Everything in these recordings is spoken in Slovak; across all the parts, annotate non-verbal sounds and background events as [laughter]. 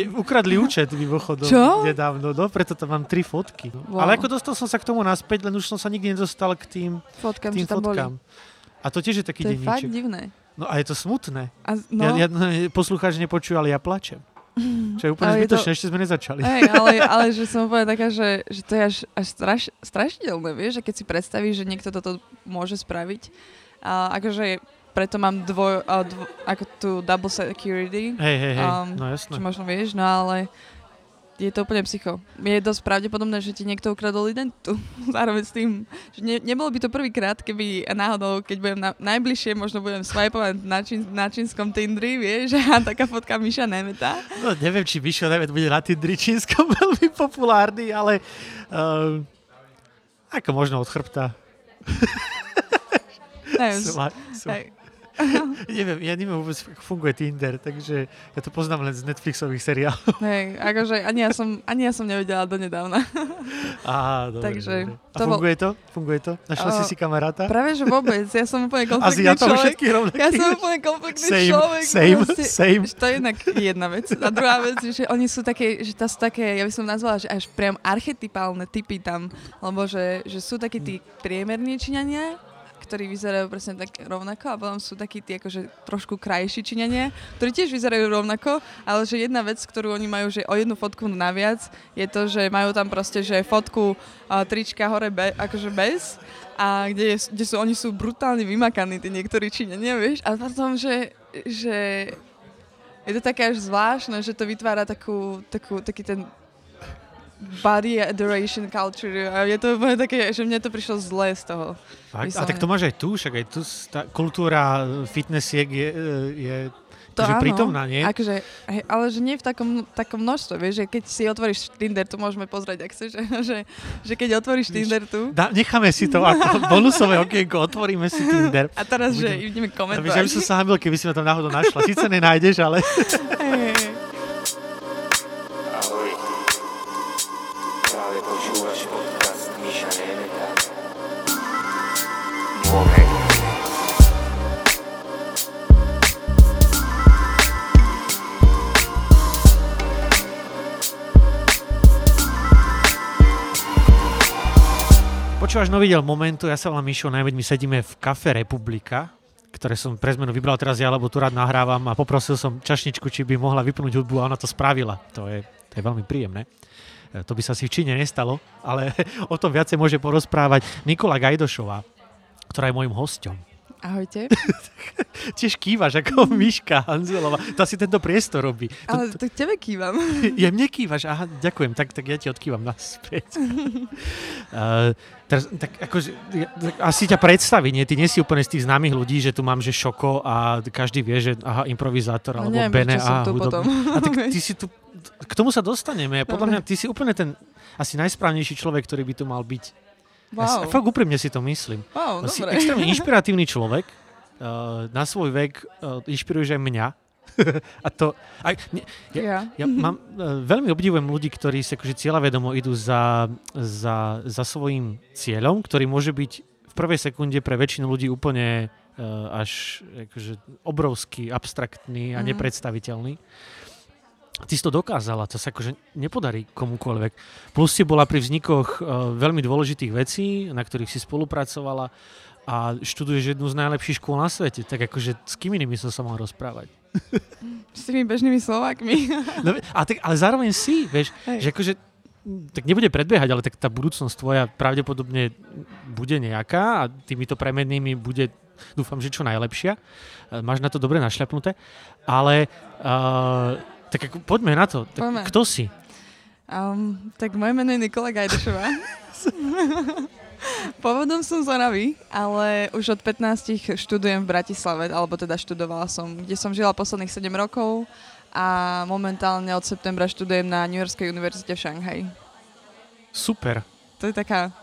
Mne ukradli účet mimochodom Čo? nedávno, no, preto tam mám tri fotky. No. Wow. Ale ako dostal som sa k tomu naspäť, len už som sa nikdy nedostal k tým, Fotkám, tým čo tam boli. fotkám. A to tiež je taký To je fakt denníček. divné. No a je to smutné. A, no, Ja, ja, poslucháč nepočuje, ale ja plačem. Čo je úplne Ale je to- zbytočné, ešte sme nezačali. Hej, ale, [laughs] ale že som úplne taká, že, že to je až, až straš, strašidelné, vieš, že keď si predstavíš, že niekto toto môže spraviť. A akože preto mám dvoj, a dvo, ako tú double security, Hej, hej, hej, Um, no čo jasné. možno vieš, no ale je to úplne psycho. Je dosť pravdepodobné, že ti niekto ukradol identitu. [laughs] Zároveň s tým, že ne, nebolo by to prvýkrát, keby náhodou, keď budem na, najbližšie, možno budem swipovať na, čín, na čínskom Tindri, vieš, a [laughs] taká fotka Miša Nemeta. No neviem, či Mišo Nevet bude na Tindri čínskom [laughs] veľmi populárny, ale uh, ako možno od chrbta. Neviem, Sla, sla, hej. [laughs] neviem, ja neviem vôbec, ako funguje Tinder, takže ja to poznám len z Netflixových seriálov. [laughs] Hej, akože ani ja som, ani ja som nevedela donedávna. Á, dobre, Takže dobre. A to bol- funguje to? Funguje to? Našla si A- si kamaráta? Práve, že vôbec, ja som úplne [laughs] konfliktný Aziatov človek. všetkých rovnakých? Ja som úplne konfliktný Same, človek. same, proste. same. To je jednak jedna vec. A druhá vec, že oni sú také, že to sú také, ja by som nazvala, že až priam archetypálne typy tam, lebo že, že sú takí tí priemerní Číňania, ktorí vyzerajú presne tak rovnako a potom sú takí tí akože trošku krajší Číňania, ktorí tiež vyzerajú rovnako, ale že jedna vec, ktorú oni majú, že o jednu fotku naviac, je to, že majú tam proste, že fotku a, trička hore be, akože bez a kde, je, kde sú, oni sú brutálne vymakaní, tí niektorí Číňania, vieš, a potom, že, že je to také až zvláštne, že to vytvára takú, takú, taký ten body adoration culture a je to úplne také, že mne to prišlo zlé z toho. Fakt? A tak to máš aj tu, však aj tu tá kultúra fitnessiek je, je To že áno, prítomná, nie? Akože, hej, ale že nie v takom, takom množstve, vieš, že keď si otvoríš Tinder, tu môžeme pozrieť, ak chceš, že, [laughs] že, že keď otvoríš Tinder tu Dá, necháme si to ako [laughs] bonusové okienko, otvoríme si Tinder. a teraz, že Budem- ideme Ja komentovať. ja by som sa hamil, keby si ma tam náhodou našla. Sice nenájdeš, ale... [laughs] Hej, Počúvaš nový diel Momentu, ja sa volám Mišo Najmeď, my sedíme v Kafe Republika, ktoré som pre zmenu vybral teraz ja, lebo tu rád nahrávam a poprosil som čašničku, či by mohla vypnúť hudbu a ona to spravila. To je, to je veľmi príjemné. E, To by sa si v Číne nestalo, ale [laughs] o tom viacej môže porozprávať Nikola Gajdošová, ktorá je môjim hosťom. Ahojte. [laughs] Tiež kývaš ako Miška Hanzelová. To asi tento priestor robí. To, Ale tak tebe kývam. [laughs] ja mne kývaš, aha, ďakujem, tak, tak ja ti odkývam naspäť. [laughs] uh, teraz, tak akože, ja, tak asi ťa predstaví, nie? Ty nie si úplne z tých známych ľudí, že tu mám, že Šoko a každý vie, že aha, improvizátor, No alebo neviem, Bene, aha, tu potom. A tak ty si tu, k tomu sa dostaneme. Podľa mňa, ty si úplne ten asi najsprávnejší človek, ktorý by tu mal byť. Ja Wow, fakt úprimne si to myslím. wow Si dobre. extrémne [laughs] inšpiratívny človek. Uh, na svoj vek uh, inšpiruješ aj mňa. [laughs] a to... Aj, ne, ja, Ja. ja mám, uh, veľmi obdivujem ľudí, ktorí si akože cieľavedomo idú za, za, za svojím cieľom, ktorý môže byť v prvej sekunde pre väčšinu ľudí úplne až akože obrovský, abstraktný a Mhm. nepredstaviteľný. Ty si to dokázala, to sa akože nepodarí komukoľvek. Plus si bola pri vznikoch uh, veľmi dôležitých vecí, na ktorých si spolupracovala a študuješ jednu z najlepších škôl na svete. Tak akože s kým inými som sa mal rozprávať? S tými bežnými Slovákmi. No, a tak, ale zároveň si, vieš, Hej. že akože tak nebude predbiehať, ale tak tá budúcnosť tvoja pravdepodobne bude nejaká a týmito premennými bude, dúfam, že čo najlepšia. E, Máš na to dobre našľapnuté, ale uh, tak ako, poďme na to. Tak, Poďme. kto si? Um, tak moje meno je Nikola Gajdošová. [laughs] Pôvodom som z Oravy, ale už od 15 študujem v Bratislave, alebo teda študovala som, kde som žila posledných 7 rokov a momentálne od septembra študujem na New Yorkskej univerzite v Šanghaji. Super. To je taká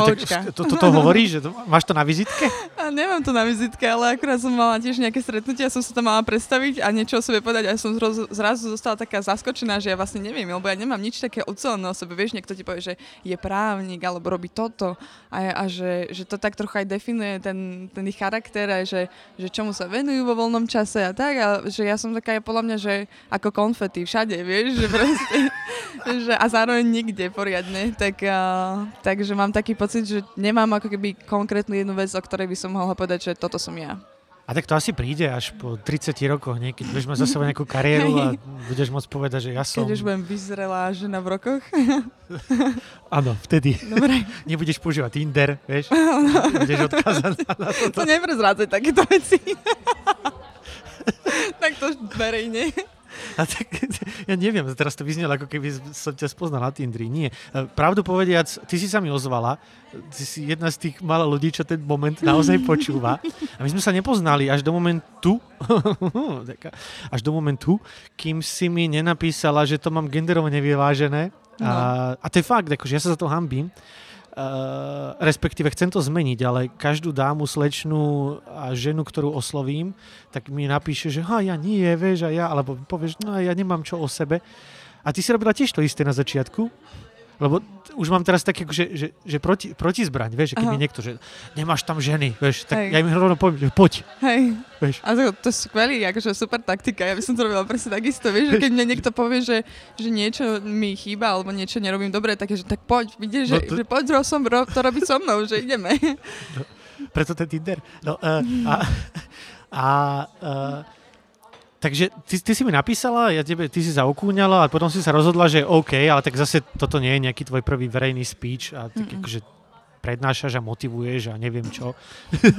Poučka. to, to, to hovoríš, že to, máš to na vizitke? A nemám to na vizitke, ale akurát som mala tiež nejaké stretnutie a som sa tam mala predstaviť a niečo o sebe povedať a som zrazu, zrazu zostala taká zaskočená, že ja vlastne neviem, lebo ja nemám nič také ucelené o sebe. Vieš, niekto ti povie, že je právnik alebo robí toto a, a že, že to tak trochu aj definuje ten, ten ich charakter a že, že čomu sa venujú vo voľnom čase a tak a že ja som taká podľa mňa, že ako konfety všade, vieš, že proste, [laughs] že a zároveň nikde poriadne, tak, a, takže mám taký pocit, že nemám ako keby konkrétnu jednu vec, o ktorej by som mohla povedať, že toto som ja. A tak to asi príde až po 30 rokoch, nie? keď budeš mať za sebou nejakú kariéru a [laughs] budeš môcť povedať, že ja som... Keď už budem vyzrelá žena v rokoch. [laughs] Áno, vtedy. Dobre, [laughs] Nebudeš používať Tinder, vieš? Budeš odkázaná na toto. to neprezrádzaj takéto veci. tak to verejne. [laughs] A tak, ja neviem, teraz to vyznelo, ako keby som ťa spoznal na Tindri. Nie. E, Pravdu povediac, ty si sa mi ozvala, ty si jedna z tých malých ľudí, čo ten moment naozaj [laughs] počúva. A my sme sa nepoznali až do momentu, [laughs] až do momentu, kým si mi nenapísala, že to mám genderovo nevyvážené. A, a to je fakt, akože ja sa za to hambím. Uh, respektíve chcem to zmeniť, ale každú dámu, slečnú a ženu, ktorú oslovím, tak mi napíše, že ha, ja nie, vieš, a ja, alebo povieš, no ja nemám čo o sebe. A ty si robila tiež to isté na začiatku? Lebo t- už mám teraz také, že, že, že proti, protizbraň, vieš, že keď mi niekto, že nemáš tam ženy, vieš, tak Hej. ja im rovno poviem, že poď, Hej. vieš. A to, to je skvelý, akože super taktika. Ja by som to robila presne takisto, vieš, že keď mne niekto povie, že, že niečo mi chýba alebo niečo nerobím dobre, tak že tak poď, vidíš, že, No to- že poď ro, som, ro, to robiť so mnou, že ideme. Preto ten Tinder. No, uh, a, [laughs] a uh, takže ty, ty si mi napísala, ja tebe, ty si zaokúňala a potom si sa rozhodla, že OK, ale tak zase toto nie je nejaký tvoj prvý verejný speech a tak Mm-mm. akože prednášaš a motivuješ a neviem čo.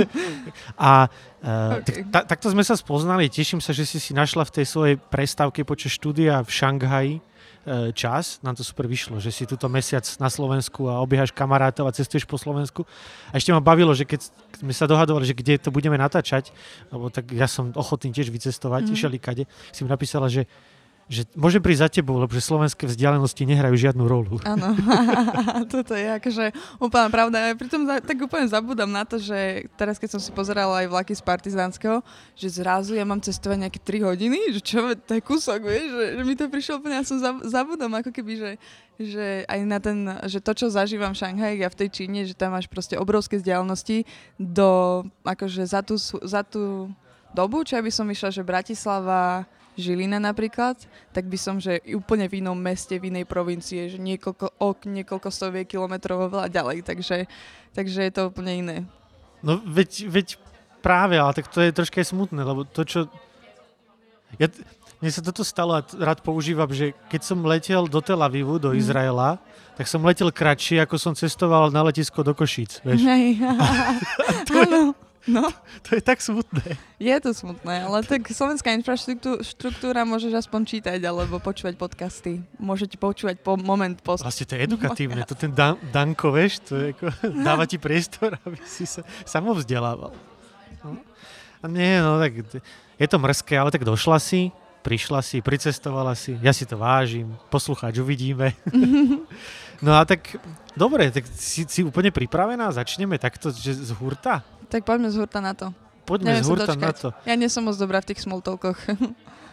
[laughs] a uh, OK. tak, ta, takto sme sa spoznali. Teším sa, že si si našla v tej svojej prestávke počas štúdia v Šanghaji čas. Nám to super vyšlo, že si túto mesiac na Slovensku a obiehaš kamarátov a cestuješ po Slovensku. A ešte ma bavilo, že keď sme sa dohadovali, že kde to budeme natáčať, lebo tak ja som ochotný tiež vycestovať, mm. všelikade, si mi napísala, že že môže prísť za tebou, lebo že slovenské vzdialenosti nehrajú žiadnu rolu. Áno, [laughs] [laughs] toto je akože úplná pravda. Ja pritom tak úplne zabudám na to, že teraz keď som si pozerala aj vlaky z Partizánskeho, že zrazu ja mám cestovať nejaké 3 hodiny, že čo, to je kúsok, vieš, že, že mi to prišlo úplne, ja som zab, zabudám ako keby, že, že aj na ten, že to, čo zažívam v Šanghaji a v tej Číne, že tam máš proste obrovské vzdialenosti do, akože za tú, za tú dobu, čo ja by som išla, že Bratislava, Žilina napríklad, tak by som, že úplne v inom meste, v inej provincie, že niekoľko, ok, niekoľko stoviek kilometrov oveľa ďalej, takže, takže je to úplne iné. No veď, veď práve, ale tak to je troška aj smutné, lebo to, čo... Ja, mne sa toto stalo a rád používam, že keď som letel do Tel Avivu, do Mhm. Izraela, tak som letel kratšie, ako som cestoval na letisko do Košíc. Vieš? Hej, [laughs] [laughs] áno, no, [laughs] To je tak smutné. je to smutné, ale tak slovenská infraštruktúra môžeš aspoň čítať alebo počúvať podcasty. Môžete počúvať po moment post. Vlastne to je edukatívne. To ten dan- Danko, vieš, to je ako, [laughs] dáva ti priestor, [laughs] aby si sa samovzdelával. No. A nie, no tak je to mrzké, ale tak došla si, prišla si, pricestovala si, ja si to vážim, poslucháč uvidíme. no a tak, dobre, tak si, si úplne pripravená? Začneme takto, že z hurta? Tak poďme z hurta na to. Poďme Neviem z hurta na to. Ja nie som moc dobrá v tých small talkoch.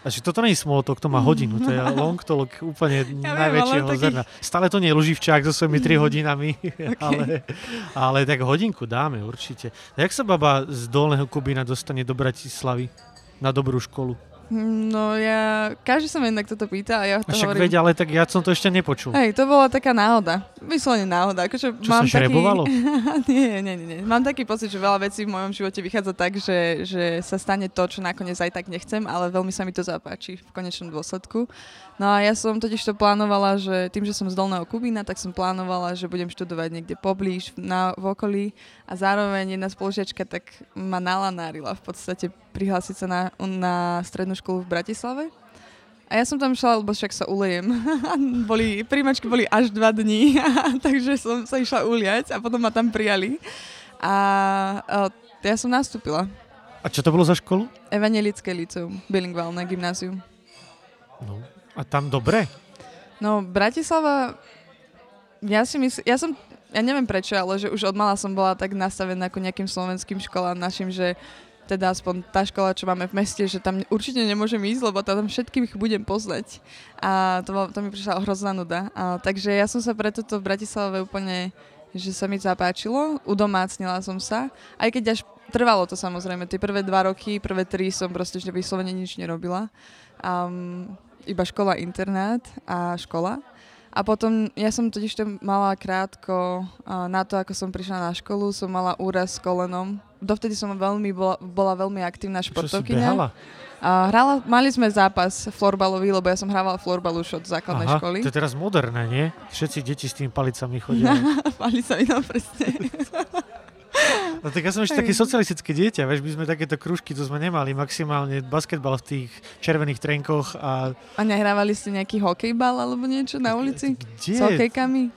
A že toto nie je small talk, to má hodinu, to je [laughs] long talk úplne Ja najväčšieho taký- zrna. Stále to nie je Luživčák so svojimi 3 hodinami, [laughs] ale, ale tak hodinku dáme určite. Jak sa baba z Dolného Kubína dostane do Bratislavy na dobrú školu? No ja, každý sa ma jednak toto pýta a ja to A však hovorím. veď, ale tak ja som to ešte nepočul. Hej, to bola taká náhoda. Vyslovene náhoda. Akože Čo mám sa? Taký... [laughs] nie, nie, nie, nie. Mám taký pocit, že veľa vecí v mojom živote vychádza tak, že, že sa stane to, čo nakoniec aj tak nechcem, ale veľmi sa mi to zapáči v konečnom dôsledku. No a ja som totiž to plánovala, že tým, že som z Dolného Kubína, tak som plánovala, že budem študovať niekde poblíž na, v okolí a zároveň jedna spolužiačka tak ma nalanárila v podstate prihlásiť sa na, na strednú školu v Bratislave. A ja som tam šla, lebo však sa ulejem. [laughs] boli, príjmačky boli až dva dní, [laughs] takže som sa išla uliať a potom ma tam prijali. A, a ja som nastúpila. A čo to bolo za školu? Evangelické liceum, bilingválne gymnázium. No. A tam dobre? No, Bratislava, ja si myslím, ja som ja neviem prečo, ale že už od mala som bola tak nastavená ako nejakým slovenským školám našim, že teda aspoň tá škola, čo máme v meste, že tam určite nemôžem ísť, lebo tam všetkých budem poznať. A to, to mi prišla hrozná nuda. A, takže ja som sa preto v Bratislave úplne že sa mi zapáčilo, udomácnila som sa, aj keď až trvalo to samozrejme, tie prvé dva roky, prvé tri som proste že vyslovene nič nerobila. Um, iba škola, internát a škola. A potom, ja som totiž to mala krátko na to, ako som prišla na školu, som mala úraz s kolenom. Dovtedy som veľmi bola, bola veľmi aktívna športovkyňa. A hrala, mali sme zápas florbalový, lebo ja som hrávala florbal už od základnej Aha, školy. to je teraz moderné, nie? Všetci deti s tými palicami chodia. [laughs] Palicami, no presne. [laughs] No tak ja som ešte také socialistické dieťa, vieš, my sme takéto kružky, to sme nemali, maximálne basketbal v tých červených trenkoch a... A nehrávali ste nejaký hokejbal alebo niečo na ulici? Kde? S hokejkami?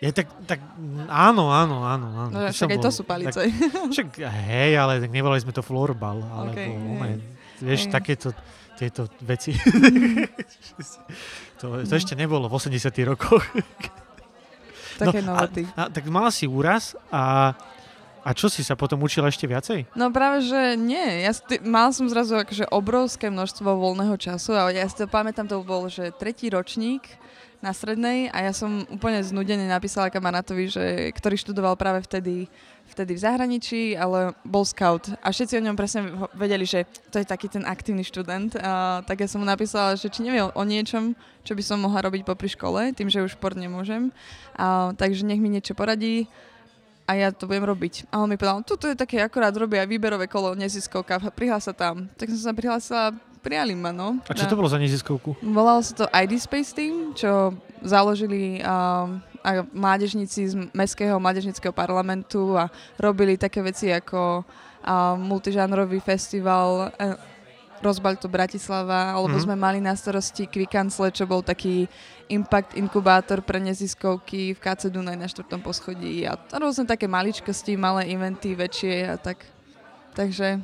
Je tak, tak áno, áno, áno. áno. No, však aj to sú palice. Tak, však hej, ale tak nevolali sme to florbal, alebo okay, hej. vieš, Hej. takéto tieto veci. [laughs] to, to ešte nebolo v 80 rokoch. Také No, novoty. A, tak mala si úraz a, a čo si sa potom učila ešte viacej? No práve, že nie. Ja sti- mal som zrazu akože obrovské množstvo voľného času a ja si to pamätám, to bol, že tretí ročník na strednej a ja som úplne znudene napísala kamarátovi, že, ktorý študoval práve vtedy, vtedy v zahraničí, ale bol scout a všetci o ňom presne vedeli, že to je taký ten aktívny študent. A, tak ja som mu napísala, že či nevie o, o niečom, čo by som mohla robiť popri škole, tým, že už šport nemôžem. A, takže nech mi niečo poradí a ja to budem robiť. A on mi povedal, tuto je také, akorát robia výberové kolo, neziskovka, prihlás sa tam. Tak som sa prihlásila, prijali ma, no. A čo to bolo za neziskovku? Volalo sa to ID Space Team, čo založili um, a mládežníci z Mestského mládežnického parlamentu a robili také veci ako uh, multižánrový festival Rozbaľ to Bratislava, alebo Mhm. sme mali na starosti Kvikancle, čo bol taký impact inkubátor pre neziskovky v KC Dunaj na štvrtom poschodí a rôzne také maličkosti, malé eventy, väčšie a tak. Takže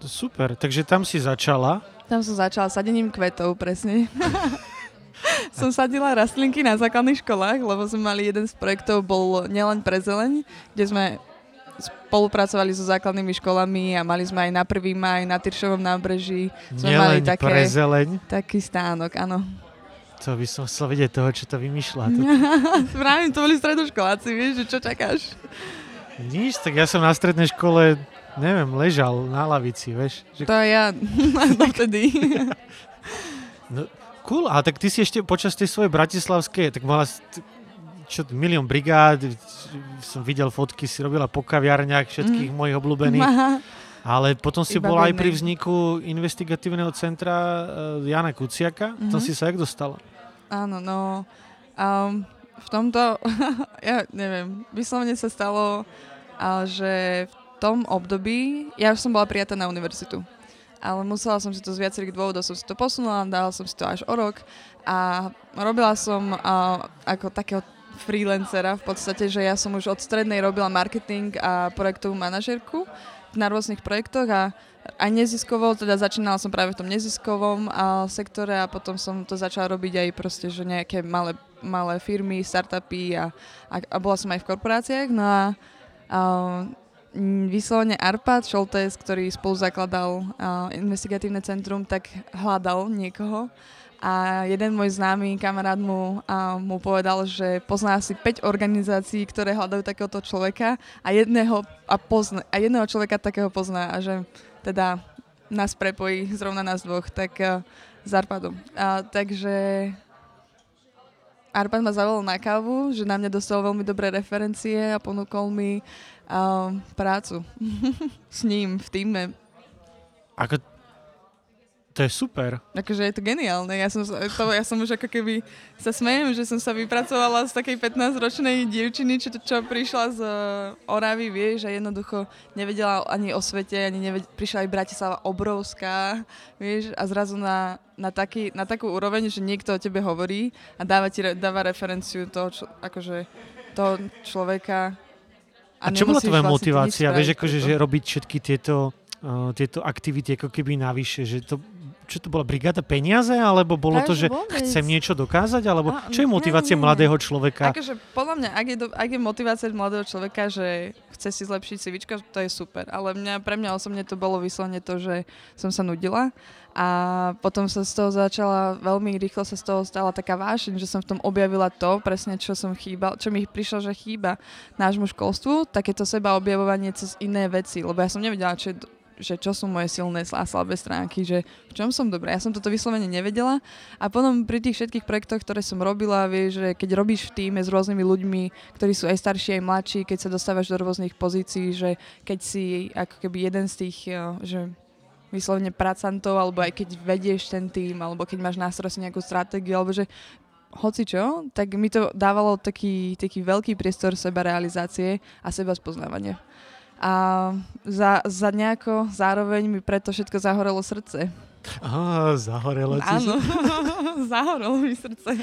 super, takže tam si začala. tam som začala sadením kvetov, presne. [laughs] som sadila rastlinky na základných školách, lebo sme mali jeden z projektov, bol nielen pre zeleň, kde sme spolupracovali so základnými školami a mali sme aj na prvý maj, na Tyršovom nábreží. Sme mali také- pre zeleň. Taký stánok, áno. To by som chcel vedieť toho, čo to vymýšľa. [laughs] Správne, to boli stredoškoláci, vieš, že čo čakáš? nič, tak ja som na strednej škole, neviem, ležal na lavici, vieš. Že, To ja [laughs] dovtedy. [laughs] no, cool, a tak ty si ešte počas tej svojej bratislavskej, tak mala čo, milión brigád, som videl fotky, si robila po kaviarniach všetkých mojich obľúbených, ale potom si Iba bola aj pri vzniku investigatívneho centra uh, Jana Kuciaka. To Mhm. si sa jak dostala? Áno, no. Um, v tomto, [laughs] ja neviem, vyslovene sa stalo, a že v tom období, ja už som bola prijatá na univerzitu. Ale musela som si to z viacerých dôvodov, som si to posunula, dala som si to až o rok a robila som a, ako takého freelancera v podstate, že ja som už od strednej robila marketing a projektovú manažerku na rôznych projektoch a aj neziskovo, teda začínala som práve v tom neziskovom a, sektore a potom som to začala robiť aj proste, že nejaké malé, malé firmy, startupy a, a, a bola som aj v korporáciách. No a, a vyslovene Arpad Šoltes, ktorý spolu zakladal investigatívne centrum, tak hľadal niekoho a jeden môj známy kamarát mu, a, mu povedal, že pozná asi 5 organizácií, ktoré hľadajú takéhoto človeka a jedného, a pozna, a jedného človeka takého pozná a že teda nás prepojí, zrovna nás dvoch, tak uh, s. A, takže Arpad ma zavolal na kávu, že na mňa dostal veľmi dobré referencie a ponúkol mi uh, prácu [laughs] s ním v týme. Ako, to je super. Akože je to geniálne. Ja som, to, ja som už ako keby sa smejem, že som sa vypracovala z takej 15-ročnej dievčiny, čo, čo prišla z uh, Oravy, vieš, a jednoducho nevedela ani o svete, ani neved, prišla aj Bratislava obrovská, vieš, a zrazu na, na, taký, na takú úroveň, že niekto o tebe hovorí a dáva ti dáva referenciu toho, čo, akože, toho človeka. A, čo bola tvoja vlastne motivácia, vieš, akože, že robiť všetky tieto, uh, tieto aktivity ako keby navyše, že to, čo to bola, brigáda peniaze, alebo bolo to, Takže že vôbec. chcem niečo dokázať, alebo A, čo je motivácia nie, nie. mladého človeka? Akože podľa mňa, ak je, do, ak je motivácia mladého človeka, že chce si zlepšiť CVčko, to je super. Ale mňa, pre mňa osobne to bolo vyslovene to, že som sa nudila a potom sa z toho začala, veľmi rýchlo sa z toho stala taká vášeň, že som v tom objavila to, presne čo som chýbal, čo mi prišlo, že chýba nášmu školstvu, takéto seba objavovanie cez iné veci, lebo ja som nevedela, čo je že čo sú moje silné a slabé stránky, že v čom som dobrá. Ja som toto vyslovene nevedela a potom pri tých všetkých projektoch, ktoré som robila, vieš, že keď robíš v týme s rôznymi ľuďmi, ktorí sú aj starší, aj mladší, keď sa dostávaš do rôznych pozícií, že keď si ako keby jeden z tých, eh, že vyslovene pracantov, alebo aj keď vedieš ten tým, alebo keď máš na starosti nejakú stratégiu, alebo že hoci čo, tak mi to dávalo taký, taký veľký priestor seba realizácie a seba spoznávania. A za, za nejako zároveň mi preto všetko zahorelo srdce. Á, zahorelo ti. Áno, [laughs] zahorelo mi srdce.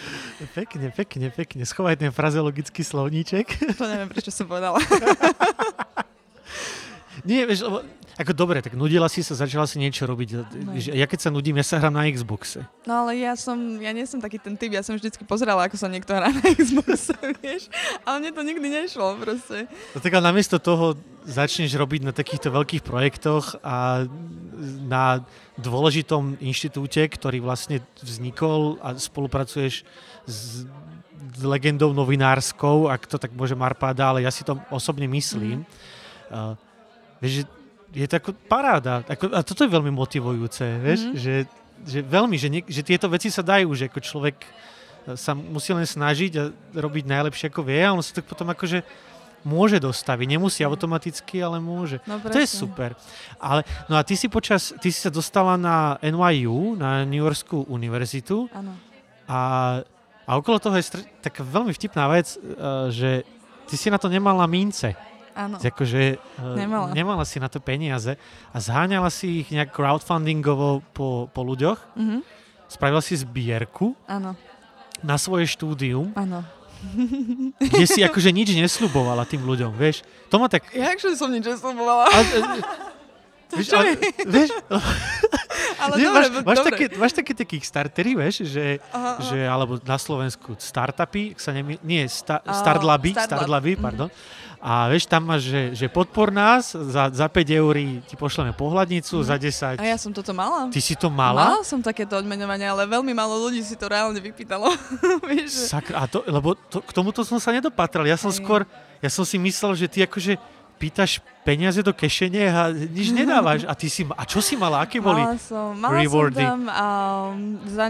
Pekne, pekne, pekne. Schovaj ten frazeologický slovníček. To neviem, prečo som povedala. [laughs] Nie, vieš, lebo, ako dobre, tak nudila si sa, začala si niečo robiť. Vieš, Ja keď sa nudím, ja sa hrám na Xboxe. No ale ja som, ja nie som taký ten typ, ja som vždycky pozerala, ako sa niekto hrá na Xbox, [laughs] vieš. Ale mne to nikdy nešlo proste. No tak ale namiesto toho začneš robiť na takýchto veľkých projektoch a na dôležitom inštitúte, ktorý vlastne vznikol a spolupracuješ s, legendou novinárskou, ak to tak môže Marpáda, ale ja si to osobne myslím. Uh, vieš, je to ako paráda. Ako, a toto je veľmi motivujúce, vieš, Mhm. že, že veľmi, že, nie, že tieto veci sa dajú, že ako človek e, sa musí len snažiť a robiť najlepšie ako vie a on sa tak potom akože môže dostaviť. Nemusí automaticky, ale môže. No, To je super. Ale, no a ty si počas, ty si sa dostala na NYU, na New Yorkskú univerzitu Áno. a, a okolo toho je str- taká veľmi vtipná vec, uh, že ty si na to nemala mince. Áno. Akože, Nemala. nemala si na to peniaze a zháňala si ich nejak crowdfundingovo po, po ľuďoch. Mhm. Spravila si zbierku Áno. na svoje štúdium, Áno. [laughs] kde si akože nič nesľubovala tým ľuďom, vieš. To ma tak... Jakže som nič neslobovala. A, [laughs] a, vieš, čo ale, vieš, [laughs] Ale nie, dobre, máš, máš, dobre. také, máš také tie Kickstartery, vieš, že, Aha, aha. že, alebo na Slovensku startupy, sa nemi, nie, sta, Á, startlaby, Startlab, startlaby, mhm. pardon. A vieš, tam máš, že, že podpor nás, za, za 5 eur ti pošleme pohľadnicu, za 10... A ja som toto mala. Ty si to mala? Mala som takéto odmeňovanie, ale veľmi málo ľudí si to reálne vypýtalo. [laughs] Sakra, a to, lebo to, k tomuto som sa nedopatral. Ja som Hej. skôr, ja som si myslel, že ty akože pýtaš peniaze do kešene a nič nedávaš. A ty si, a čo si mala? Aké boli? Mala som, mala rewardy? som tam, um, za,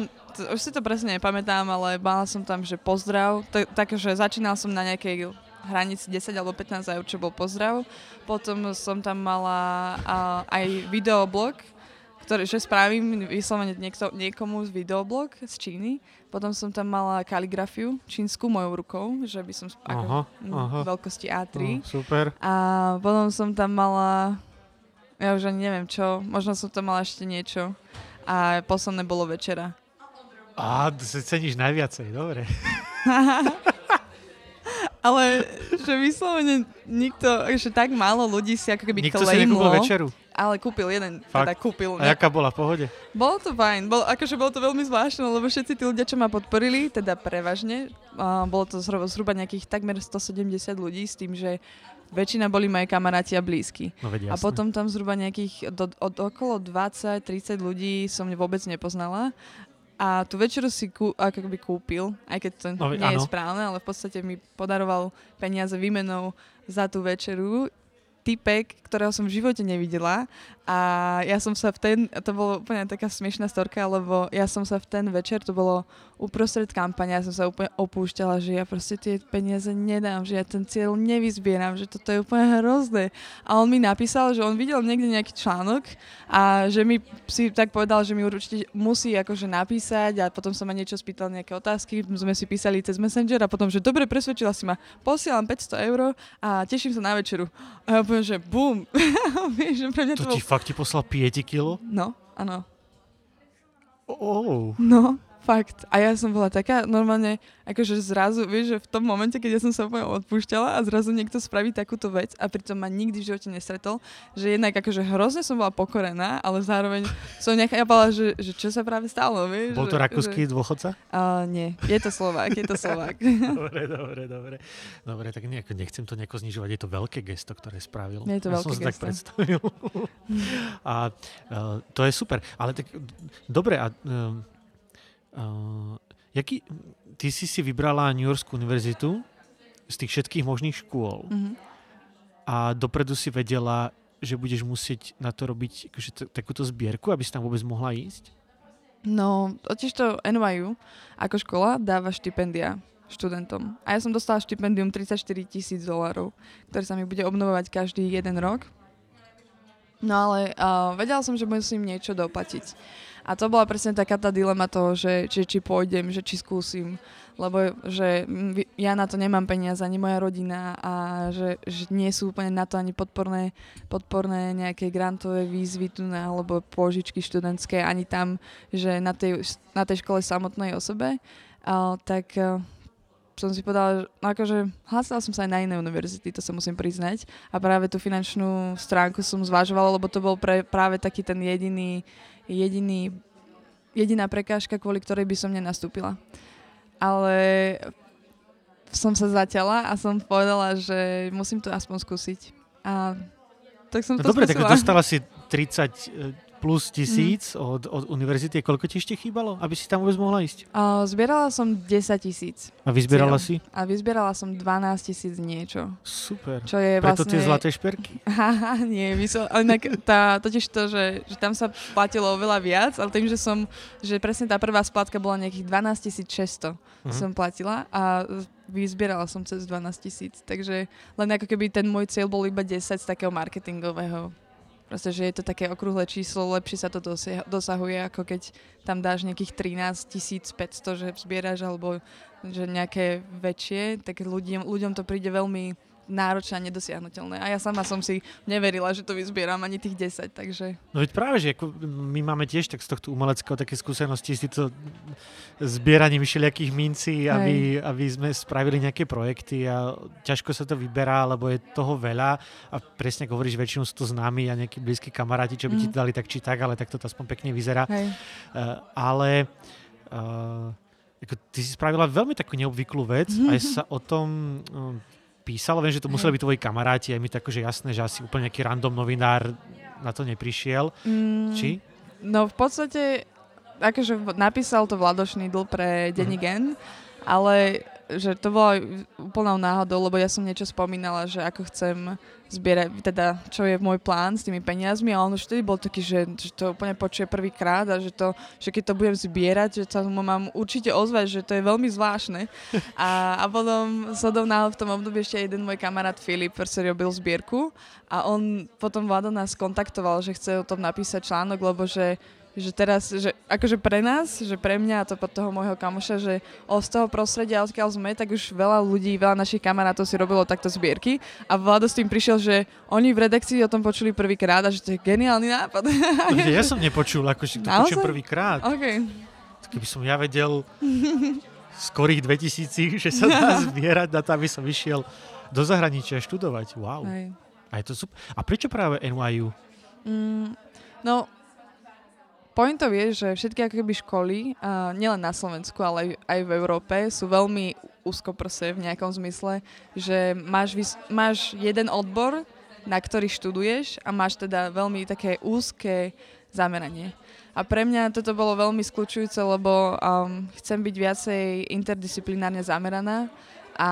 už si to presne nepamätám, ale mala som tam, že pozdrav, takže začínal som na nejakej hranici 10 alebo 15 eur, čo bol pozdrav. Potom som tam mala uh, aj videoblog, ktorý, že spravím vyslovene niekto, niekomu z videoblog z Číny. Potom som tam mala kaligrafiu čínsku mojou rukou, že by som sp- ako, Aha, aha. veľkosti A3. No, super. A potom som tam mala, ja už ani neviem čo, možno som tam mala ešte niečo. A posledné bolo večera. Á, to si ceníš najviacej, dobre. [laughs] Ale že vyslovene nikto, že tak málo ľudí si ako keby Nikto si nekúpil claimlo, večeru. Ale kúpil jeden, Fakt? teda kúpil. A jaká bola v pohode? Bolo to fajn, bol, akože bolo to veľmi zvláštne, lebo všetci tí ľudia, čo ma podporili, teda prevažne, a bolo to zhruba, zhruba nejakých takmer 170 ľudí s tým, že väčšina boli moji kamaráti a blízky. No vedia, A potom tam zhruba nejakých do, od okolo 20-30 ľudí som vôbec nepoznala. A tú večeru si kú, ako keby kúpil, aj keď to No, nie áno. je správne, ale v podstate mi podaroval peniaze výmenou za tú večeru typek, ktorého som v živote nevidela a ja som sa v ten, to bolo úplne taká smiešná storka, lebo ja som sa v ten večer, to bolo uprostred kampane, ja som sa úplne opúšťala, že ja proste tie peniaze nedám, že ja ten cieľ nevyzbieram, že toto je úplne hrozné. A on mi napísal, že on videl niekde nejaký článok a že mi si tak povedal, že mi určite musí akože napísať a potom sa ma niečo spýtal, nejaké otázky, sme si písali cez Messenger a potom, že dobre, presvedčila si ma, posielam 500 eur a teším sa na večeru. A ja poviem, že bum. [laughs] Vieš, že pre mňa to, To bol... ti fakt ti poslal 5 kilo? No, áno. Oh. No, Fakt. A ja som bola taká normálne, akože zrazu, vieš, že v tom momente, keď ja som sa úplne odpúšťala a zrazu niekto spraví takúto vec a pritom ma nikdy v živote nestretol, že jednak akože hrozne som bola pokorená, ale zároveň som povedala, že, že čo sa práve stalo, vieš. Bol to že, rakúsky že, dôchodca? Uh, nie, je to Slovák, je to [laughs] Slovák. dobre, dobre, dobre. Dobre, tak nejako, nechcem to nejako znižovať, je to veľké gesto, ktoré spravil. Je to ja veľké som gesto. tak predstavil. [laughs] a uh, to je super. Ale tak, dobre, a uh, uh, jaký, ty si si vybrala New Yorkskú univerzitu z tých všetkých možných škôl Mhm. a dopredu si vedela, že budeš musieť na to robiť akože, t- takúto zbierku, aby si tam vôbec mohla ísť? No, totiž to NYU ako škola dáva štipendia študentom. A ja som dostala štipendium 34 tisíc dolárov, ktoré sa mi bude obnovovať každý jeden rok. No ale uh, vedela som, že musím niečo doplatiť. A to bola presne taká tá dilema toho, že, že či pôjdem, že či skúsim. Lebo že ja na to nemám peniaze, ani moja rodina a že, že nie sú úplne na to ani podporné, podporné nejaké grantové výzvy tu na, alebo pôžičky študentské, ani tam, že na tej, na tej škole samotnej osobe. A, tak a, som si povedala, no akože hlásila som sa aj na iné univerzity, to sa musím priznať. A práve tú finančnú stránku som zvažovala, lebo to bol pre, práve taký ten jediný, jediný, jediná prekážka, kvôli ktorej by som nenastúpila. Ale som sa zaťala a som povedala, že musím to aspoň skúsiť. A tak som No to dobre, tak skúsila. dostala si 30 plus tisíc Mhm. od, od univerzity. Koľko ti ešte chýbalo, aby si tam vôbec mohla ísť? A zbierala som 10 tisíc A vyzbierala si? a vyzbierala som 12 tisíc niečo. Super. Čo je Preto vlastne... tie zlaté šperky? [laughs] Haha, nie, vysel... ale inak tá, totiž to, že, že tam sa platilo oveľa viac, ale tým, že som, že presne tá prvá splátka bola nejakých 12 600 Mhm. som platila a vyzbierala som cez 12 tisíc, takže len ako keby ten môj cieľ bol iba 10 z takého marketingového. Proste, že je to také okrúhle číslo, lepšie sa to dosahuje, ako keď tam dáš nejakých 13 500, že zbieraš, alebo že nejaké väčšie, tak ľuďom, ľuďom to príde veľmi náročné a nedosiahnutelné. A ja sama som si neverila, že to vyzbieram ani tých 10, takže... No veď práve, že ako my máme tiež tak z tohto umeleckého také skúsenosti s týmto zbieraním všelijakých mincí, aby, aby sme spravili nejaké projekty a ťažko sa to vyberá, lebo je toho veľa a presne ako hovoríš, väčšinou sú to známi a nejakí blízki kamaráti, čo by ti Mhm. dali tak či tak, ale tak to aspoň pekne vyzerá. Hej. Uh, ale uh, ako ty si spravila veľmi takú neobvyklú vec, aj sa o tom um, písalo, viem, že to museli byť tvoji kamaráti, aj mi to akože jasné, že asi úplne nejaký random novinár na to neprišiel. Mm, Či? No v podstate, akože napísal to Vladoš Nidl pre denní Gen, ale že to bola úplnou náhodou, lebo ja som niečo spomínala, že ako chcem zbierať, teda čo je môj plán s tými peniazmi a on už vtedy bol taký, že, že to úplne počuje prvýkrát a že, to, že keď to budem zbierať, že sa mu mám určite ozvať, že to je veľmi zvláštne. [laughs] A, a potom sodom náhod v tom období ešte jeden môj kamarát Filip, ktorý robil zbierku a on potom Vlado nás kontaktoval, že chce o tom napísať článok, lebo že že teraz, že akože pre nás, že pre mňa a to pod toho môjho kamoša, že z toho prostredia, odkiaľ sme, tak už veľa ľudí, veľa našich kamarátov si robilo takto zbierky a Vlado s tým prišiel, že oni v redakcii o tom počuli prvýkrát a že to je geniálny nápad. No, ja som nepočul, akože to Naozaj? počujem prvýkrát. OK. Keby som ja vedel skorých 2000, že sa dá [laughs] zbierať na to, aby som išiel do zahraničia študovať. Wow. Hej. A je to super. A prečo práve NYU? Mm, no, pointom je, že všetky ako keby školy, uh, nielen na Slovensku, ale aj, v Európe, sú veľmi úzkoprse v nejakom zmysle, že máš, vys- máš jeden odbor, na ktorý študuješ a máš teda veľmi také úzke zameranie. A pre mňa toto bolo veľmi skľúčujúce, lebo um, chcem byť viacej interdisciplinárne zameraná a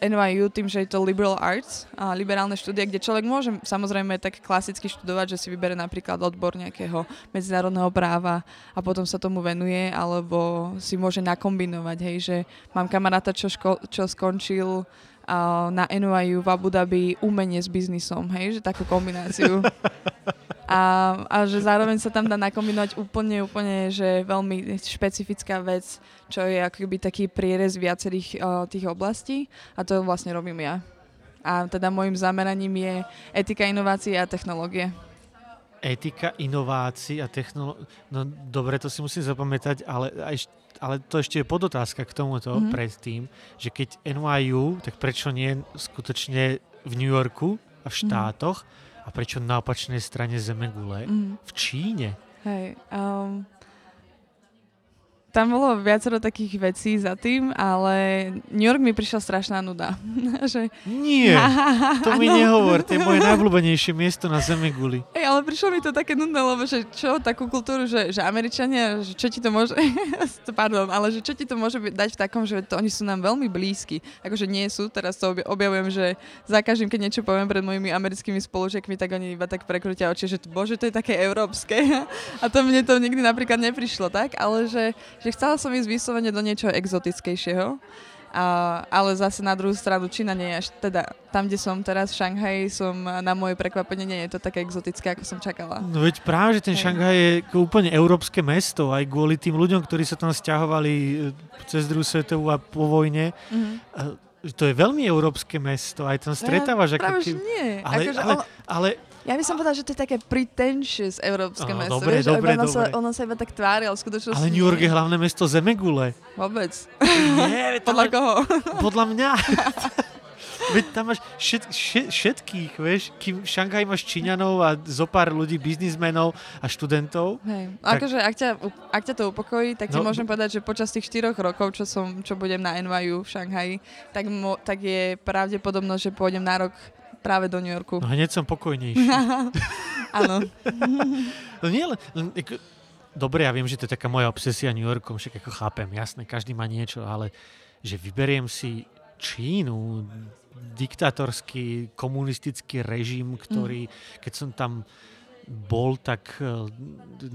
NYU tým, že je to liberal arts, a liberálne štúdie, kde človek môže samozrejme tak klasicky študovať, že si vybere napríklad odbor nejakého medzinárodného práva a potom sa tomu venuje, alebo si môže nakombinovať, hej, že mám kamaráta, čo, ško- čo skončil na NYU v Abu Dhabi umenie s biznisom, hej, že takú kombináciu. [laughs] A, a že zároveň sa tam dá nakombinovať úplne, úplne, že veľmi špecifická vec, čo je akoby taký prierez viacerých uh, tých oblastí a to vlastne robím ja. A teda môjim zameraním je etika inovácie a technológie. etika inovácií a technológií. No dobre, to si musím zapamätať, ale, aj, ale to ešte je podotázka k tomuto Mhm. mm-hmm. predtým, že keď NYU, tak prečo nie skutočne v New Yorku a v štátoch a prečo na opačnej strane Zemegule Mm. v Číne? Hej, um, tam bolo viacero takých vecí za tým, ale New York mi prišla strašná nuda. [laughs] že, Nie, [laughs] to mi nehovor, to je moje najobľúbenejšie miesto na Zemeguli. Hej, ale prišlo mi to také nudné, lebo že čo, takú kultúru, že, že Američania, že čo ti to môže, [laughs] pardon, ale že čo ti to môže dať v takom, že to oni sú nám veľmi blízki. Akože nie sú, teraz to obja- objavujem, že za každým, keď niečo poviem pred mojimi americkými spolužiakmi, tak oni iba tak prekrutia oči, že bože, to je také európske. A to mne to nikdy napríklad neprišlo tak, ale že, že chcela som ísť vyslovene do niečoho exotickejšieho. A, ale zase na druhú stranu Čína nie je až, teda tam, kde som teraz v Šanghaji, som na moje prekvapenie nie je to také exotické, ako som čakala. No veď práve, že ten Hej. Šanghaj je ako úplne európske mesto, aj kvôli tým ľuďom, ktorí sa tam stiahovali e, cez druhú svetovú a po vojne. Mhm. E, To je veľmi európske mesto, aj tam stretávaš ako Práve, že keby... nie. Ale, akože ale, ono, ale ja by som povedala, že to je také pretentious európske mesto. dobre, vieš, dobre, ono, Sa, dobre. ono sa iba tak tvári, ale skutočnosti Ale New York je hlavné mesto Zemegule. Vôbec. Nie, Podľa máš- koho? podľa mňa. [laughs] Veď tam máš všet, všet, všetkých, vieš, kým v Šanghaji máš Číňanov a zo pár ľudí, biznismenov a študentov. Hej. Tak- Akože, ak ťa, ak ťa to upokojí, tak ti No, môžem povedať, že počas tých 4 rokov, čo, som, čo budem na NYU v Šanghaji, tak, mo, tak je pravdepodobnosť, že pôjdem na rok práve do New Yorku. No hneď som pokojnejší. [laughs] Áno. [laughs] No nie, len, len ako, dobre, ja viem, že to je taká moja obsesia New Yorkom, však ako chápem, jasné, každý má niečo, ale že vyberiem si Čínu, diktátorský komunistický režim, ktorý, keď som tam bol, tak eh,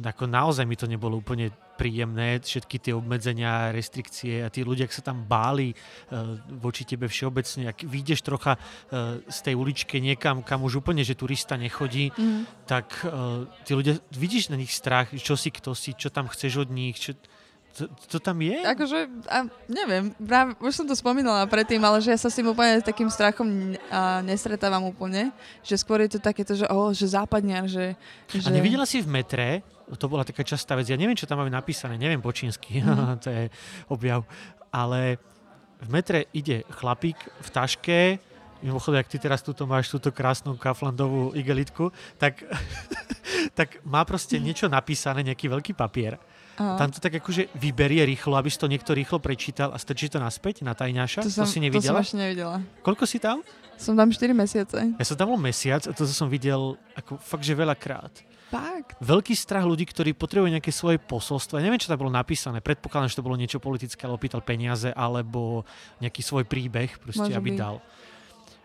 ako naozaj mi to nebolo úplne príjemné, všetky tie obmedzenia, restrikcie a tí ľudia, ak sa tam báli uh, voči tebe všeobecne, ak vyjdeš trocha uh, z tej uličke niekam, kam už úplne, že turista nechodí, Mhm. tak tí ľudia, vidíš na nich strach, čo si, kto si, čo tam chceš od nich, čo, to, to tam je? Akože, a neviem, práve, už som to spomínala predtým, ale že ja sa s tým úplne takým strachom a, nestretávam úplne. Že skôr je to takéto, že, oh, že západniar, že... že... A nevidela si v metre, to bola taká častá vec, ja neviem, čo tam majú napísané, neviem po čínsky, [laughs] Mhm. to je objav, ale v metre ide chlapík v taške, mimochodom, ak ty teraz túto máš túto krásnu kaflandovú igelitku, tak, [laughs] tak má proste niečo napísané, nejaký veľký papier. Aha. Tam to tak akože vyberie rýchlo, aby si to niekto rýchlo prečítal a strčí to naspäť na tajňaša. to, som, to si to som nevidela? ešte nevidela. Koľko si tam? Som tam 4 mesiace. Ja som tam bol mesiac a to som videl ako fakt, že veľakrát. Fakt. Veľký strach ľudí, ktorí potrebujú nejaké svoje posolstvo. Ja neviem, čo tam bolo napísané. Predpokladám, že to bolo niečo politické, alebo pýtal peniaze, alebo nejaký svoj príbeh, proste, Môže aby byť. dal.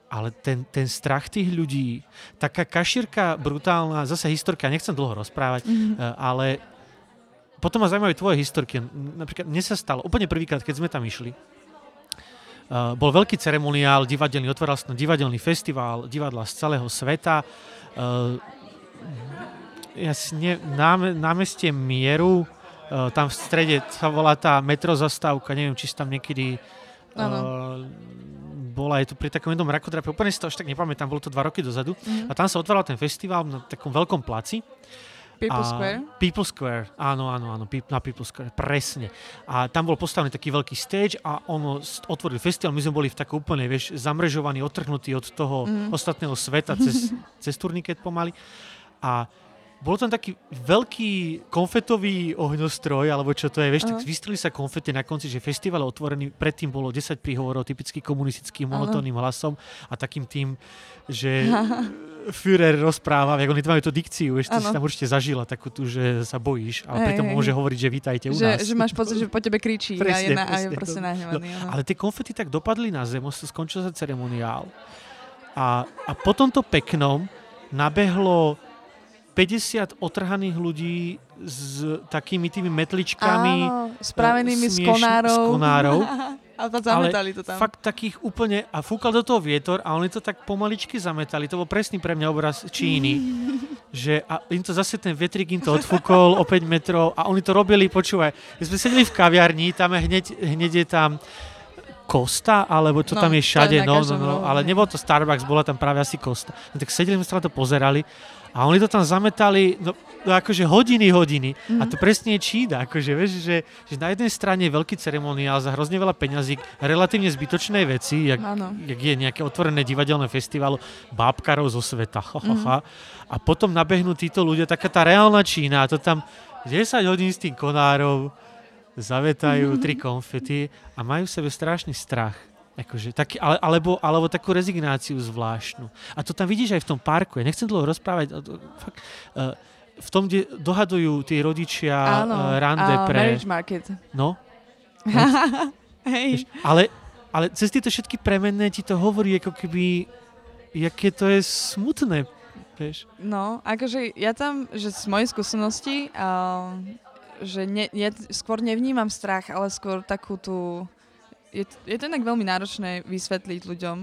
Ale ten, ten strach tých ľudí, taká kašírka brutálna, zase historka, nechcem dlho rozprávať, Mhm. eh, ale potom ma zaujímajú tvoje historky. Napríklad mne sa stalo, úplne prvýkrát, keď sme tam išli, Uh, bol veľký ceremoniál divadelný, otváral sa divadelný festival divadla z celého sveta. Uh, ja si ne, náme, námestie Mieru, uh, tam v strede sa volá tá metrozastávka, neviem, či si tam niekedy uh, bola, je to pri takom jednom rakodrape, úplne si to až tak nepamätám, bolo to dva roky dozadu. Mhm. A tam sa otváral ten festival na takom veľkom placi. People a, Square. People Square, áno, áno, áno, na People Square, presne. A tam bol postavený taký veľký stage a ono otvoril festival, my sme boli v tak úplne, vieš, zamrežovaní, otrhnutí od toho Mm. ostatného sveta cez, cez turniket pomaly. A bol tam taký veľký konfetový ohňostroj, alebo čo to je, vieš, tak Aha. vystreli sa konfety na konci, že festival otvorený, predtým bolo 10 príhovorov typicky komunistickým monotónnym hlasom a takým tým, že [laughs] Führer rozpráva, ako oni majú tú dikciu, vieš, ty si Áno. tam určite zažila takú tú, že sa bojíš, ale Hej, pritom hej, môže hovoriť, že vítajte u Že, nás. že máš pocit, že po tebe kričí a Presne, je, na, a je presne, proste to- nahnevaný. áno. Ale tie konfety tak dopadli na zem, skončil sa ceremoniál. A, a po tomto peknom nabehlo 50 otrhaných ľudí s takými tými metličkami. Áno, spravenými z smieš- konárov. z konárov. [laughs] a to zametali to tam. Fakt takých úplne, a fúkal do toho vietor a oni to tak pomaličky zametali. To bol presný pre mňa obraz Číny. [laughs] že a im to zase ten vetrik im to odfúkol o 5 metrov a oni to robili, počúvaj, my sme sedeli v kaviarni, tam je hneď, hneď je tam Costa, alebo to No, tam je všade, no, no, no, ale nebol to Starbucks, bola tam práve asi Costa. No tak sedeli sme sa na to pozerali a oni to tam zametali, no, no akože hodiny, hodiny. A Mhm. to presne je čída, akože vieš, že, že na jednej strane je veľký ceremoniál za hrozne veľa peňazí, relatívne zbytočné veci, jak, jak je nejaké otvorené divadelné festival bábkarov zo sveta. Ha, ha, Mhm. ha. A potom nabehnú títo ľudia, taká tá reálna Čína, a to tam 10 hodín s tým konárov, zavetajú tri konfety a majú v sebe strašný strach. Akože, taký, ale, alebo, alebo takú rezignáciu zvláštnu. A to tam vidíš aj v tom parku. Ja nechcem dlho rozprávať. Fakt, uh, v tom, kde dohadujú tí rodičia Áno, uh, rande a pre... marriage market. No, [laughs] Hej. Ale, ale cez tieto všetky premenné ti to hovorí, ako keby, jaké to je smutné. Vieš. No, akože ja tam, že z mojej skúsenosti, uh, že ne, ja skôr nevnímam strach, ale skôr takú tú... Je, je to inak veľmi náročné vysvetliť ľuďom,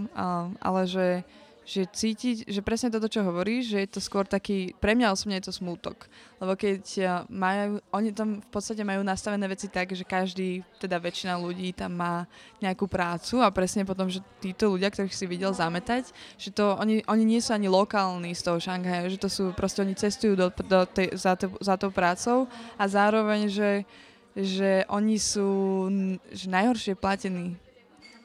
ale že, že cítiť, že presne toto, čo hovoríš, že je to skôr taký, pre mňa osobne je to smútok. Lebo keď uh, majú, oni tam v podstate majú nastavené veci tak, že každý, teda väčšina ľudí tam má nejakú prácu a presne potom, že títo ľudia, ktorých si videl zametať, že to oni, oni nie sú ani lokálni z toho Šanghaja, že to sú proste oni cestujú do, do tej, za, to, za tou prácou a zároveň, že, že oni sú že najhoršie platení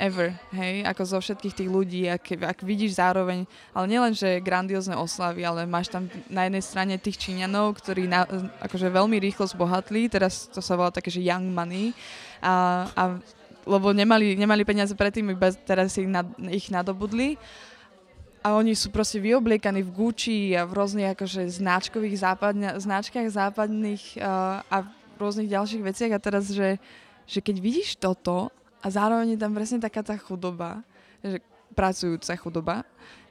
ever, hej, ako zo všetkých tých ľudí, ak, ak vidíš zároveň, ale nielen, že grandiózne oslavy, ale máš tam na jednej strane tých Číňanov, ktorí na, akože veľmi rýchlo zbohatli, teraz to sa volá také, že young money, a, a lebo nemali, nemali peniaze predtým, iba teraz ich, nad, ich nadobudli. A oni sú proste vyobliekaní v Gucci a v rôznych akože značkových západne, značkách západných uh, a rôznych ďalších veciach. A teraz, že, že keď vidíš toto a zároveň je tam presne taká tá chudoba, že pracujúca chudoba,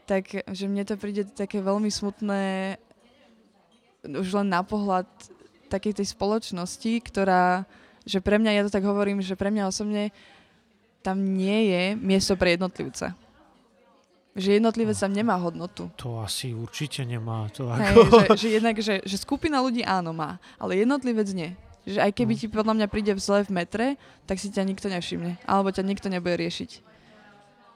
tak že mne to príde také veľmi smutné už len na pohľad takej tej spoločnosti, ktorá, že pre mňa, ja to tak hovorím, že pre mňa osobne tam nie je miesto pre jednotlivca. Že jednotlivec tam nemá hodnotu. To asi určite nemá. To Hej, ako... že, že jednak, že, že skupina ľudí áno má, ale jednotlivec nie. Že aj keby ti podľa mňa príde zle v metre, tak si ťa nikto nevšimne. Alebo ťa nikto nebude riešiť.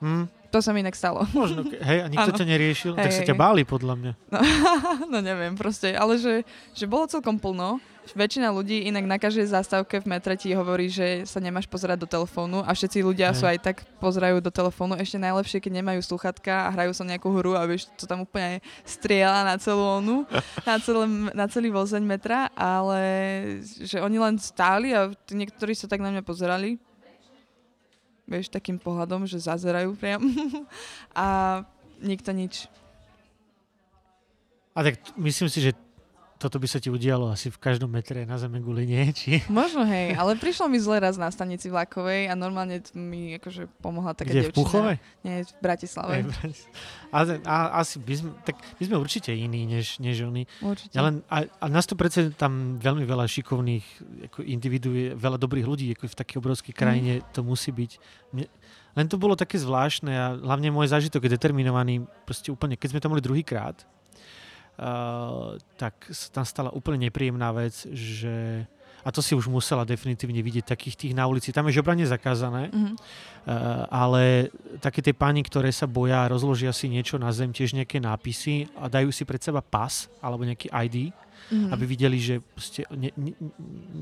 Hm, To sa mi inak stalo. možno, hej, a nikto ťa neriešil, tak Hej, sa hej, ťa báli podľa mňa. No, [laughs] no neviem proste, ale že, že bolo celkom plno. Väčšina ľudí inak na každej zastávke v metre ti hovorí, že sa nemáš pozerať do telefónu a všetci ľudia Hej. sú aj tak pozerajú do telefónu. Ešte najlepšie, keď nemajú sluchatka a hrajú sa nejakú hru a vieš, to tam úplne strieľa na celú onu, [laughs] na, celé, na celý vozeň metra, ale že oni len stáli a niektorí sa tak na mňa pozerali. Vieš, takým pohľadom, že zazerajú priam. [laughs] a nikto nič. A tak myslím si, že toto by sa ti udialo asi v každom metre na zeme guli, nie? [laughs] Či... Možno, hej, ale prišlo mi zle raz na stanici vlakovej a normálne mi akože pomohla taká Kde, v devčina. Puchovej? Nie, v Bratislave. Hej, a, a, asi by sme, tak my sme určite iní, než, než oni. Určite. Ja len, a, a na 100% tam veľmi veľa šikovných ako individuí, veľa dobrých ľudí, ako v takej obrovskej krajine to musí byť. Mne, len to bolo také zvláštne a hlavne môj zážitok je determinovaný proste úplne, keď sme tam boli druhýkrát, uh, tak sa tam stala úplne nepríjemná vec, že a to si už musela definitívne vidieť takých tých na ulici. Tam je žobranie zakázané, Mhm. uh, ale také tie páni, ktoré sa boja, rozložia si niečo na zem, tiež nejaké nápisy a dajú si pred seba pas alebo nejaký ID, Mhm. aby videli, že proste ne, ne,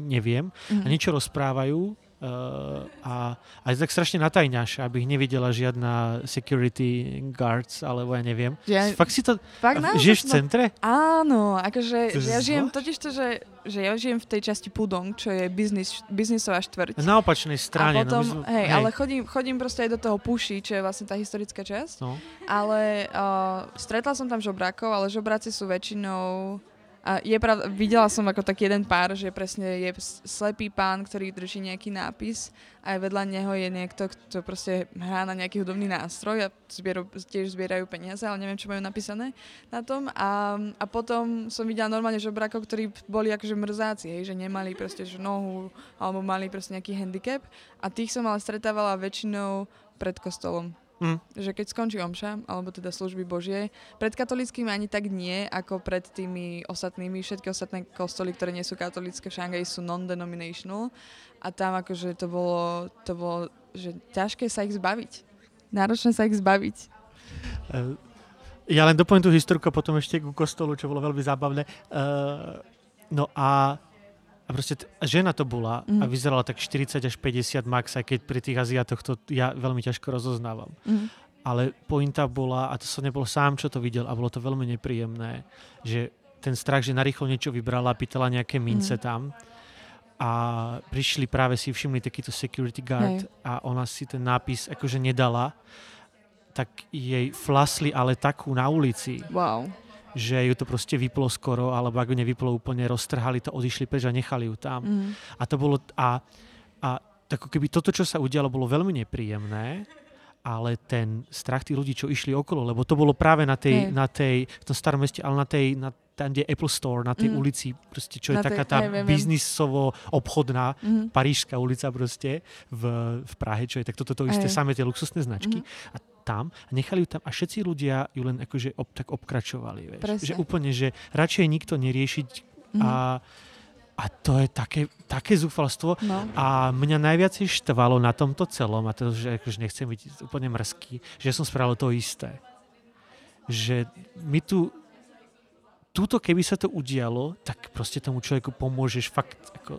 neviem a Mhm. niečo rozprávajú uh, a, a je tak strašne natajňaš, aby ich nevidela žiadna security guards, alebo ja neviem. Ja, Fakt si to... fakt, naozaj žiješ v centre? Áno, akože ja žijem totiž to, že, že ja žijem v tej časti Pudong, čo je biznis, biznisová štvrť. Na opačnej strane. a potom, no, sme, hej, ale chodím, chodím proste aj do toho Puši, čo je vlastne tá historická časť. No. Ale uh, stretla som tam žobrákov, ale žobráci sú väčšinou... A je pravda, videla som ako tak jeden pár, že presne je slepý pán, ktorý drží nejaký nápis a aj vedľa neho je niekto, kto proste hrá na nejaký hudobný nástroj a zbieru, tiež zbierajú peniaze, ale neviem, čo majú napísané na tom. A, a potom som videla normálne žobrákov, ktorí boli akože mrzáci, hej, že nemali proste nohu alebo mali proste nejaký handicap a tých som ale stretávala väčšinou pred kostolom Hm. že keď skončí omša, alebo teda služby Božie, pred katolickými ani tak nie, ako pred tými ostatnými. Všetky ostatné kostoly, ktoré nie sú katolické v Šangaji, sú non-denominational a tam akože to bolo, to bolo že ťažké sa ich zbaviť. Náročné sa ich zbaviť. Uh, ja len dopoviem tú historku potom ešte ku kostolu, čo bolo veľmi zábavné. Uh, no a, a proste t- žena to bola mm. a vyzerala tak 40 až 50 max, aj keď pri tých Aziatoch to ja veľmi ťažko rozoznávam. Mm. Ale pointa bola, a to som nebol sám, čo to videl, a bolo to veľmi nepríjemné, že ten strach, že narýchlo niečo vybrala, pýtala nejaké mince mm. tam a prišli práve si všimli takýto security guard Hej. a ona si ten nápis akože nedala tak jej flasli ale takú na ulici, wow. Že ju to proste vyplo skoro, alebo ak ju nevyplo úplne, roztrhali to, odišli preč a nechali ju tam. Mm. A to bolo, a, a ako keby toto, čo sa udialo, bolo veľmi nepríjemné, ale ten strach tých ľudí, čo išli okolo, lebo to bolo práve na tej, hey. na tej v tom starom meste, ale na tej, na, tam, kde Apple Store, na tej mm. ulici, proste, čo na je tej, taká tá hey, biznisovo-obchodná mm. parížská ulica proste v, v Prahe, čo je tak toto to isté, hey. samé tie luxusné značky. Mm. A tam a nechali ju tam a všetci ľudia ju len akože ob, tak obkračovali. Vieš? Že úplne, že radšej nikto neriešiť mm. a, a to je také, také zúfalstvo. No. A mňa najviac štvalo na tomto celom, a to, že akože nechcem byť úplne mrzký, že som spravil to isté. Že my tu túto keby sa to udialo, tak proste tomu človeku pomôžeš fakt ako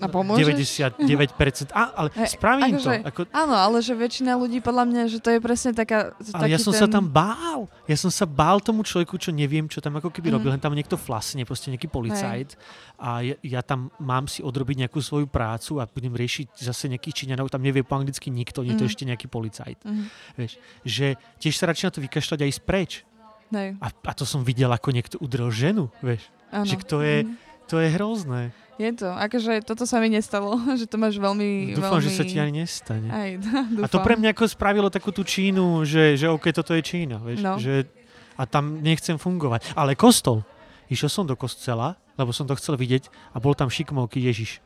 a pomôžeš? 99%. Á, ale hey, spravím akože, to. Ako... Áno, ale že väčšina ľudí podľa mňa, že to je presne taká... Ale ja som ten... sa tam bál. Ja som sa bál tomu človeku, čo neviem, čo tam ako keby mm. robil. Len tam niekto flasne, proste nejaký policajt. Hey. A ja, ja tam mám si odrobiť nejakú svoju prácu a budem riešiť zase nejakých Číňanov. Tam nevie po anglicky nikto, nie mm. to mhm. ešte nejaký policajt. Mm. Vieš, že tiež sa radšej na to vykašľať aj spreč. Hey. A, a to som videl, ako niekto udrel ženu, vieš. Ano. Že to je, mm. to je hrozné. Je to, akože toto sa mi nestalo, [laughs] že to máš veľmi... Dúfam, veľmi... že sa ti ani nestane. Aj, dúfam. [laughs] A to pre mňa ako spravilo takú tú Čínu, že, že OK, toto je Čína, vieš, no. že a tam nechcem fungovať. Ale kostol, išiel som do kostela, lebo som to chcel vidieť a bol tam šikmovky Ježiš.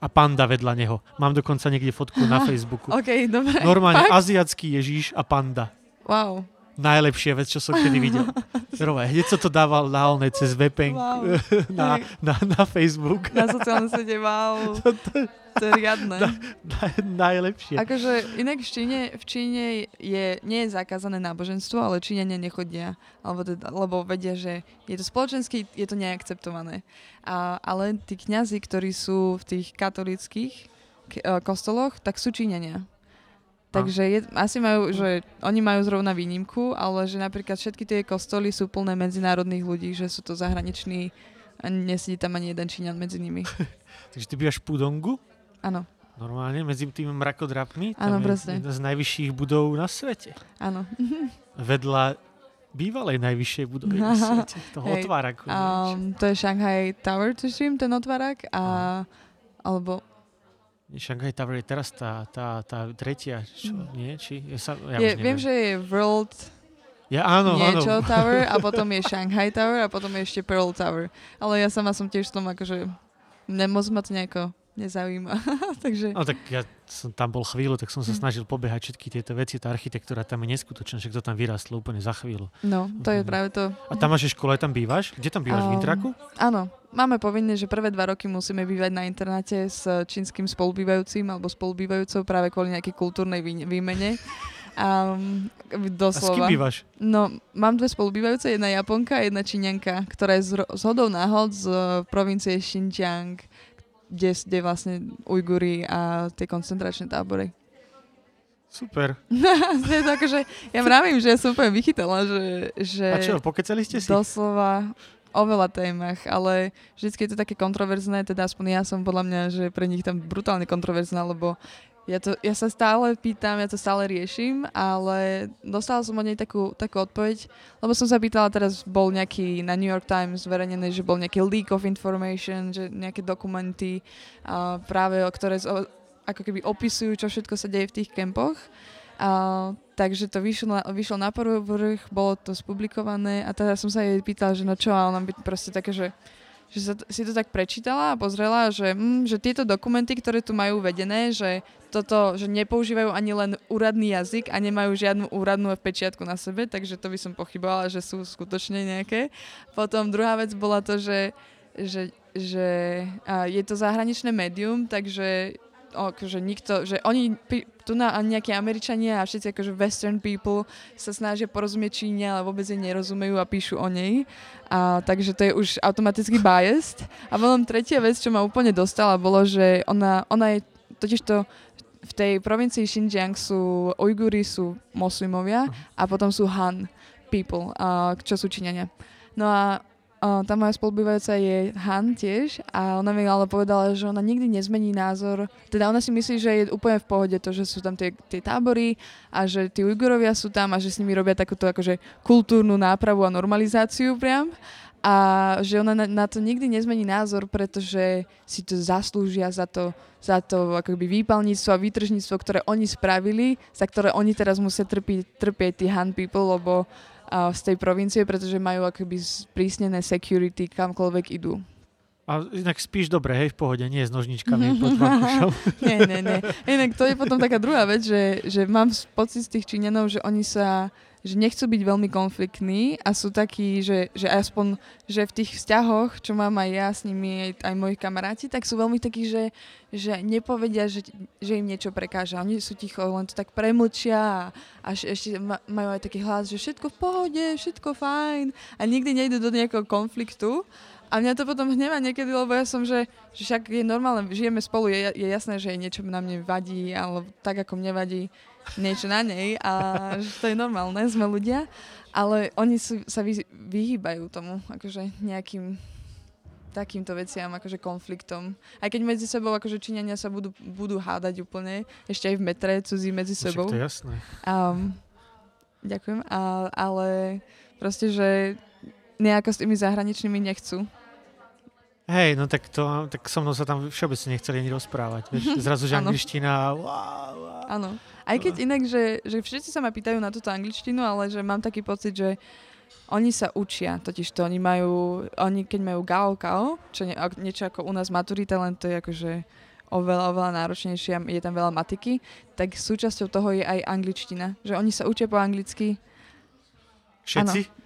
A panda vedľa neho. Mám dokonca niekde fotku na [laughs] Facebooku. OK, dobre. Normálne Fakt? aziatský Ježiš a panda. Wow najlepšia vec, čo som kedy videl. [laughs] Rové, hneď som to dával na olne cez VPN wow. [laughs] na, na, na Facebook. Na sociálne siete, wow. To, [laughs] to, to je riadne. Na, na, najlepšie. Akože inak v Číne, v Číne je, nie je zakázané náboženstvo, ale Číňania nechodia, alebo teda, lebo vedia, že je to spoločensky, je to neakceptované. A, ale tí kňazi, ktorí sú v tých katolických e, kostoloch, tak sú Číňania. Takže je, asi majú, že oni majú zrovna výnimku, ale že napríklad všetky tie kostoly sú plné medzinárodných ľudí, že sú to zahraniční a nesedí tam ani jeden Číňan medzi nimi. [laughs] Takže ty bývaš v Pudongu? Áno. Normálne, medzi tými mrakodrapmi? Áno, presne. Jedna z najvyšších budov na svete. Áno. [laughs] Vedľa bývalej najvyššej budovy na [laughs] svete, toho hey, otváraku. Um, to je Shanghai Tower, tuším, ten otvárak. A, alebo Shanghai Tower je teraz tá, tá, tá tretia, čo, mm. nie? Či, ja sa, ja je, viem, že je World ja, áno, niečo áno. [laughs] Tower a potom je Shanghai Tower a potom je ešte Pearl Tower. Ale ja sama som tiež v tom akože nemoc ma to nejako nezaujíma. [laughs] Takže... No tak ja som tam bol chvíľu, tak som sa hm. snažil pobehať všetky tieto veci. Tá architektúra tam je neskutočná, že to tam vyrastlo úplne za chvíľu. No, to je mhm. práve to. A tam máš školu, aj tam bývaš? Kde tam bývaš? Um, v Intraku? Áno. Máme povinné, že prvé dva roky musíme bývať na internáte s čínskym spolubývajúcim alebo spolubývajúcou práve kvôli nejakej kultúrnej výmene. [laughs] Um, doslova. A s kým bývaš? No, mám dve spolubývajúce, jedna Japonka a jedna Číňanka, ktorá je z, z hodou náhod z provincie Xinjiang kde, kde vlastne Ujguri a tie koncentračné tábory. Super. [laughs] je to akože, ja mravím, že som úplne vychytala, že, že... A čo, pokecali ste si? Doslova o veľa témach, ale vždy je to také kontroverzné, teda aspoň ja som podľa mňa, že pre nich tam brutálne kontroverzná, lebo ja, to, ja sa stále pýtam, ja to stále riešim, ale dostala som od nej takú, takú odpoveď, lebo som sa pýtala, teraz bol nejaký na New York Times zverejnený, že bol nejaký leak of information, že nejaké dokumenty a práve, ktoré z, ako keby opisujú, čo všetko sa deje v tých kempoch. A, takže to vyšlo vyšlo na povrch, bolo to spublikované a teda som sa jej pýtala, že no čo, a ona by proste také, že že sa, si to tak prečítala a pozrela, že, mm, že tieto dokumenty, ktoré tu majú vedené, že toto, že nepoužívajú ani len úradný jazyk a nemajú žiadnu úradnú pečiatku na sebe, takže to by som pochybovala, že sú skutočne nejaké. Potom druhá vec bola to, že, že, že je to zahraničné médium, takže akože nikto, že oni, tu na nejakí Američania a všetci akože western people sa snažia porozumieť Číne, ale vôbec jej nerozumejú a píšu o nej. A, takže to je už automaticky biased. A potom tretia vec, čo ma úplne dostala, bolo, že ona, ona je totiž to v tej provincii Xinjiang sú Ujguri, sú moslimovia a potom sú Han people, a, čo sú Číňania. No a tá moja spolubývajúca je Han tiež a ona mi ale povedala, že ona nikdy nezmení názor. Teda ona si myslí, že je úplne v pohode to, že sú tam tie, tie tábory a že tí Ujgurovia sú tam a že s nimi robia takúto akože kultúrnu nápravu a normalizáciu priam. A že ona na, na to nikdy nezmení názor, pretože si to zaslúžia za to, za to akoby výpalníctvo a výtržníctvo, ktoré oni spravili, za ktoré oni teraz musia trpieť, trpieť tí Han people, lebo z tej provincie, pretože majú akoby sprísnené security kamkoľvek idú. A inak spíš dobre, hej, v pohode, nie s nožničkami [laughs] pod [laughs] nie, nie, nie. Inak to je potom taká druhá vec, že, že mám pocit z tých Číňanov, že oni sa že nechcú byť veľmi konfliktní a sú takí, že, že aspoň, že v tých vzťahoch, čo mám aj ja s nimi, aj, aj moji kamaráti, tak sú veľmi takí, že, že nepovedia, že, že im niečo prekáža. Oni sú ticho, len to tak premlčia a, a ešte majú aj taký hlas, že všetko v pohode, všetko fajn a nikdy nejdu do nejakého konfliktu. A mňa to potom hnevá niekedy, lebo ja som, že, že však je normálne, žijeme spolu, je, je jasné, že niečo na mne vadí, alebo tak ako mne vadí niečo na nej a že to je normálne, sme ľudia, ale oni sú, sa vy, vyhýbajú tomu, akože nejakým takýmto veciam, akože konfliktom. Aj keď medzi sebou akože Číňania sa budú, budú hádať úplne, ešte aj v metre cudzí medzi sebou. Však to je jasné. Um, ďakujem, a, ale proste, že nejako s tými zahraničnými nechcú. Hej, no tak, to, tak so mnou sa tam všeobecne nechceli ani rozprávať. Vieš, [laughs] zrazu, že angličtina, wow, wow. Áno. Aj keď inak, že, že všetci sa ma pýtajú na túto angličtinu, ale že mám taký pocit, že oni sa učia, totiž to oni majú, oni keď majú gao kao, čo nie, niečo ako u nás maturita, len to je akože oveľa, oveľa náročnejšie a je tam veľa matiky, tak súčasťou toho je aj angličtina. Že oni sa učia po anglicky. Všetci? Ano.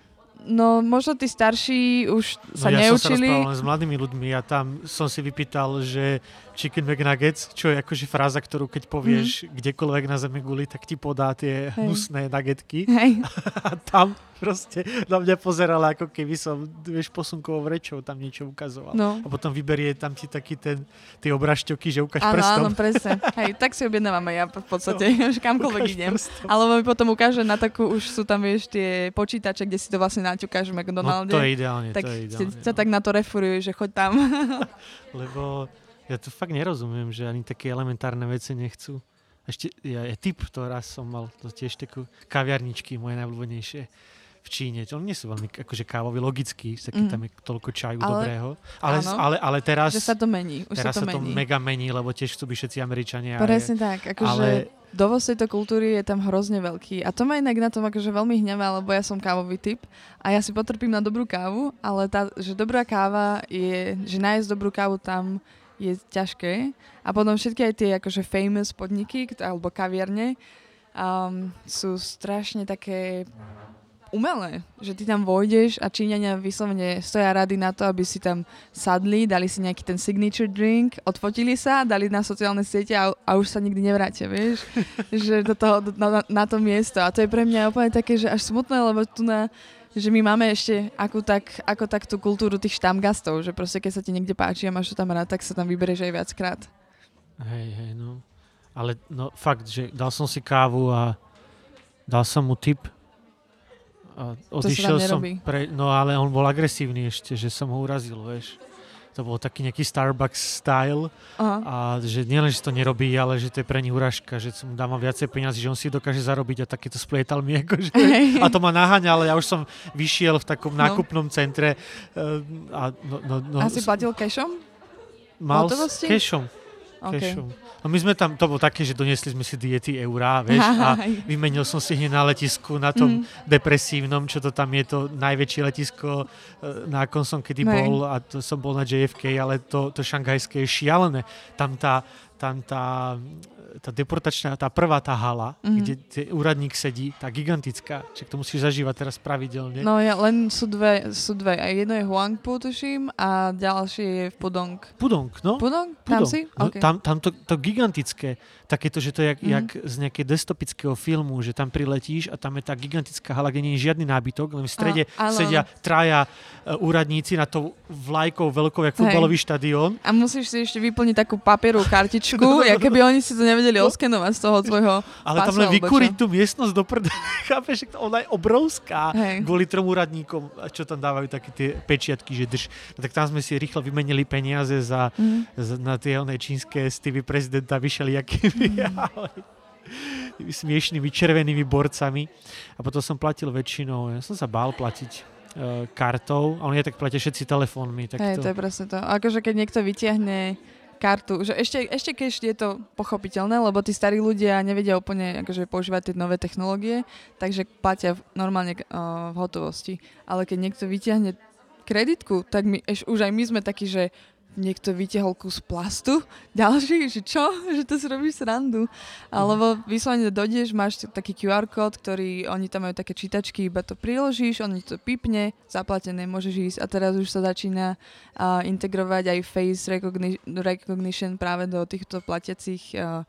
No možno tí starší už sa no, ja neučili. Ja som sa s mladými ľuďmi a tam som si vypýtal, že chicken McNuggets, čo je akože fráza, ktorú keď povieš mm. kdekoľvek na zemi guli, tak ti podá tie Hej. hnusné nuggetky. Hej. [laughs] A tam proste na mňa pozerala, ako keby som, vieš, posunkovou rečou tam niečo ukazoval. No. A potom vyberie tam ti taký ten, tie obrašťoky, že ukáž áno, prstom. Áno, presne. Hej, tak si objednávam aj ja v podstate, no, [laughs] kamkoľvek idem. Prstom. Alebo mi potom ukáže na takú, už sú tam, vieš, tie počítače, kde si to vlastne naťukáš v McDonalde. No, to je ideálne, tak to je ideálne. sa no. tak na to refurujú, že choď tam. [laughs] Lebo ja to fakt nerozumiem, že ani také elementárne veci nechcú. Ešte ja, ja typ, to raz som mal, to tiež takú kaviarničky moje najobľúbenejšie v Číne. Oni nie sú veľmi akože kávoví, logický, taký mm. tam je toľko čaju ale, dobrého. Ale, áno, ale, ale teraz... Že sa to mení. Už teraz sa to, sa to mení. mega mení, lebo tiež chcú byť všetci Američania. Presne tak. Akože ale... dovoz tejto kultúry je tam hrozne veľký. A to ma inak na tom akože veľmi hnevá, lebo ja som kávový typ a ja si potrpím na dobrú kávu, ale tá, že dobrá káva je, že nájsť dobrú kávu tam je ťažké. A potom všetky aj tie akože famous podniky alebo kaviarne um, sú strašne také umelé, že ty tam vojdeš a Číňania vyslovene stoja rady na to, aby si tam sadli, dali si nejaký ten signature drink, odfotili sa, dali na sociálne siete a, a už sa nikdy nevrátia, vieš, [laughs] že do toho, na, na to miesto. A to je pre mňa úplne také, že až smutné, lebo tu na že my máme ešte ako tak, ako tak tú kultúru tých štamgastov, že proste keď sa ti niekde páči a máš to tam rád, tak sa tam vyberieš aj viackrát. Hej, hej, no. Ale no fakt, že dal som si kávu a dal som mu tip a odišiel som pre... No ale on bol agresívny ešte, že som ho urazil, vieš. To bol taký nejaký Starbucks style Aha. a že nielen, že to nerobí, ale že to je pre nich uražka, že mu dávam viacej peniazy, že on si dokáže zarobiť a takéto splietal mi [laughs] akože, a to ma naháňa, ale ja už som vyšiel v takom no. nákupnom centre uh, a no, no, no, a si platil cashom? Mal s cashom. Okay. No my sme tam, to bolo také, že doniesli sme si diety eurá, vieš, a vymenil som si hneď na letisku, na tom mm. depresívnom, čo to tam je, to najväčšie letisko, e, na akom som kedy Nej. bol, a to som bol na JFK, ale to, to šanghajské je šialené. Tam tá, tam tá tá deportačná, tá prvá tá hala, Mhm. kde ten úradník sedí, tá gigantická, čiže to musíš zažívať teraz pravidelne. No ja, len sú dve, sú dve. A jedno je Huangpu, tuším, a ďalšie je v Pudong. Pudong, no. Pudong? Tam Pudong. si? No, OK. tam, tam to, to gigantické, takéto, že to je jak, Mhm. jak z nejakého dystopického filmu, že tam priletíš a tam je tá gigantická hala, kde nie je žiadny nábytok, len v strede áno, sedia traja e, úradníci na to vlajkou veľkou, jak futbalový štadión. A musíš si ešte vyplniť takú papierovú kartičku, [laughs] ja keby oni si to nevedeli No. oskenovať z toho tvojho Ale tam len vykúriť tú miestnosť do prde, [laughs] chápeš, že ona je obrovská. Hej. Kvôli trom úradníkom, čo tam dávajú také tie pečiatky, že drž. No, tak tam sme si rýchlo vymenili peniaze za, Mhm. za na tie oné čínske stivy prezidenta vyšeli jakými tými [laughs] smiešnými červenými borcami. A potom som platil väčšinou, ja som sa bál platiť e, kartou, a oni aj tak platia všetci telefónmi. Tak Hej, to, to je presne to. Akože keď niekto vytiahne kartu, že ešte, ešte keď je to pochopiteľné, lebo tí starí ľudia nevedia úplne akože používať tie nové technológie, takže platia normálne uh, v hotovosti. Ale keď niekto vytiahne kreditku, tak my, už aj my sme takí, že niekto vytiahol kus plastu, [laughs] ďalší, že čo? [laughs] Že to si robíš srandu. Alebo vyslovene dojdeš, máš taký QR kód, ktorý, oni tam majú také čítačky, iba to priložíš, on ti to pipne, zaplatené, môžeš ísť a teraz už sa začína a, integrovať aj face recogni- recognition práve do týchto platiacich a,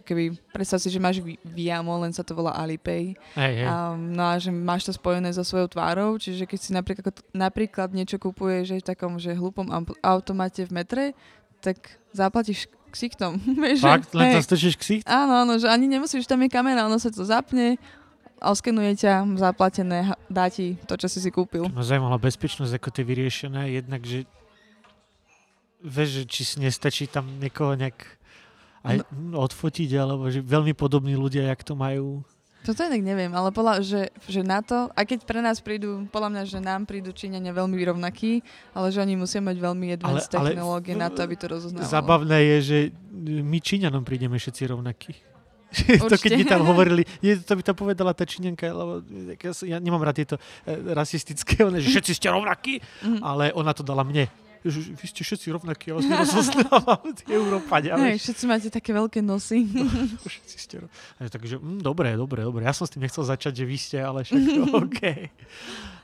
keby, predstav si, že máš Vi- Viamo, len sa to volá Alipay. hej, hej. Um, no a že máš to spojené so svojou tvárou, čiže keď si napríklad, napríklad niečo kupuješ že v takom že hlupom am- automate v metre, tak zaplatíš ksichtom. [laughs] Fakt, len tam strčíš ksicht? Áno, áno, že ani nemusíš, tam je kamera, ono sa to zapne, oskenuje ťa, zaplatené, dá ti to, čo si si kúpil. Ma zaujímala bezpečnosť, ako to je vyriešené, jednak, že vieš, či si nestačí tam niekoho nejak aj no. odfotiť, alebo že veľmi podobní ľudia, jak to majú. Toto inak neviem, ale podľa, že, že na to, a keď pre nás prídu, podľa mňa, že nám prídu Číňania veľmi rovnakí, ale že oni musia mať veľmi advanced Ale- ale technológie na to, aby to rozoznávalo. Zabavné je, že my Číňanom prídeme všetci rovnakí. [laughs] to keď by tam hovorili, nie, to by tam povedala tá Číňanka, lebo ja, ja nemám rád tieto e, rasistické, one, [laughs] že všetci ste rovnakí, Mhm. ale ona to dala mne. Že, vy ste všetci rovnakí, ja vás nerozoznávam, tie Európania. [laughs] Hej, všetci máte také veľké nosy. [laughs] Všetci ste ro- A Takže, mm, dobre, dobre, dobre. Ja som s tým nechcel začať, že vy ste, ale však [laughs] OK.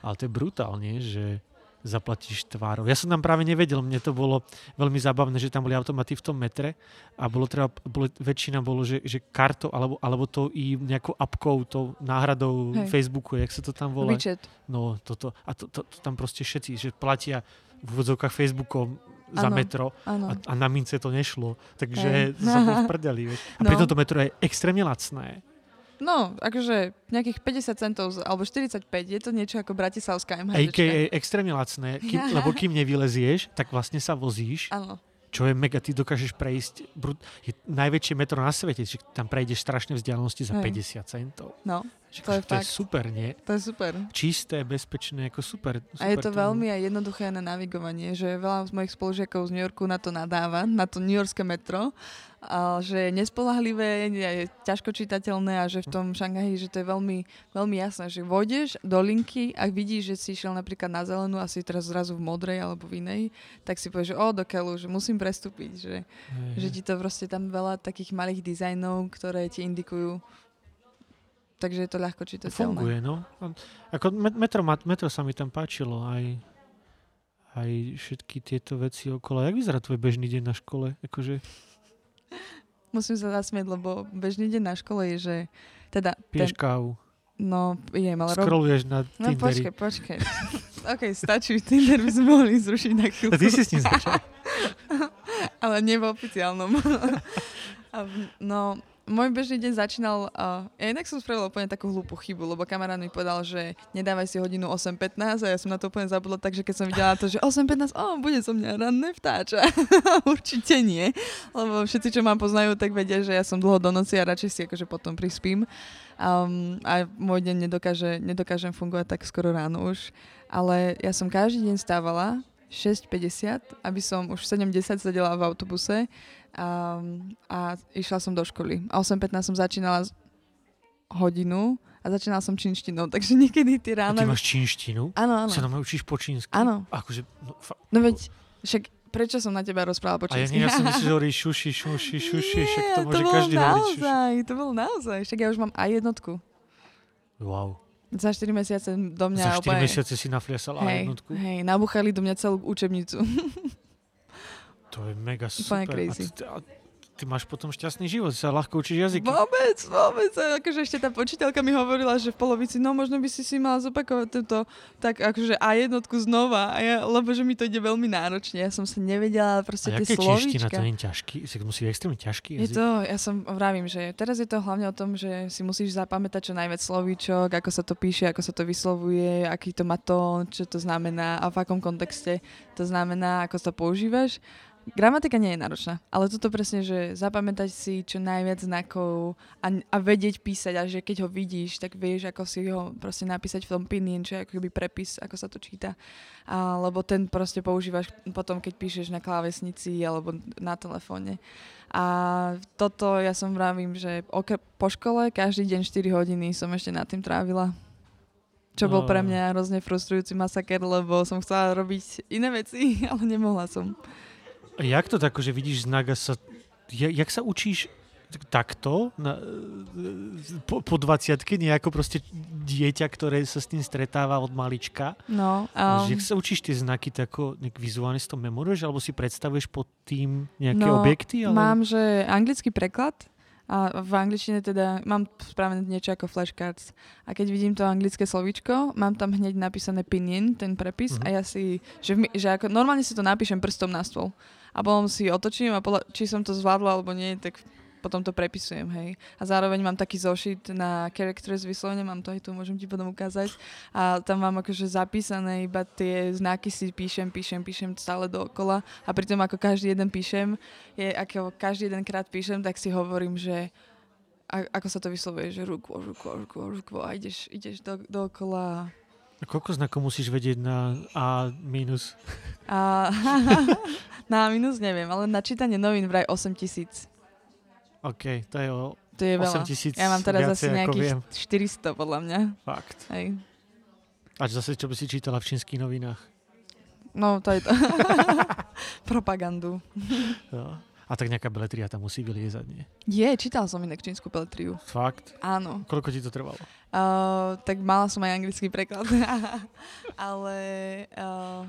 Ale to je brutálne, že zaplatíš tvárou. Ja som tam práve nevedel, mne to bolo veľmi zábavné, že tam boli automaty v tom metre a bolo treba, bolo, väčšina bolo, že, že kartou alebo, alebo to i nejakou apkou, tou náhradou Hej. Facebooku, jak sa to tam volá. Widget. No, toto. A to, to, to tam proste všetci, že platia v úvodzovkách Facebookom za Áno, metro Áno. a, a na mince to nešlo. Takže som bol v [laughs] prdeli. Vieš. A No. pritom to metro je extrémne lacné. No, akože nejakých 50 centov, alebo 45, je to niečo ako bratislavská MHD. AKA extrémne lacné, kým, [laughs] lebo kým nevylezieš, tak vlastne sa vozíš, Áno. čo je mega, ty dokážeš prejsť, brut, je najväčšie metro na svete, že tam prejdeš strašné vzdialenosti za Hej. 50 centov. No, Že To je to je fakt. super, nie? to je super. Čisté, bezpečné, ako super. super A je to tomu. veľmi aj jednoduché na navigovanie, že veľa z mojich spolužiakov z New Yorku na to nadáva, na to New Yorkské metro, a že je nespolahlivé, je ťažko čitateľné a že v tom Šangahi, že to je veľmi, veľmi jasné, že vojdeš do linky a vidíš, že si išiel napríklad na zelenú a si teraz zrazu v modrej alebo v inej, tak si povieš, že o, do keľu, že musím prestúpiť, že, že ti to proste tam veľa takých malých dizajnov, ktoré ti indikujú Takže je to ľahko čitateľné. Funguje, no. Ako met- metro, metro sa mi tam páčilo, aj, aj všetky tieto veci okolo. Jak vyzerá tvoj bežný deň na škole? Akože Musím sa zasmieť, lebo bežný deň na škole je, že teda... piješ kávu, no, idem, ale... Rob... scrolluješ na No Tinderi. počkaj, počkaj. [laughs] OK, stačí. Tinder by sme mohli zrušiť na chvíľku. A ty si s ním začal. [laughs] ale nie v oficiálnom. [laughs] No, môj bežný deň začínal... Uh, ja inak som spravila úplne takú hlúpu chybu, lebo kamarát mi povedal, že nedávaj si hodinu 8.15 a ja som na to úplne zabudla, takže keď som videla to, že 8.15, o, bude so mňa ranné vtáča. [laughs] Určite nie, lebo všetci, čo ma poznajú, tak vedia, že ja som dlho do noci a radšej si akože potom prispím. Um, a môj deň nedokáže, nedokážem fungovať tak skoro ráno už. Ale ja som každý deň stávala 6.50, aby som už 7.10 sedela v autobuse a, a išla som do školy. A 8.15 som začínala hodinu a začínala som čínštinou, [laughs] takže niekedy tie A rána... ty máš čínštinu? Áno, áno. Sa tam učíš po čínsky? Áno. Akože, no, fa- No veď, však prečo som na teba rozprával po A ja, nie, ja som myslel, že [laughs] šuši, šuši, šuši, však to Nie, môže bolo každý hovoriť šuši. naozaj, to bolo naozaj. Však ja už mám aj jednotku. Wow. Za 4 mesiace do mňa Za 4 úplne... mesiace si nafliasal aj hej, jednotku. hej, nabuchali do mňa celú učebnicu. [laughs] To je mega Úplne super. crazy. A ty, a ty máš potom šťastný život, sa ľahko učíš jazyky. Vôbec, vôbec. Akože ešte tá počítelka mi hovorila, že v polovici, no možno by si si mala zopakovať túto, tak akože a jednotku znova, a ja, lebo že mi to ide veľmi náročne. Ja som sa nevedela proste A tie slovíčka. to je ťažký? Si musí byť extrémne ťažký Je jazyk. to, ja som vravím, že teraz je to hlavne o tom, že si musíš zapamätať čo najviac slovíčok, ako sa to píše, ako sa to vyslovuje, aký to má tón, čo to znamená a v akom kontexte to znamená, ako to používaš. Gramatika nie je náročná, ale toto presne, že zapamätať si čo najviac znakov a, a vedieť písať a že keď ho vidíš, tak vieš, ako si ho proste napísať v tom pinyin, čo je ako keby prepis, ako sa to číta. A, lebo ten proste používaš potom, keď píšeš na klávesnici alebo na telefóne. A toto ja som vravím, že okre- po škole každý deň 4 hodiny som ešte nad tým trávila. Čo bol pre No. mňa hrozne frustrujúci masaker, lebo som chcela robiť iné veci, [laughs] ale nemohla som. A jak to tak, že vidíš znak a sa... Ja, jak sa učíš takto na, po, po 20 nie ako proste dieťa, ktoré sa s tým stretáva od malička. No, Um, jak sa učíš tie znaky, tak ako nejak vizuálne si to memoruješ, alebo si predstavuješ pod tým nejaké No, objekty? Ale... Mám, že anglický preklad a v angličtine teda mám spravené niečo ako flashcards. A keď vidím to anglické slovíčko, mám tam hneď napísané pinyin, ten prepis Mhm. a ja si, že, v, že ako, normálne si to napíšem prstom na stôl. A potom si otočím a podľa, či som to zvládla alebo nie, tak potom to prepisujem, hej. A zároveň mám taký zošit na characters vyslovene, mám to aj tu, môžem ti potom ukázať. A tam mám akože zapísané iba tie znaky si píšem, píšem, píšem stále dookola. A pritom ako každý jeden píšem, je, ako každý jeden krát píšem, tak si hovorím, že a, ako sa to vyslovuje, že rukvo, rukvo, rukvo, rukvo a ideš, ideš do, dookola. A Koľko znakov musíš vedieť na A minus? A [laughs] na minus neviem, ale na čítanie novín vraj 8 tisíc. OK, to je o To je 8 veľa. tisíc Ja mám teraz asi nejakých viem. 400 podľa mňa. Fakt. Hej. Až zase, čo by si čítala v čínskych novinách. No, to je to. [laughs] Propagandu. No. A tak nejaká beletria tam musí vyliezať, nie? Je, čítal som inak čínsku peletriu. Fakt? Áno. Koľko ti to trvalo? Uh, tak mala som aj anglický preklad. [laughs] ale uh,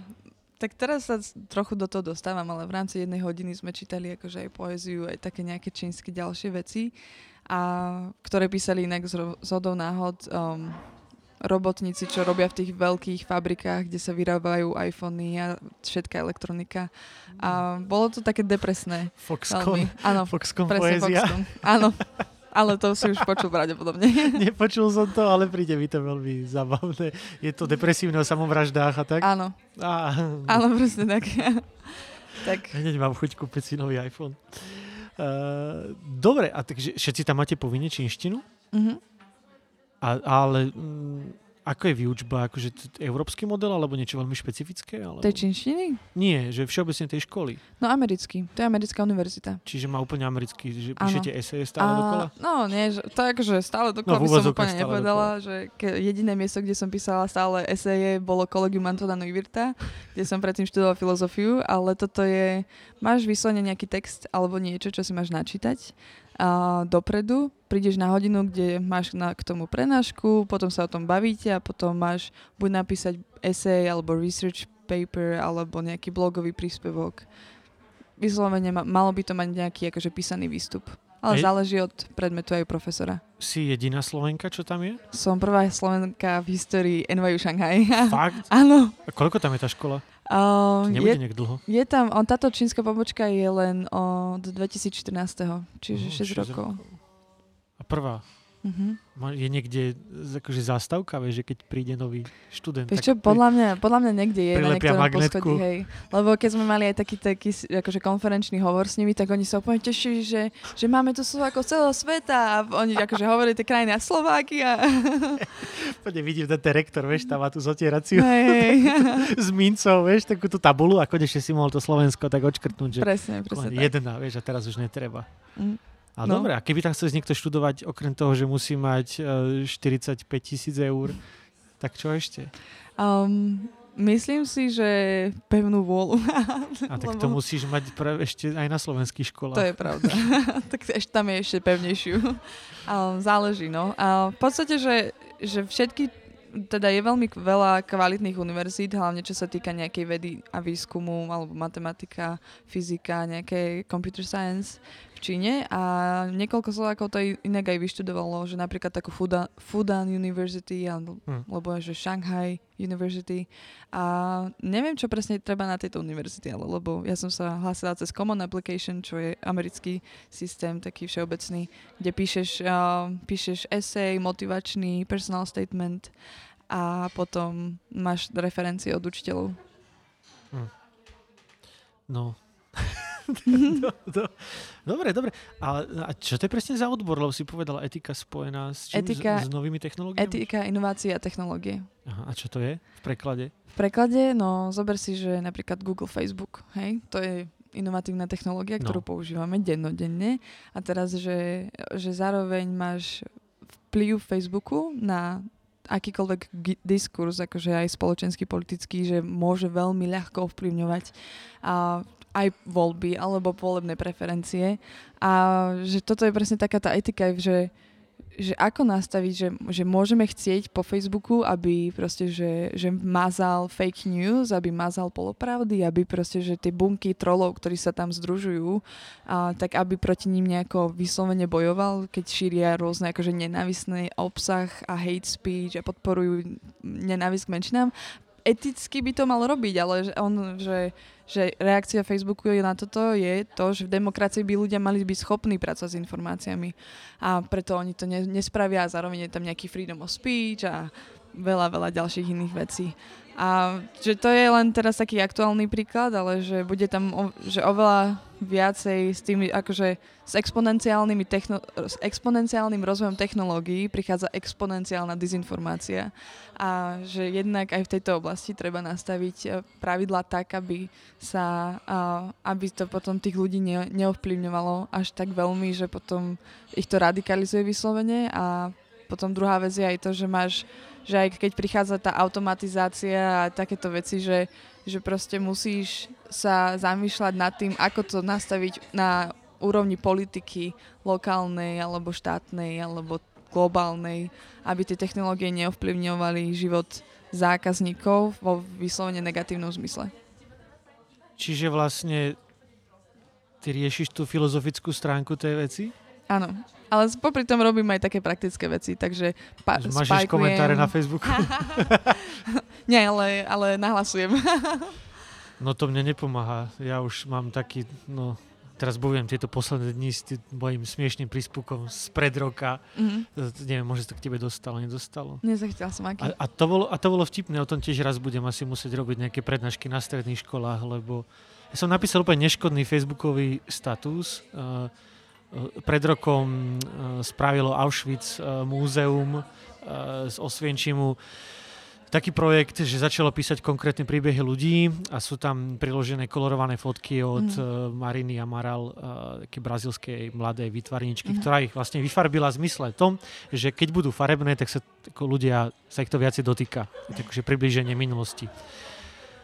tak teraz sa trochu do toho dostávam, ale v rámci jednej hodiny sme čítali akože aj poéziu, aj také nejaké čínske ďalšie veci, a, ktoré písali inak z, z hodou náhod um, robotníci, čo robia v tých veľkých fabrikách, kde sa vyrábajú iPhony a všetká elektronika. A bolo to také depresné. Foxconn? Áno, Foxconn presne poézia? Foxconn. Áno, ale to si už počul pravdepodobne. [laughs] Nepočul som to, ale príde mi to veľmi zabavné. Je to depresívne o samovraždách a tak? Áno, Á, áno, presne tak. tak Hneď mám chuť kúpiť si nový iPhone. Uh, dobre, a takže všetci tam máte povinne čínštinu? mhm. A, ale mm, ako je výučba? Akože t- európsky model alebo niečo veľmi špecifické? Alebo... tej čínštiny? Nie, že všeobecne tej školy. No americký, to je americká univerzita. Čiže má úplne americký, že Áno. píšete eseje stále dokola? no nie, že, to je akože stále dokola No, by som úplne nepovedala, že ke, jediné miesto, kde som písala stále eseje, bolo Collegium Antona Neuwirta, [laughs] kde som predtým študovala filozofiu, ale toto je, máš vyslovene nejaký text alebo niečo, čo si máš načítať a dopredu, prídeš na hodinu, kde máš na, k tomu prenášku, potom sa o tom bavíte a potom máš buď napísať esej alebo research paper alebo nejaký blogový príspevok. Vyslovene ma, malo by to mať nejaký akože písaný výstup. Ale Hej. záleží od predmetu aj profesora. Si jediná Slovenka, čo tam je? Som prvá Slovenka v histórii NYU Shanghai. [laughs] Fakt? Áno. A koľko tam je tá škola? Uh, To nebude je, nejak dlho. je tam, on, táto čínska pobočka je len od 2014. Čiže Mhm, 6 šesť rokov. A prvá, Má- je niekde akože zástavka, vieš, že keď príde nový študent. Vieš čo, pri- podľa mňa, podľa mňa niekde je na niektorom magnetku. poschodí, hej. Lebo keď sme mali aj taký, taký akože konferenčný hovor s nimi, tak oni sa úplne tešili, že, že máme tu Slovákov celého sveta a oni akože hovorili tie krajiny a Slováky a [laughs] Poďme vidím ten rektor, vieš, tam má tú zotieraciu hej, hej. [laughs] s mincov, vieš, takú tú tabulu a konečne si mohol to Slovensko tak odškrtnúť, že presne, presne tak. jedna, vieš, a teraz už netreba. Mm. A No. dobre, a keby tam chcel niekto študovať, okrem toho, že musí mať e, 45 tisíc eur, tak čo ešte? Um, myslím si, že pevnú vôľu. [laughs] A tak to Lebo- musíš mať pre, ešte aj na slovenských školách. To je pravda. [laughs] tak ešte tam je ešte pevnejšiu. Ale záleží, no. A v podstate, že, že všetky teda je veľmi veľa kvalitných univerzít, hlavne čo sa týka nejakej vedy a výskumu, alebo matematika, fyzika, nejaké computer science v Číne a niekoľko Slovákov to inak aj vyštudovalo, že napríklad takú Fudan, Fudan University, alebo, Hm. alebo že Shanghai University a neviem, čo presne treba na tejto univerzite, ale lebo ja som sa hlásila cez Common Application, čo je americký systém, taký všeobecný, kde píšeš, uh, píšeš esej, motivačný, personal statement a potom máš referencie od učiteľov. No. [laughs] do, do. Dobre, dobre. A, a čo to je presne za odbor? Lebo si povedala etika spojená s čím? Etika- s, s novými technológiami? Etika, inovácie a technológie. Aha, a čo to je v preklade? V preklade, no zober si, že napríklad Google, Facebook, hej, to je inovatívna technológia, ktorú No. používame dennodenne a teraz, že, že zároveň máš vplyv Facebooku na akýkoľvek diskurs, akože aj spoločenský, politický, že môže veľmi ľahko ovplyvňovať a aj voľby alebo volebné preferencie a že toto je presne taká tá etika, že že ako nastaviť, že, že môžeme chcieť po Facebooku, aby proste, že, že mazal fake news, aby mazal polopravdy, aby proste, že tie bunky trolov, ktorí sa tam združujú, a, tak aby proti ním nejako vyslovene bojoval, keď šíria rôzne akože nenávisný obsah a hate speech a podporujú nenávisť k menšinám. Eticky by to mal robiť, ale že on, že, že reakcia Facebooku je na toto je to, že v demokracii by ľudia mali byť schopní pracovať s informáciami. A preto oni to ne, nespravia a zároveň je tam nejaký freedom of speech a veľa, veľa ďalších iných vecí. A že to je len teraz taký aktuálny príklad, ale že bude tam o, že oveľa viacej s tými, akože s exponenciálnymi techno, s exponenciálnym rozvojom technológií prichádza exponenciálna dezinformácia a že jednak aj v tejto oblasti treba nastaviť e, pravidlá tak, aby sa, a, aby to potom tých ľudí ne, neovplyvňovalo až tak veľmi, že potom ich to radikalizuje vyslovene a potom druhá vec je aj to, že máš že aj keď prichádza tá automatizácia a takéto veci, že, že proste musíš sa zamýšľať nad tým, ako to nastaviť na úrovni politiky lokálnej alebo štátnej alebo globálnej, aby tie technológie neovplyvňovali život zákazníkov vo vyslovene negatívnom zmysle. Čiže vlastne ty riešiš tú filozofickú stránku tej veci? Áno. Ale popri tom robím aj také praktické veci, takže pa- máš komentáre na Facebooku? [laughs] Nie, ale, ale nahlasujem. [laughs] No to mne nepomáha. Ja už mám taký, no teraz bojujem tieto posledné dni s tým mojim smiešným príspevkom z pred roka. Mhm. E, Neviem, možno to k tebe dostalo, nedostalo. Nezachytila som aký. A, a, to bolo, a to bolo vtipné, o tom tiež raz budem asi musieť robiť nejaké prednášky na stredných školách, lebo ja som napísal úplne neškodný facebookový status. Uh, pred rokom uh, spravilo Auschwitz uh, múzeum uh, z Osvienčimu taký projekt, že začalo písať konkrétne príbehy ľudí a sú tam priložené kolorované fotky od mm. Mariny Amaral, také brazilskej mladej výtvarničky, Mhm. ktorá ich vlastne vyfarbila v zmysle tom, že keď budú farebné, tak sa ako ľudia sa ich to viacej dotýka. Takže priblíženie minulosti.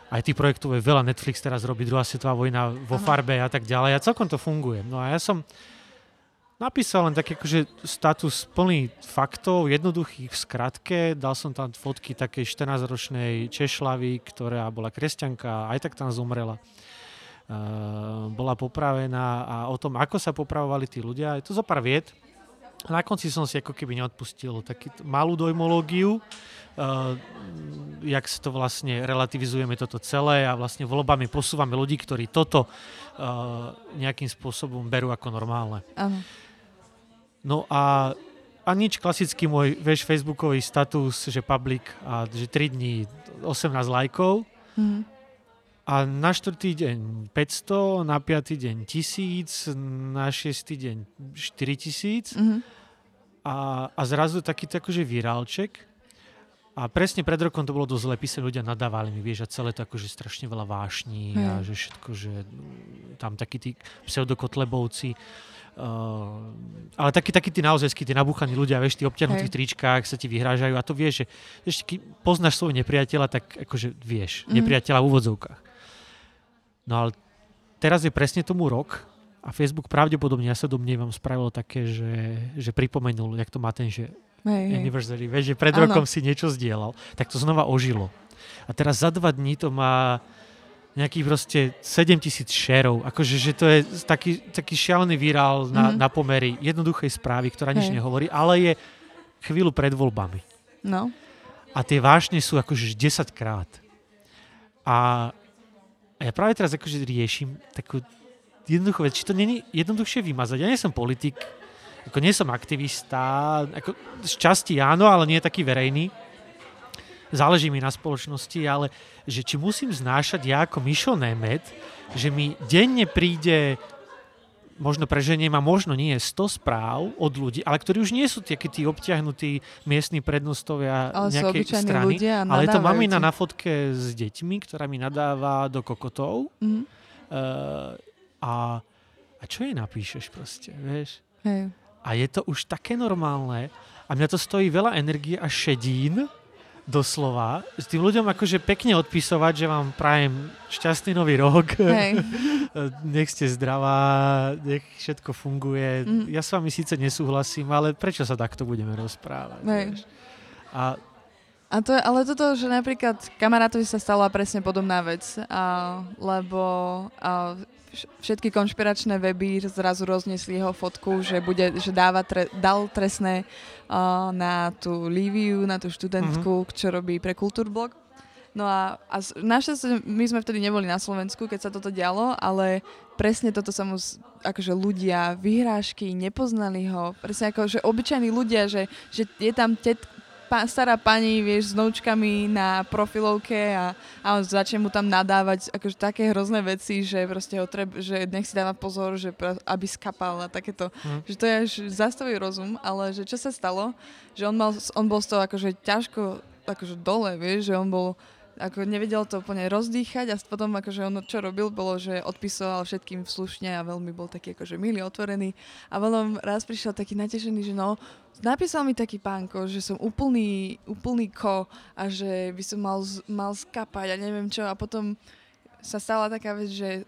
Aj tých projektov je veľa. Netflix teraz robí druhá svetová vojna vo farbe a tak ďalej. A celkom to funguje. No a ja som napísal len taký akože status plný faktov, jednoduchých v skratke. Dal som tam fotky takej 14-ročnej Češlavy, ktorá bola kresťanka a aj tak tam zomrela. Uh, bola popravená a o tom, ako sa popravovali tí ľudia. Je to zo pár vied. A na konci som si ako keby neodpustil taký t- malú dojmológiu, uh, jak sa to vlastne relativizujeme toto celé a vlastne voľbami posúvame ľudí, ktorí toto uh, nejakým spôsobom berú ako normálne. Áno. No a, a nič, klasický môj, vieš, facebookový status, že public a že 3 dní 18 lajkov Mhm. a na štvrtý deň 500, na piatý deň 1000, na šiestý deň 4000 Mhm. a, a zrazu taký akože virálček. A presne pred rokom to bolo dosť zle, písali ľudia nadávali mi, vieš, a celé to akože strašne veľa vášní a Hej. že všetko, že mm, tam takí tí pseudokotlebovci Uh, ale takí, takí tí naozaj, tí nabúchaní ľudia, vieš, tí obťahnutí v Hej. tričkách sa ti vyhrážajú a to vieš, že vieš, keď poznáš svojho nepriateľa, tak akože vieš, Mhm. nepriateľa v úvodzovkách. No ale teraz je presne tomu rok a Facebook pravdepodobne, ja sa domnievam, spravil také, že, že pripomenul, jak to má ten, že hej. anniversary, vieš, že pred Áno. rokom si niečo zdieľal, tak to znova ožilo. A teraz za dva dní to má nejakých proste 7 tisíc šerov. Akože, že to je taký, taký šialený virál na, Mhm. na pomery jednoduchej správy, ktorá nič Hej. nehovorí, ale je chvíľu pred voľbami. No. A tie vášne sú akože 10 krát. A, a ja práve teraz akože riešim takú jednoduchú vec, či to není jednoduchšie vymazať. Ja nie som politik, ako nie som aktivista, ako z časti áno, ale nie taký verejný. Záleží mi na spoločnosti, ale že či musím znášať ja ako Mišo Nemet, že mi denne príde možno preženiem a možno nie 100 správ od ľudí, ale ktorí už nie sú tie, tí obťahnutí miestni prednostovia Ale nejakej strany, ľudia ale je to mamina na fotke s deťmi, ktorá mi nadáva do kokotov Mhm. uh, a, a čo jej napíšeš proste, vieš? Hej. A je to už také normálne a mňa to stojí veľa energie a šedín, doslova, s tým ľuďom akože pekne odpisovať, že vám prajem šťastný nový rok, Hej. [laughs] nech ste zdravá, nech všetko funguje. Mhm. Ja s vami síce nesúhlasím, ale prečo sa takto budeme rozprávať? Hej. vieš? A A to je, ale toto, že napríklad kamarátovi sa stala presne podobná vec, a, lebo a, vš- všetky konšpiračné weby zrazu roznesli jeho fotku, že, bude, že dáva tre, dal trestné a, na tú Líviu, na tú študentku, Mhm. čo robí pre Kultúrblog. No a, a našťastie my sme vtedy neboli na Slovensku, keď sa toto dialo, ale presne toto sa mu, akože ľudia, vyhrážky, nepoznali ho, presne ako, že obyčajní ľudia, že, že je tam tet, pa, stará pani, vieš, s noučkami na profilovke a, a on začne mu tam nadávať akože také hrozné veci, že proste ho treb, že nech si dáva pozor, že pra- aby skapal a takéto. Hm. Že to je až zastavý rozum, ale že čo sa stalo, že on, mal, on bol z toho akože ťažko akože dole, vieš, že on bol ako nevedel to úplne rozdýchať a potom akože on čo robil, bolo, že odpisoval všetkým slušne a veľmi bol taký akože milý, otvorený. A potom raz prišiel taký natešený, že no, napísal mi taký pánko, že som úplný, úplný ko a že by som mal, mal skapať a neviem čo. A potom sa stala taká vec, že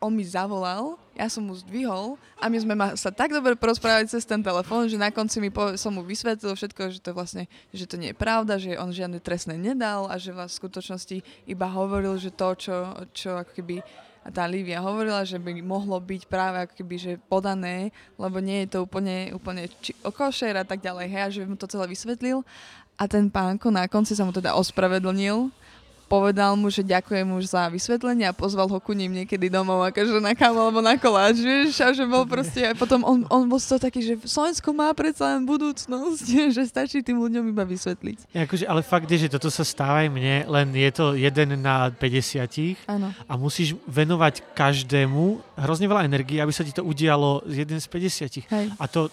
on mi zavolal, ja som mu zdvihol a my sme ma, sa tak dobre porozprávali cez ten telefón, že na konci mi po, som mu vysvetlil všetko, že to vlastne, že to nie je pravda, že on žiadne trestné nedal a že vlastne v skutočnosti iba hovoril, že to, čo, čo ako keby tá Lívia hovorila, že by mohlo byť práve ako keby, že podané, lebo nie je to úplne, úplne či, košer a tak ďalej, hej, a že mu to celé vysvetlil. A ten pánko na konci sa mu teda ospravedlnil, povedal mu, že ďakujem už za vysvetlenie a pozval ho ku ním niekedy domov, akože na kávu alebo na koláč, vieš, a že bol proste, a potom on, on bol toho taký, že Slovensko má predsa len budúcnosť, [laughs] že stačí tým ľuďom iba vysvetliť. Ja, akože, ale fakt je, že toto sa stáva aj mne, len je to jeden na 50 Áno. a musíš venovať každému hrozne veľa energie, aby sa ti to udialo z jeden z 50. Hej. A to,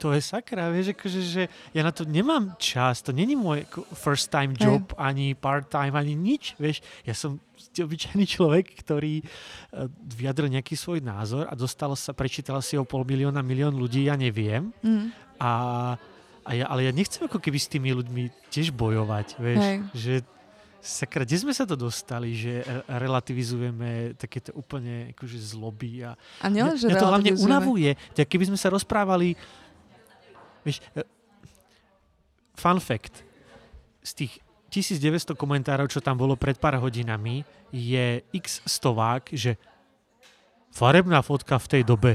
to je sakra, vieš, akože, že ja na to nemám čas, to není môj first time job, ani part time, ani nič, vieš. Ja som obyčajný človek, ktorý uh, vyjadril nejaký svoj názor a dostalo sa, prečítala si ho pol milióna, milión ľudí, ja neviem. Mm. A, a ja, ale ja nechcem ako keby s tými ľuďmi tiež bojovať, vieš, Hej. že sakra, kde sme sa to dostali, že re- relativizujeme takéto úplne akože zloby a A nielen, že mňa to hlavne unavuje. Tak keby sme sa rozprávali, vieš, e, fun fact, z tých 1900 komentárov, čo tam bolo pred pár hodinami, je x stovák, že farebná fotka v tej dobe.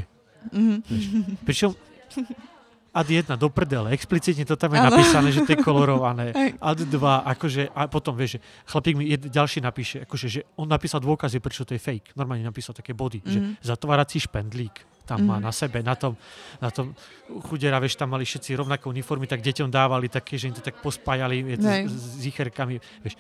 Mhm. Pričom [laughs] ad 1 do prdele, explicitne to tam je Áno. napísané, že to je kolorované. Ad 2, akože, a potom vieš, že chlapík mi jed, ďalší napíše, akože, že on napísal dôkazy, prečo to je fake. Normálne napísal také body, že Mhm. zatvárací špendlík tam má Mhm. na sebe, na tom, na tom chudera, vieš, tam mali všetci rovnaké uniformy, tak deťom dávali také, že im to tak pospájali je to Hej. s, s zicherkami, vieš.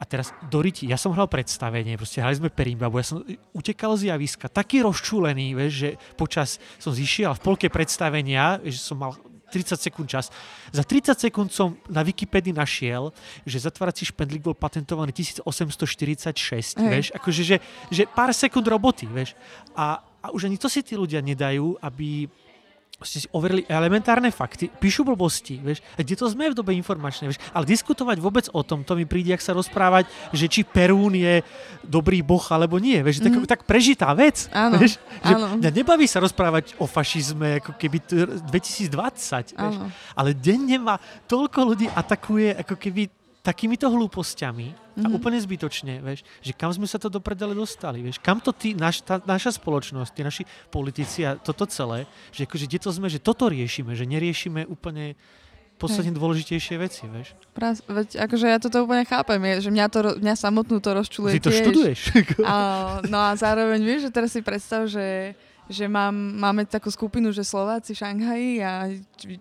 A teraz do riti, ja som hral predstavenie, proste hrali sme perimbabu, ja som utekal z javiska, taký rozčúlený, vieš, že počas som zišiel v polke predstavenia, že som mal 30 sekúnd čas. Za 30 sekúnd som na Wikipedii našiel, že zatvárací špendlík bol patentovaný 1846, Hej. vieš, akože, že, že pár sekúnd roboty, vieš. A, a už ani to si tí ľudia nedajú, aby ste si overili elementárne fakty, píšu blbosti, vieš, a kde to sme v dobe informačnej, vieš, ale diskutovať vôbec o tom, to mi príde, ak sa rozprávať, že či Perún je dobrý boh alebo nie, vieš, mm. tak, tak prežitá vec, Áno, vieš, že áno. mňa nebaví sa rozprávať o fašizme, ako keby t- 2020, vieš, Áno. ale denne ma toľko ľudí atakuje, ako keby takýmito hlúpostiami a Mhm. úplne zbytočne, vieš, že kam sme sa to do prdele dostali, vieš, kam to ty, naš, tá, naša spoločnosť, tí naši politici a toto celé, že akože kde to sme, že toto riešime, že neriešime úplne podstatne dôležitejšie veci, vieš. Pras, veď, akože ja toto úplne chápem, je, že mňa, to, mňa samotnú to rozčuluje Ty to tiež. študuješ. A, no a zároveň vieš, že teraz si predstav, že, že mám, máme takú skupinu, že Slováci Šanghaji a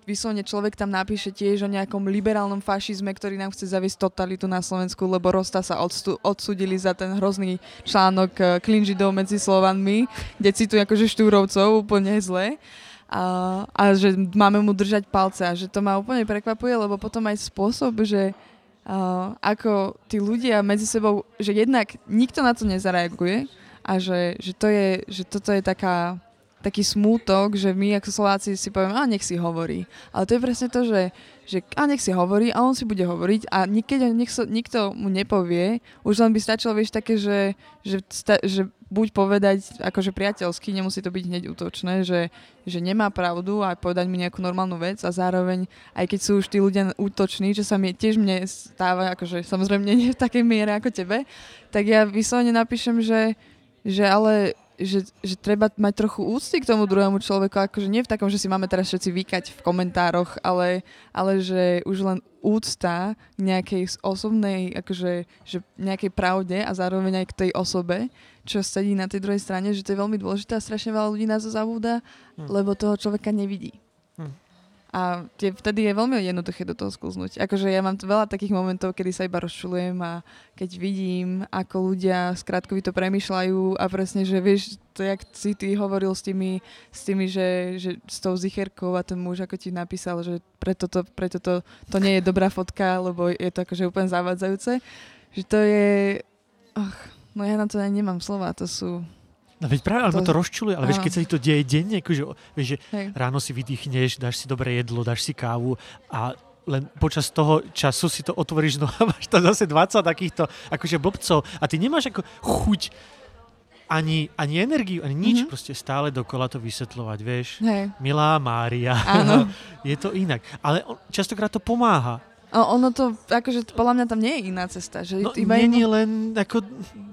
vyslovene človek tam napíše tiež o nejakom liberálnom fašizme, ktorý nám chce zaviesť totalitu na Slovensku, lebo Rosta sa odstu, odsudili za ten hrozný článok eh, Klin Židov medzi Slovanmi, kde cituje akože Štúrovcov úplne zle. A, a že máme mu držať palce a že to ma úplne prekvapuje, lebo potom aj spôsob, že uh, ako tí ľudia medzi sebou, že jednak nikto na to nezareaguje a že, že, to je, že toto je taká, taký smútok, že my ako Slováci si povieme, a nech si hovorí. Ale to je presne to, že, že a nech si hovorí a on si bude hovoriť a nech so, nikto mu nepovie, už len by stačilo, vieš, také, že, že, sta, že buď povedať akože priateľsky, nemusí to byť hneď útočné, že, že nemá pravdu a povedať mi nejakú normálnu vec a zároveň, aj keď sú už tí ľudia útoční, čo sa mi tiež mne stáva, akože samozrejme nie v takej miere ako tebe, tak ja vyslovene napíšem, že, že ale že, že treba mať trochu úcty k tomu druhému človeku, akože nie v takom, že si máme teraz všetci vykať v komentároch, ale, ale že už len úcta k nejakej osobnej, akože, že nejakej pravde a zároveň aj k tej osobe, čo sedí na tej druhej strane, že to je veľmi dôležité a strašne veľa ľudí nás to zabúda, Hm. lebo toho človeka nevidí. A tie, vtedy je veľmi jednoduché do toho sklznúť. Akože ja mám veľa takých momentov, kedy sa iba rozčulujem a keď vidím, ako ľudia skrátkovito premyšľajú a presne, že vieš, to jak si ty hovoril s tými, s tými že, že s tou zicherkou a ten muž ako ti napísal, že preto to, preto to, to nie je dobrá fotka, lebo je to akože úplne zavádzajúce. Že to je... Ach, no ja na to ani nemám slova, to sú... No veď práve, ale ma To- to rozčuluje, ale vieš, áno. keď sa ti to deje denne, akože, vieš, že Hej. ráno si vydýchneš, dáš si dobré jedlo, dáš si kávu a len počas toho času si to otvoríš, no a máš tam zase 20 takýchto akože blbcov a ty nemáš ako chuť ani, ani energiu, ani nič, Mhm. proste stále dokola to vysvetľovať, vieš. Hej, Milá Mária, áno. [laughs] je to inak. Ale častokrát to pomáha. A ono to, akože podľa mňa tam nie je iná cesta. Že No iba nie jedno- je len ako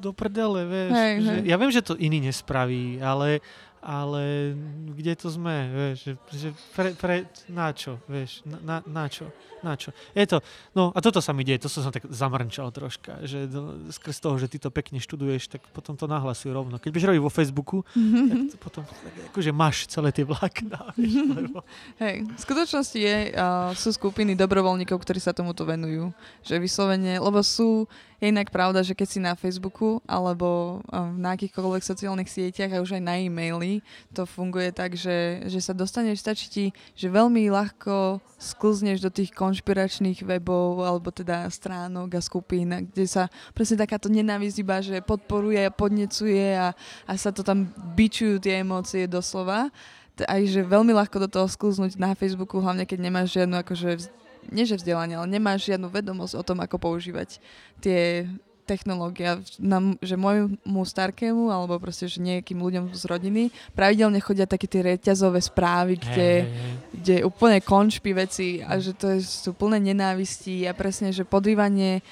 do prdele, vieš. Hej, že, hej. Ja viem, že to iný nespraví, ale, ale kde to sme, vieš, že, že pre, pre, na čo, vieš, na, na, na čo, na čo. Je to, no a toto sa mi deje, to som tak zamrnčal troška, že do, skrz toho, že ty to pekne študuješ, tak potom to nahlasuj rovno. Keď budeš robiť vo Facebooku, tak to potom tak, akože máš celé tie vlákna, [laughs] vieš, lebo... Hej, v skutočnosti je, uh, sú skupiny dobrovoľníkov, ktorí sa tomuto venujú. Že vyslovene, lebo sú, je inak pravda, že keď si na Facebooku alebo uh, na akýchkoľvek sociálnych sieťach a už aj na e-maily, to funguje tak, že, že sa dostaneš, stačí ti, že veľmi ľahko sklzneš do tých konšpiračných webov alebo teda stránok a skupín, kde sa presne takáto nenávisť iba, že podporuje a podnecuje a, a sa to tam bičujú tie emócie doslova. Aj že veľmi ľahko do toho sklznúť na Facebooku, hlavne keď nemáš žiadnu akože, nie že vzdelanie, ale nemáš žiadnu vedomosť o tom, ako používať tie technológia, nám, že môjmu starkému, alebo proste, že nejakým ľuďom z rodiny, pravidelne chodia také tie reťazové správy, kde, kde úplne konšpí veci a že to je, sú plné nenávistí a presne, že podrývanie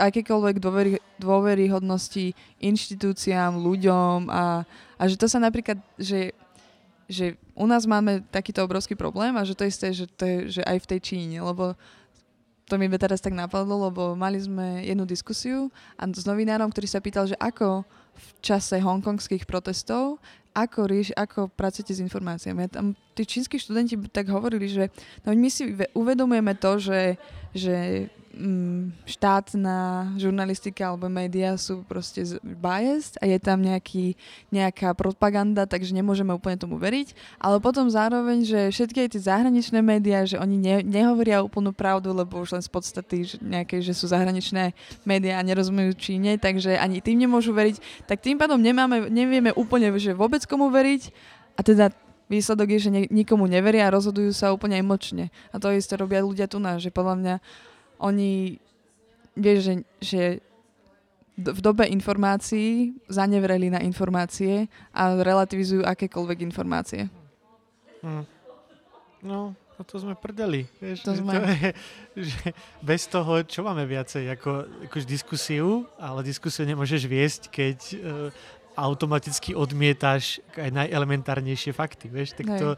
akýkoľvek dôvery, dôveryhodnosti inštitúciám, ľuďom a, a že to sa napríklad, že že u nás máme takýto obrovský problém a že to isté, že, to je, že aj v tej Číne, lebo to mi teraz tak napadlo, lebo mali sme jednu diskusiu a s novinárom, ktorý sa pýtal, že ako v čase hongkongských protestov, ako, rieš, ako pracujete s informáciami. A tam tí čínsky študenti tak hovorili, že no my si ve- uvedomujeme to, že, že mm, štátna žurnalistika alebo média sú proste biased a je tam nejaký, nejaká propaganda, takže nemôžeme úplne tomu veriť. Ale potom zároveň, že všetky tie zahraničné médiá, že oni ne, nehovoria úplnú pravdu, lebo už len z podstaty že nejakej, že sú zahraničné médiá a nerozumejú Číne, takže ani tým nemôžu veriť. Tak tým pádom nemáme, nevieme úplne, že vôbec komu veriť a teda výsledok je, že ne, nikomu neveria a rozhodujú sa úplne emočne. A to isté robia ľudia tu nás, že podľa mňa oni, vieš, že, že v dobe informácií zanevreli na informácie a relativizujú akékoľvek informácie. Hm. No, no to sme prdeli. Vieš, To sme. To je, že bez toho, čo máme viacej, ako, akož diskusiu, ale diskusiu nemôžeš viesť, keď e, automaticky odmietáš aj najelementárnejšie fakty, vieš, tak to,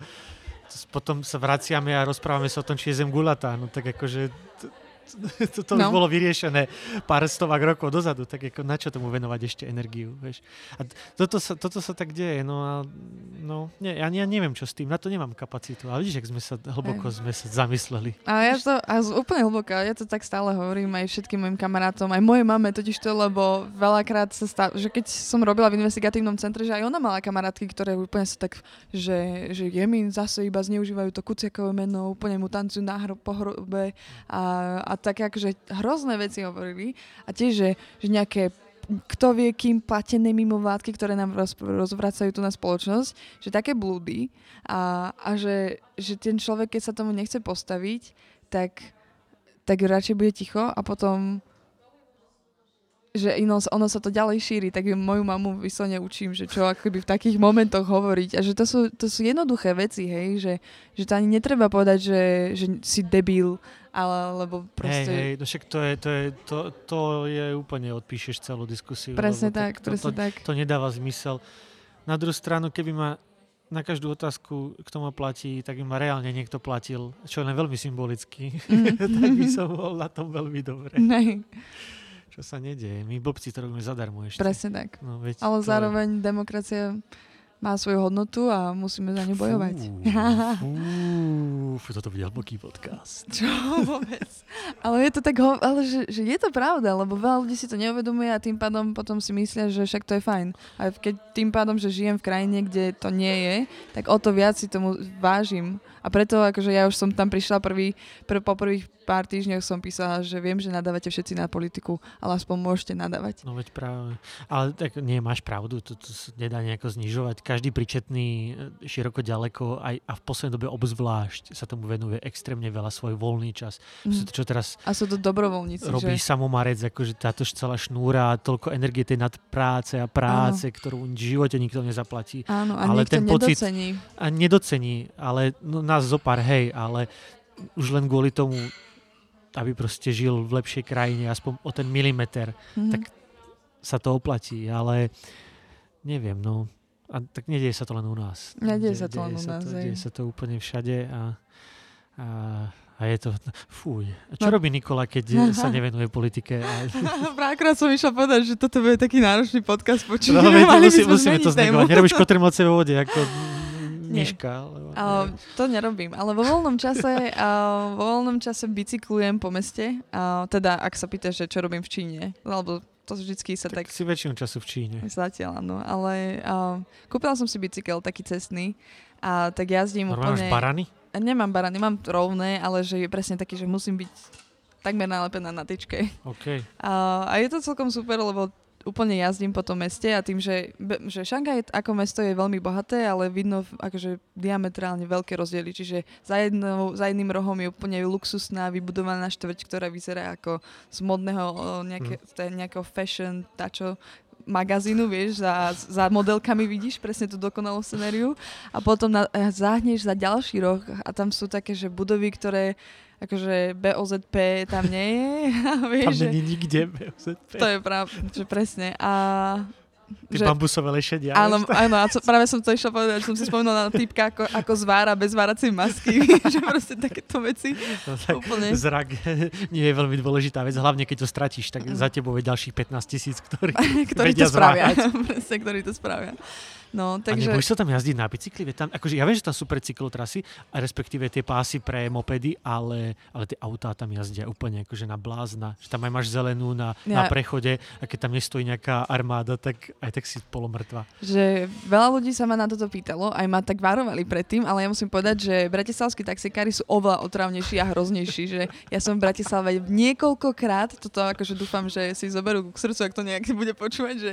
to potom sa vraciame a rozprávame sa o tom, či je Zem gulatá, no tak akože to, [laughs] to, to už No. bolo vyriešené pár stovák rokov dozadu, tak ako na čo tomu venovať ešte energiu, vieš. A toto sa, toto sa tak deje, no a no, nie, ja, ja neviem, čo s tým, na to nemám kapacitu, ale vidíš, ak sme sa hlboko sme sa zamysleli. A ja to, a úplne hlboká, ja to tak stále hovorím aj všetkým mojim kamarátom, aj mojej mame totiž to, lebo veľakrát sa stá, že keď som robila v investigatívnom centre, že aj ona mala kamarátky, ktoré úplne sa tak, že, že Jemin zase iba zneužívajú to kuciakové meno, úplne mu tancujú na hro, po hrobe a, a tak akože hrozné veci hovorili. A tiež, že, že nejaké kto vie, kým platené mimovládky, ktoré nám roz, rozvracajú tu na spoločnosť, že také blúdy. A, a že, že ten človek, keď sa tomu nechce postaviť, tak, tak radšej bude ticho a potom že ino, ono sa to ďalej šíri, tak ju moju mamu vyslovene učím, že čo akoby v takých momentoch hovoriť. A že to sú, to sú jednoduché veci, hej, že, že to ani netreba povedať, že, že si debil, ale lebo proste... Hej, hej, no však to je, to je, to, to je úplne odpíšeš celú diskusiu. Presne tak, to, presne to, tak. to nedáva zmysel. Na druhú stranu, keby ma na každú otázku, kto ma platí, tak by ma reálne niekto platil, čo len veľmi symbolicky, Mhm. [laughs] tak by som bol na tom veľmi dobre. [laughs] Nej, Čo sa nedieje? My blbci to robíme zadarmo ešte. presne tak. No, veď Ale to je- zároveň demokracia má svoju hodnotu a musíme za ňu bojovať. Fú, fú, toto bude hlboký podcast. Čo vôbec? Ale je to tak, ho- ale že, že je to pravda, lebo veľa ľudí si to neuvedomuje a tým pádom potom si myslia, že však to je fajn. A keď tým pádom, že žijem v krajine, kde to nie je, tak o to viac si tomu vážim. A preto akože ja už som tam prišla prvý, pr- po prvých pár týždňoch som písala, že viem, že nadávate všetci na politiku, ale aspoň môžete nadávať. No veď práve. Ale tak nie, máš pravdu, to, to sa nedá nejako znižovať. Každý príčetný e, široko ďaleko aj, a v poslednej dobe obzvlášť sa tomu venuje extrémne veľa svoj voľný čas. Mm. Čo teraz A sú to dobrovoľníci, robí že? samomarec, akože táto celá šnúra, toľko energie tej nadpráce a práce, ktorú v živote nikto nezaplatí. Áno, a ale ten pocit- nedocení. A nedocení, ale no, nás zopár, hej, ale už len kvôli tomu, aby proste žil v lepšej krajine, aspoň o ten milimeter, Mhm. tak sa to oplatí, ale neviem, no. A tak nedieje sa to len u nás. Nedieje De- sa to len u nás, To, deje sa to úplne všade a, a, a je to, fúj. A čo No. robí Nikola, keď sa nevenuje politike? [laughs] Akurát som išla povedať, že toto bude taký náročný podcast počuť. no, veď musí, musíme to znegovať. Nerobíš kotrmelce vo vode, ako Miška. Alebo, Ale to nerobím, ale vo voľnom čase, a vo voľnom čase bicyklujem po meste, a teda ak sa pýtaš, že čo robím v Číne, lebo to vždycky sa tak, tak, si väčšinu času v Číne. zatiaľ, áno, ale a, kúpila som si bicykel taký cestný a tak jazdím Normálne máš úplne... barany? Nemám barany, mám rovné, ale že je presne taký, že musím byť takmer nalepená na tyčke. OK. A, a je to celkom super, lebo úplne jazdím po tom meste a tým, že, že Šanghaj ako mesto je veľmi bohaté, ale vidno akože diametrálne veľké rozdiely. Čiže za, jednou, za jedným rohom je úplne luxusná, vybudovaná štvrť, ktorá vyzerá ako z modného nejaké, mm. nejakého fashion tačo magazínu, vieš, za, za modelkami vidíš presne tú dokonalú scenériu a potom na, eh, zahneš za ďalší roh a tam sú také, že budovy, ktoré akože BOZP tam nie je, [laughs] a vieš, Tam není nikde BOZP. to je pravda, že presne. A, Tie že, bambusové lešenia. áno, áno, a co, práve som to išla povedať, že som si spomenula na typka ako, ako zvára bez váracej masky, [laughs] že proste takéto veci. No, tak Úplne. zrak [laughs] nie je veľmi dôležitá vec, hlavne keď to stratíš, tak Mm. za tebou je ďalších 15 tisíc, ktorí ktorí to spravia. Presne, ktorí to spravia. No, Takže... A nebudeš sa tam jazdiť na bicykli? Tam, akože ja viem, že tam sú pre cyklotrasy, a respektíve tie pásy pre mopedy, ale, ale tie autá tam jazdia úplne akože na blázna. Že tam aj máš zelenú na, na Ja- prechode a keď tam nestojí nejaká armáda, tak aj tak si polomrtva. že veľa ľudí sa ma na toto pýtalo, aj ma tak varovali predtým, ale ja musím povedať, že bratislavskí taxikári sú oveľa otravnejší a hroznejší, že ja som v Bratislave niekoľkokrát, toto akože dúfam, že si zoberú k srdcu, ak to nejak bude počúvať, že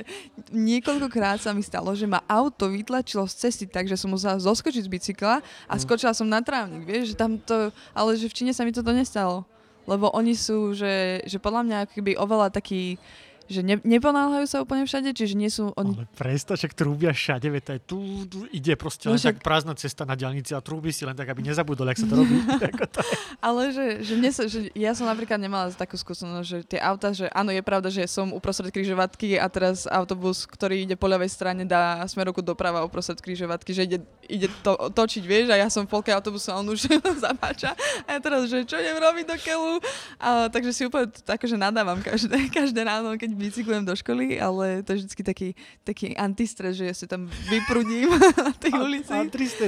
niekoľkokrát sa mi stalo, že ma auto vytlačilo z cesty tak, že som musela zoskočiť z bicykla a Mm. skočila som na trávnik, vieš, že tam to, ale že v Číne sa mi toto nestalo. Lebo oni sú, že, že podľa mňa keby oveľa taký, že ne, neponáhľajú sa úplne všade, čiže nie sú oni Ale presto, však trúbia všade, veď je tu, tu ide proste No len však- tak prázdna cesta na diaľnici a trúbi si len tak, aby nezabudol, jak sa to robí. [laughs] To. Ale že, že, mne sa, že ja som napríklad nemala takú skúsenosť, že tie auta, že áno, je pravda, že som uprostred križovatky a teraz autobus, ktorý ide po ľavej strane, dá smerovku doprava uprostred križovatky, že ide, ide to, točiť, vieš, a ja som v polke autobusu a on už [laughs] zapáča. A ja teraz, že čo idem robiť do keľu? A, takže si úplne tak, že nadávam každé, [laughs] každé ráno, keď bicyklujem do školy, ale to je vždy taký, taký antistres, že ja si tam vyprudím [laughs] na tej ulici. A, a triste,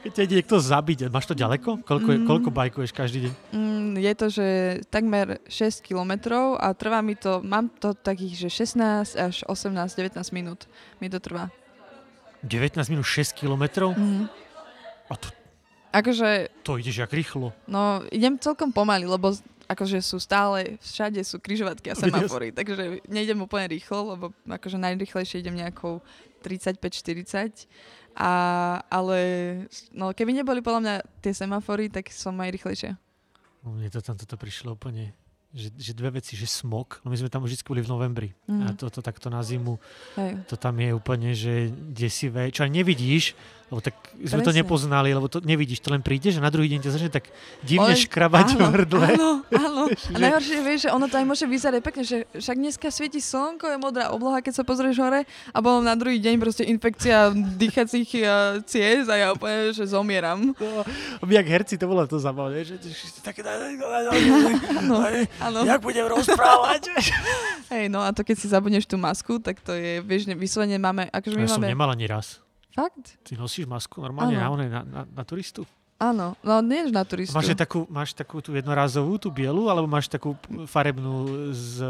keď ťa ide niekto zabiť. Máš to ďaleko? Koľko, je, Mm. koľko bajkuješ každý deň? Mm, je to, že takmer 6 kilometrov a trvá mi to, mám to takých, že 16 až 18-19 minút mi to trvá. 19 minút 6 kilometrov? Mhm. A to, Akože, to ideš jak rýchlo. no, idem celkom pomaly, lebo akože sú stále, všade sú križovatky a semafory, takže nejdem úplne rýchlo, lebo akože najrýchlejšie idem nejakou 35-40. A, ale no, keby neboli podľa mňa tie semafory, tak som aj rýchlejšia. No, mne to tam toto prišlo úplne, že, že dve veci, že smog, no my sme tam vždy boli v novembri a Mhm. toto takto na zimu, Hej. to tam je úplne, že desivé, čo ani nevidíš, lebo tak sme to Presne. nepoznali, lebo to nevidíš, to len prídeš a na druhý deň ťa začne tak divne Len- škrabať v áno, hrdle. Áno, áno. A Že- najhoršie vieš, že ono to aj môže vyzerať pekne, že však dneska svieti slnko, je modrá obloha, keď sa pozrieš hore a potom na druhý deň proste infekcia dýchacích uh, ciest a ja úplne, že zomieram. No, jak herci, to bolo to zabavné, že, že, že také, Áno, jak budem rozprávať. Hej, no a to keď si zabudneš tú masku, tak to je, vieš, ne- vyslovene máme, akože my Ja som máme... nemal ani raz. Fakt? Ty nosíš masku normálne na, na, na, na turistu? Áno, no nie na turistu. Máš, takú, máš takú tú jednorázovú, tú bielu, alebo máš takú farebnú z...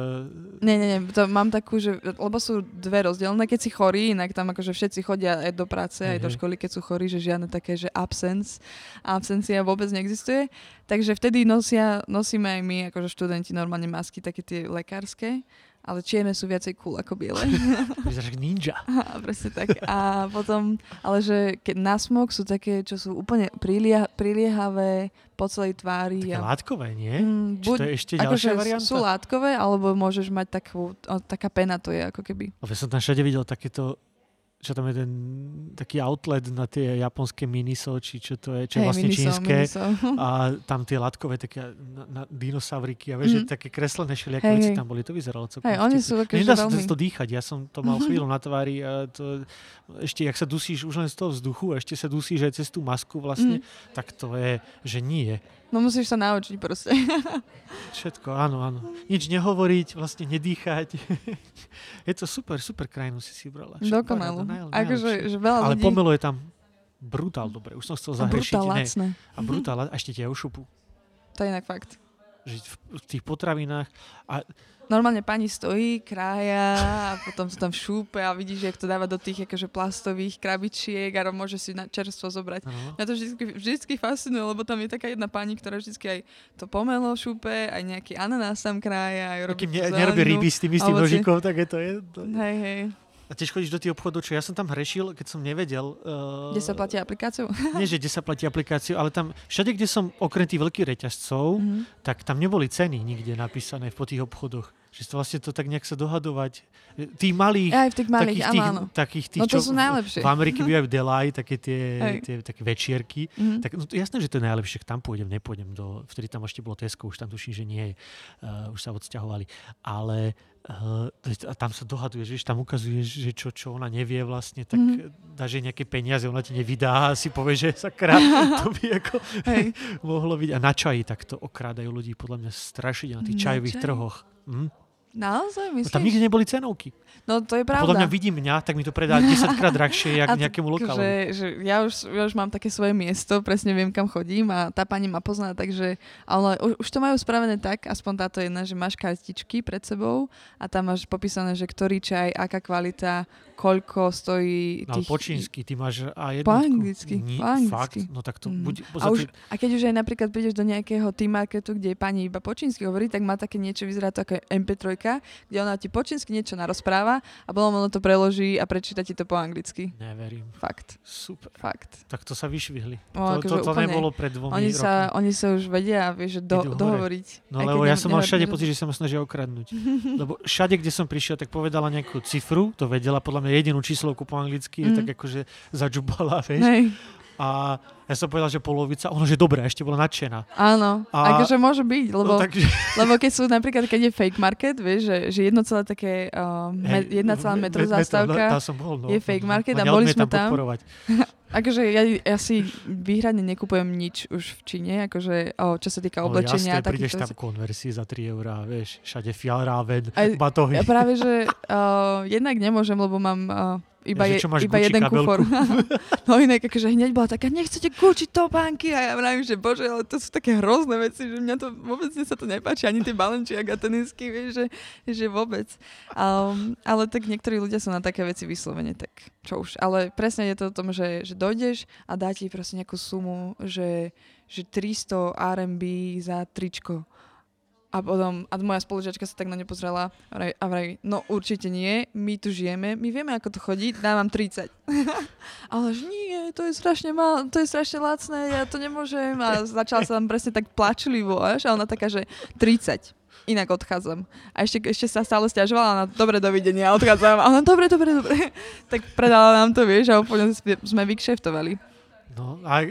Nie, nie, nie, to mám takú, že, lebo sú dve rozdielne, keď si chorý, inak tam akože všetci chodia aj do práce, aj do Mhm. školy, keď sú chorí, že žiadne také, že absence, absencia vôbec neexistuje. Takže vtedy nosia, nosíme aj my, akože študenti, normálne masky, také tie lekárske, ale čierne sú viacej cool ako biele. [laughs] [laughs] Vyzeráš ninja. A presne tak. A potom, ale že keď na smog sú také, čo sú úplne prilia, priliehavé po celej tvári. Také a, látkové, nie? Mm, Či to je ešte ďalšia akože varianta? sú látkové, alebo môžeš mať takú, o, taká pena to je ako keby. Ja som tam všade videl takéto čo tam je ten taký outlet na tie japonské miniso, či čo to je, čo je Hej, vlastne miniso, čínske. miniso. [laughs] A tam tie latkové také na, na dinosauriky a vieš, Mhm. že také kreslené všelijaké Hej, veci tam boli. To vyzeralo celkom Hej, oni sú akože Nedá sa veľmi... to dýchať, ja som to mal [laughs] chvíľu na tvári a to, ešte, jak sa dusíš už len z toho vzduchu a ešte sa dusíš aj cez tú masku vlastne, Mm. tak to je, že nie. No musíš sa naučiť proste. [laughs] Všetko, áno, áno. Nič nehovoriť, vlastne nedýchať. [laughs] je to super, super krajinu si si brala. Dokonalú. Akože, že veľa Ale ľudí... pomelo je tam brutál dobre. Už som chcel a zahrešiť. brutál Ne, lacné. a brutál, a ešte ťa ušupu. To je inak fakt. Žiť v, v tých potravinách. A Normálne pani stojí, krája a potom to tam šúpe a vidíš, jak to dáva do tých akože plastových krabičiek a môže si na čerstvo zobrať. no, Mňa to vždy, vždycky fascinuje, lebo tam je taká jedna pani, ktorá vždy aj to pomelo šúpe, aj nejaký ananás tam krája, aj robí kým tú ne, nerobí ryby s tým istým nožikom, tak je to. Je, to. Hej, hej. A tiež chodíš do tých obchodov, čo ja som tam hrešil, keď som nevedel. Uh, Kde sa platí aplikáciou? [laughs] Nie, že kde sa platí aplikáciu, ale tam všade, kde som okrem tých veľkých reťazcov, Mhm. tak tam neboli ceny nikde napísané po tých obchodoch. Že to vlastne to tak nejak sa dohadovať. Tí malých, Aj v tých malých, takých, tých, áno. takých tých, No to čo sú najlepšie. v Amerike bývajú [laughs] delaj, také tie, tie také večierky. Mhm. Tak no, jasné, že to je najlepšie, tam pôjdem, nepôjdem do, vtedy tam ešte bolo Tesco, už tam tuším, že nie je, uh, už sa odsťahovali. Ale a tam sa dohaduješ, vieš, tam ukazuješ, že čo, čo ona nevie vlastne, tak mm-hmm. dáš jej nejaké peniaze, ona ti nevydá a si povie, že sakra, [laughs] to by ako Hej. [laughs] mohlo byť. A na čaji takto okrádajú ľudí, podľa mňa strašidelne na tých Na čajových čaji? trhoch. Hm? Naozaj, No, myslíš? tam nikdy neboli cenovky. No to je A podľa pravda. mňa vidí mňa, tak mi to predá 10 krát [laughs] drahšie, jak A nejakému lokálu. Že, že ja, už, ja už mám také svoje miesto, presne viem, kam chodím a tá pani ma pozná, takže ale už, už to majú spravené tak, aspoň táto jedna, že máš kartičky pred sebou a tam máš popísané, že ktorý čaj, aká kvalita, koľko stojí No, tých... po čínsky, ty máš a jednotku. Po anglicky, Nie, po anglicky. Fakt? No tak to Mm. buď... A, už, a keď už aj napríklad prídeš do nejakého T-marketu, kde pani iba po čínsky hovorí, tak má také niečo, vyzerá to ako MP3, kde ona ti po čínsky niečo narozpráva a potom ono to preloží a prečíta ti to po anglicky. Neverím. Fakt, Super. fakt. Tak to sa vyšvihli. No, to, to, to úplne. nebolo pred dvomi Oni rokmi. sa, oni sa už vedia, vieš, že do, dohovoriť. No lebo ja som mal všade pocit, že sa ma snažia okradnúť. [laughs] lebo všade, kde som prišiel, tak povedala nejakú cifru, to vedela, podľa mňa jedinú číslovku po anglicky, Mhm. tak akože zadžubala, vieš. Hej, A ja som povedal, že polovica, ono, že dobre, ešte bola nadšená. áno, A- akože môže byť, lebo, No, takže, lebo keď sú napríklad, keď je fake market, vieš, že, že jedno celé také, me, hej, jedna celá me- metro me- zástavka, Tam som bol, no. je fake market No, a boli sme tam. podporovať. [laughs] akože ja, ja si výhradne nekupujem nič už v Číne, akože o, čo sa týka oblečenia. No jasne, prídeš takýchto tam vecí. konversii za 3 eurá, vieš, všade fialráven, batohy. Ja práve, že [laughs] uh, jednak nemôžem, lebo mám uh, iba, Ja, je, čo máš iba Gucci jeden kabelku? kufor. [laughs] no inak akože hneď bola taká, nechcete Gucci topánky? A ja vravím, že bože, ale to sú také hrozné veci, že mňa to vôbec sa to nepáči, ani tie balenčiak a tenisky, vieš, že, že vôbec. Um, ale tak niektorí ľudia sú na také veci vyslovene, tak čo už. Ale presne je to o tom, že, že dojdeš a dá ti proste nejakú sumu, že, že 300 RMB za tričko. A potom, a moja spolužiačka sa tak na ňu pozrela a vraj, no určite nie, my tu žijeme, my vieme, ako to chodí, dávam 30. [laughs] Ale že nie, to je strašne mal, to je strašne lacné, ja to nemôžem. A začala sa tam presne tak plačlivo, až, a ona taká, že 30. Inak odchádzam. A ešte, ešte sa stále stiažovala na dobre dovidenia, odchádzam. A ona, dobre, dobre, dobre. [laughs] Tak predala nám to, vieš, a úplne sme vykšeftovali. No a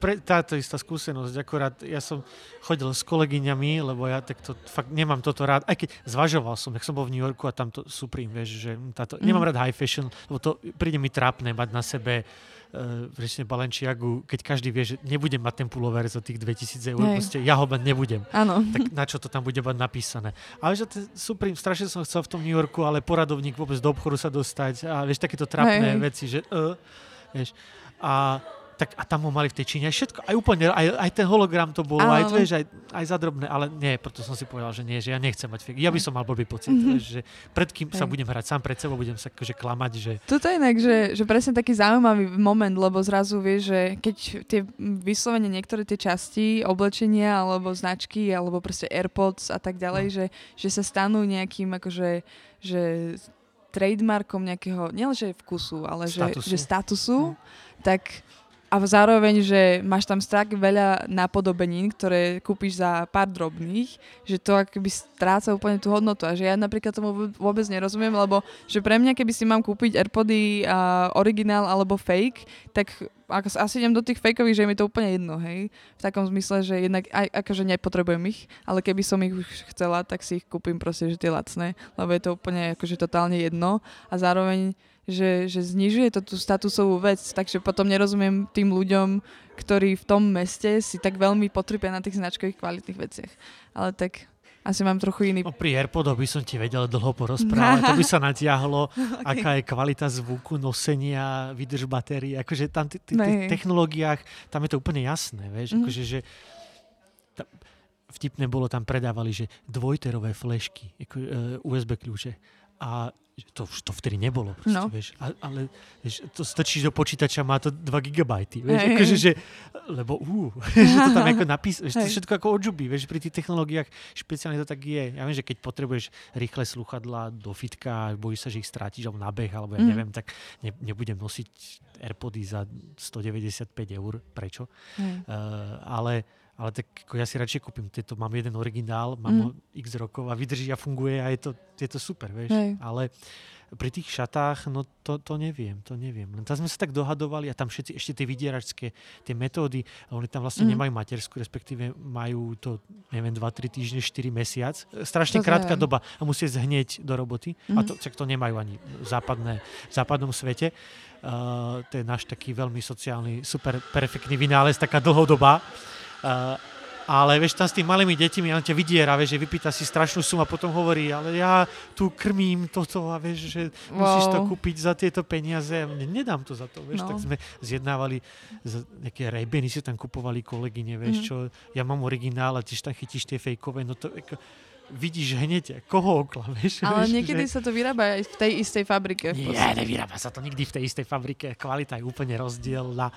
pre, táto istá skúsenosť, akorát ja som chodil s kolegyňami, lebo ja takto fakt nemám toto rád, aj keď zvažoval som, jak som bol v New Yorku a tam to Supreme, vieš, že táto, Mm. nemám rád high fashion, lebo to príde mi trápne mať na sebe uh, presne balenčiagu, keď každý vie, že nebudem mať ten pullover za tých 2000 eur, Hej. proste ja ho mať nebudem. Áno. Tak na čo to tam bude mať napísané? Ale že ten Supreme, strašne som chcel v tom New Yorku, ale poradovník vôbec do obchodu sa dostať a vieš, takéto trápne Hej, hej. veci, že uh, vieš, a tak a tam ho mali v tej Číne aj všetko, aj úplne, aj, aj ten hologram to Áno, aj, vieš, aj, aj za drobné, ale nie, preto som si povedal, že nie, že ja nechcem mať fake. Ja by som mal blbý pocit, Mhm. vieš, že pred kým sa budem hrať, sám pred sebou budem sa akože klamať, že Toto je inak, že, že presne taký zaujímavý moment, lebo zrazu vieš, že keď tie vyslovene niektoré tie časti oblečenia alebo značky alebo proste Airpods a tak ďalej, No. že, že sa stanú nejakým akože že trademarkom nejakého, nielenže vkusu, ale že, Statusu. že statusu, Mm. tak a zároveň, že máš tam tak veľa napodobenín, ktoré kúpiš za pár drobných, že to akoby stráca úplne tú hodnotu. A že ja napríklad tomu vô- vôbec nerozumiem, lebo že pre mňa, keby si mám kúpiť Airpody a originál alebo fake, tak ako, asi idem do tých fakeových, že je mi to úplne jedno, hej. V takom zmysle, že jednak aj akože nepotrebujem ich, ale keby som ich už chcela, tak si ich kúpim proste, že tie lacné, lebo je to úplne akože totálne jedno a zároveň že, že znižuje to tú statusovú vec, takže potom nerozumiem tým ľuďom, ktorí v tom meste si tak veľmi potrpia na tých značkových kvalitných veciach. Ale tak asi mám trochu iný... no, pri Airpodoch by som ti vedel dlho porozprávať, to by sa natiahlo, [laughs] aká je kvalita zvuku, nosenia, výdrž batérie, akože tam t- tých technológiách, tam je to úplne jasné, vieš, Mhm. akože, že ta, vtipné bolo, tam predávali, že dvojterové flešky, uh, USB kľúče a to, to vtedy nebolo, proste, No. vieš, a, ale vieš, to strčíš do počítača, má to 2 GB, vieš, Hej, akože, že, lebo uh, [laughs] že to tam ako napíš, vieš, to všetko ako odžubí, vieš, pri tých technológiách špeciálne to tak je. Ja viem, že keď potrebuješ rýchle sluchadla do fitka, bojíš sa, že ich strátiš alebo na beh, alebo ja Mm. neviem, tak ne, nebudem nosiť Airpody za 195 eur. Prečo? Hej. Uh, ale, Ale tak ako ja si radšej kúpim tieto, mám jeden originál, mám Mm. ho x rokov a vydrží a funguje a je to, je to super, vieš. Hej. Ale pri tých šatách, no to, to neviem, to neviem. Len tam sme sa tak dohadovali a tam všetci ešte tie vydieračské, tie metódy, oni tam vlastne Mm. nemajú matersku, respektíve majú to, neviem, 2-3 týždne, 4 mesiac. Strašne To krátka neviem. doba a musí ísť hneď do roboty. A Mhm. to, však to nemajú ani v, západné, v západnom svete. Uh, to je náš taký veľmi sociálny, super perfektný vynález, taká dlhodobá. Uh, ale vieš, tam s tými malými deťmi, on ťa vydiera, vieš, že vypýta si strašnú sumu a potom hovorí, ale ja tu krmím toto a vieš, že musíš to Wow. kúpiť za tieto peniaze. Nedám to za to, vieš, No. tak sme zjednávali nejaké rejbeny si tam kupovali kolegyne, vieš Mhm. čo, ja mám originál a tiež tam chytíš tie fejkové, no to ako, vidíš hneď, koho oklameš. Ale vieš, niekedy že... sa to vyrába aj v tej istej fabrike. Nie, nevyrába sa to nikdy v tej istej fabrike. Kvalita je úplne rozdielna. [laughs]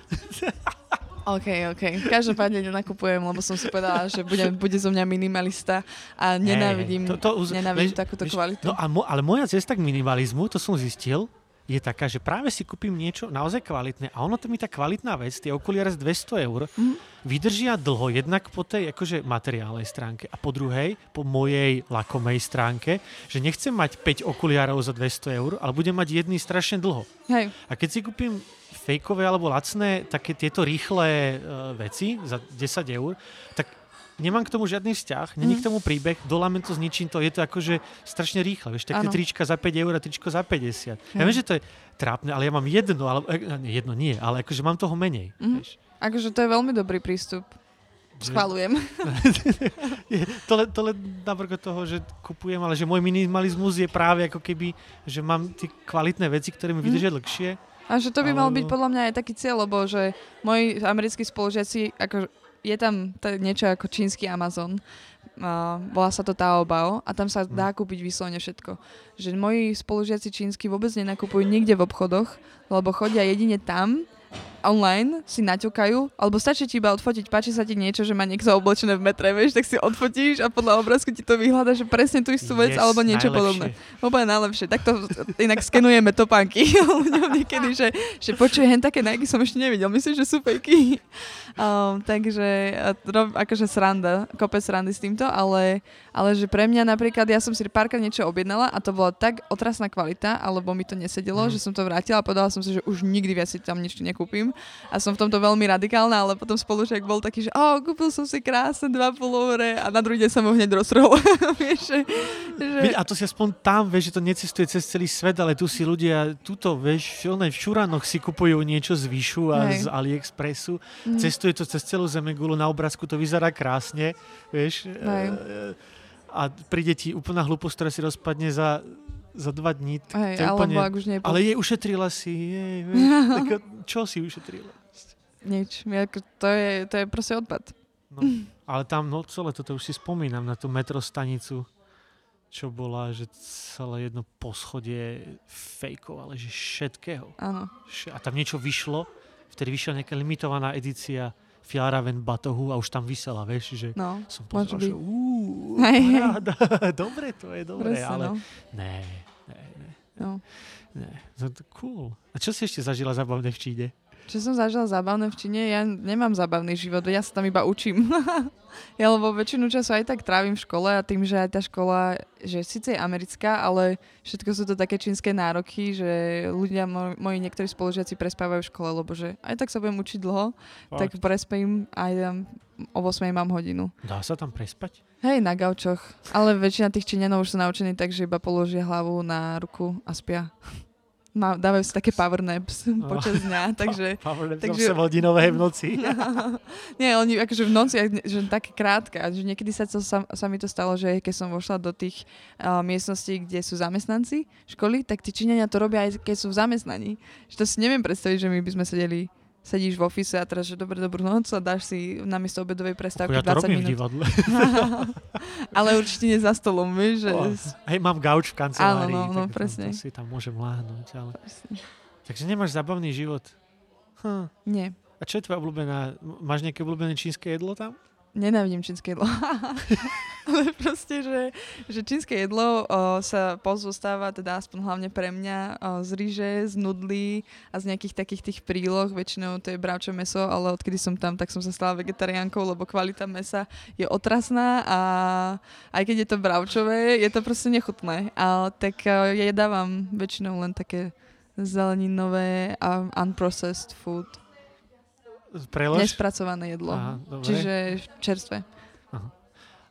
OK, OK. Každopádne nenakupujem, lebo som si povedala, že bude, bude zo mňa minimalista a nenávidím, Hej, to, to, uz- nenávidím vieš- takúto vieš, kvalitu. No a mo, ale moja cesta k minimalizmu, to som zistil, je taká, že práve si kúpim niečo naozaj kvalitné a ono to mi tá kvalitná vec, tie okuliare z 200 eur, Mhm. vydržia dlho, jednak po tej akože materiálnej stránke a po druhej, po mojej lakomej stránke, že nechcem mať 5 okuliarov za 200 eur, ale budem mať jedný strašne dlho. Hej, A keď si kúpim fejkové alebo lacné také tieto rýchle uh, veci za 10 eur, tak nemám k tomu žiadny vzťah, není k Mm. tomu príbeh, dolámem to, zničím to, je to akože strašne rýchle. Vieš, Áno. trička za 5 eur a tričko za 50. Ja Hej. viem, že to je trápne, ale ja mám jedno, ale, eh, nie, jedno nie, ale akože mám toho menej. Mhm. Vieš. akože to je veľmi dobrý prístup. Schvalujem. [laughs] Je, to, len, to len navrgo toho, že kupujem, ale že môj minimalizmus je práve ako keby, že mám tie kvalitné veci, ktoré mi Mhm. vydržia dlhšie. A že to by mal byť podľa mňa aj taký cieľ, lebo že moji americkí spolužiaci, ako je tam t- niečo ako čínsky Amazon, uh, volá sa to Taobao a tam sa Mhm. dá kúpiť vyslovene všetko. Že moji spolužiaci čínsky vôbec nenakupujú nikde v obchodoch, lebo chodia jedine tam, online si naťukajú, alebo stačí ti iba odfotiť, páči sa ti niečo, že má niekto oblečené v metre, vieš, tak si odfotíš a podľa obrázku ti to vyhľada, že presne tú istú vec Yes, alebo niečo najlepšie. podobné. Úplne najlepšie. Takto inak skenujeme topánky [laughs] ľuďom niekedy, že, že počuje, hen také Nike som ešte nevidel. Myslím, že sú fejky. Um, takže rob, akože sranda, kopec srandy s týmto, ale, ale že pre mňa napríklad, ja som si párkrát niečo objednala a to bola tak otrasná kvalita, alebo mi to nesedelo, Mhm. že som to vrátila a povedala som si, že už nikdy viac si tam nič nekúpim. A som v tomto veľmi radikálna, ale potom spolužiak bol taký, že oh, kúpil som si krásne dva pulóvere a na druhý deň som ho hneď roztrhol. [laughs] Vieš, že, a to si aspoň tam, vieš, že to necestuje cez celý svet, ale tu si ľudia, tuto, vieš, v Šuranoch si kupujú niečo z Vyšu a Hej. z AliExpressu. Mm. Cestuje to cez celú Zemegulu, na obrázku to vyzerá krásne, vieš. Hej. e, A príde ti úplná hlúposť, ktorá si rozpadne za, za dva dní. Tak Hej, alebo úplne, ak už nie ale jej ušetrila si, jej, [laughs] tak, čo si ušetrila? Nič. To je, to je proste odpad. No, ale tam, no celé toto už si spomínam na tú metrostanicu, čo bola, že celé jedno poschodie fejkov, ale že všetkého. Áno. A tam niečo vyšlo, vtedy vyšla nejaká limitovaná edícia Fjaraven batohu a už tam vysela, vieš, že No, som pozeral, že hej. paráda, [laughs] dobre to je, dobre, presne, ale no. ne, ne, ne, no. ne, no, cool. A čo si ešte zažila zabavné v Číne? Čo som zažila zábavné v Číne? Ja nemám zábavný život, ja sa tam iba učím. [laughs] ja lebo väčšinu času aj tak trávim v škole a tým, že aj tá škola, že síce je americká, ale všetko sú to také čínske nároky, že ľudia, mo- moji niektorí spolužiaci prespávajú v škole, lebo že aj tak sa budem učiť dlho, tak prespím aj tam o 8 mám hodinu. Dá sa tam prespať? Hej, na gaučoch. Ale väčšina tých Číňanov už sú naučení tak, že iba položia hlavu na ruku a spia. Má, dávajú si také power naps počas dňa, [laughs] takže... Power nap takže- takže... 8 hodinové v noci. [laughs] Nie, oni akože v noci, že také krátke, a že niekedy sa, to, sa, sa mi to stalo, že keď som vošla do tých uh, miestností, kde sú zamestnanci školy, tak tí Číňania to robia aj keď sú v zamestnaní. Že to si neviem predstaviť, že my by sme sedeli sedíš v office a teraz, že dobre, dobrú noc a dáš si namiesto obedovej prestávky ja to 20 robím v minút. divadle. [laughs] Ale určite nie za stolom, vieš, že... Oh, Hej, mám gauč v kancelárii. Áno, no, no, presne. To si tam môžem láhnuť. Ale... Takže nemáš zabavný život. Hm. Nie, A čo je tvoja obľúbená? Máš nejaké obľúbené čínske jedlo tam? Nenávidím čínske jedlo. [laughs] Ale proste, že, že čínske jedlo o, sa pozostáva, teda aspoň hlavne pre mňa, o, z ryže, z nudlí a z nejakých takých tých príloh. Väčšinou to je bravčové meso, ale odkedy som tam, tak som sa stala vegetariánkou, lebo kvalita mesa je otrasná a aj keď je to bravčové, je to proste nechutné. Ale tak o, ja jedávam väčšinou len také zeleninové a unprocessed food. Prelož? Nespracované jedlo. Aha, dobre. Čiže čerstvé.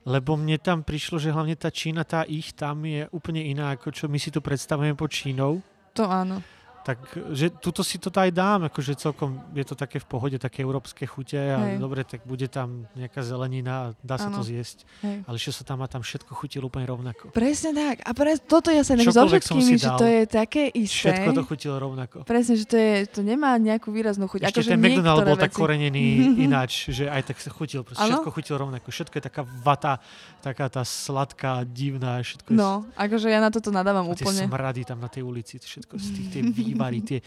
Lebo mne tam prišlo, že hlavne tá Čína, tá ich tam je úplne iná, ako čo my si tu predstavujeme pod Čínou. To áno. Tak, že tuto si to aj dám, akože celkom je to také v pohode, také európske chute a Hej. dobre, tak bude tam nejaká zelenina a dá sa to Áno. zjesť. Hej. Ale čo sa tam má, tam všetko chutilo úplne rovnako. Presne tak. A pre, toto ja sa inak so všetkými, že to je také isté. Všetko to chutilo rovnako. Presne, že to, je, to nemá nejakú výraznú chuť. Ešte akože ten McDonald bol tak veci- korenený [laughs] ináč, že aj tak sa chutil. Proste všetko chutilo rovnako. Všetko je taká vata, taká tá sladká, divná. Všetko je No, akože ja na toto nadávam a úplne. smrady tam na tej ulici, všetko z tých tie [laughs] vývary, tie,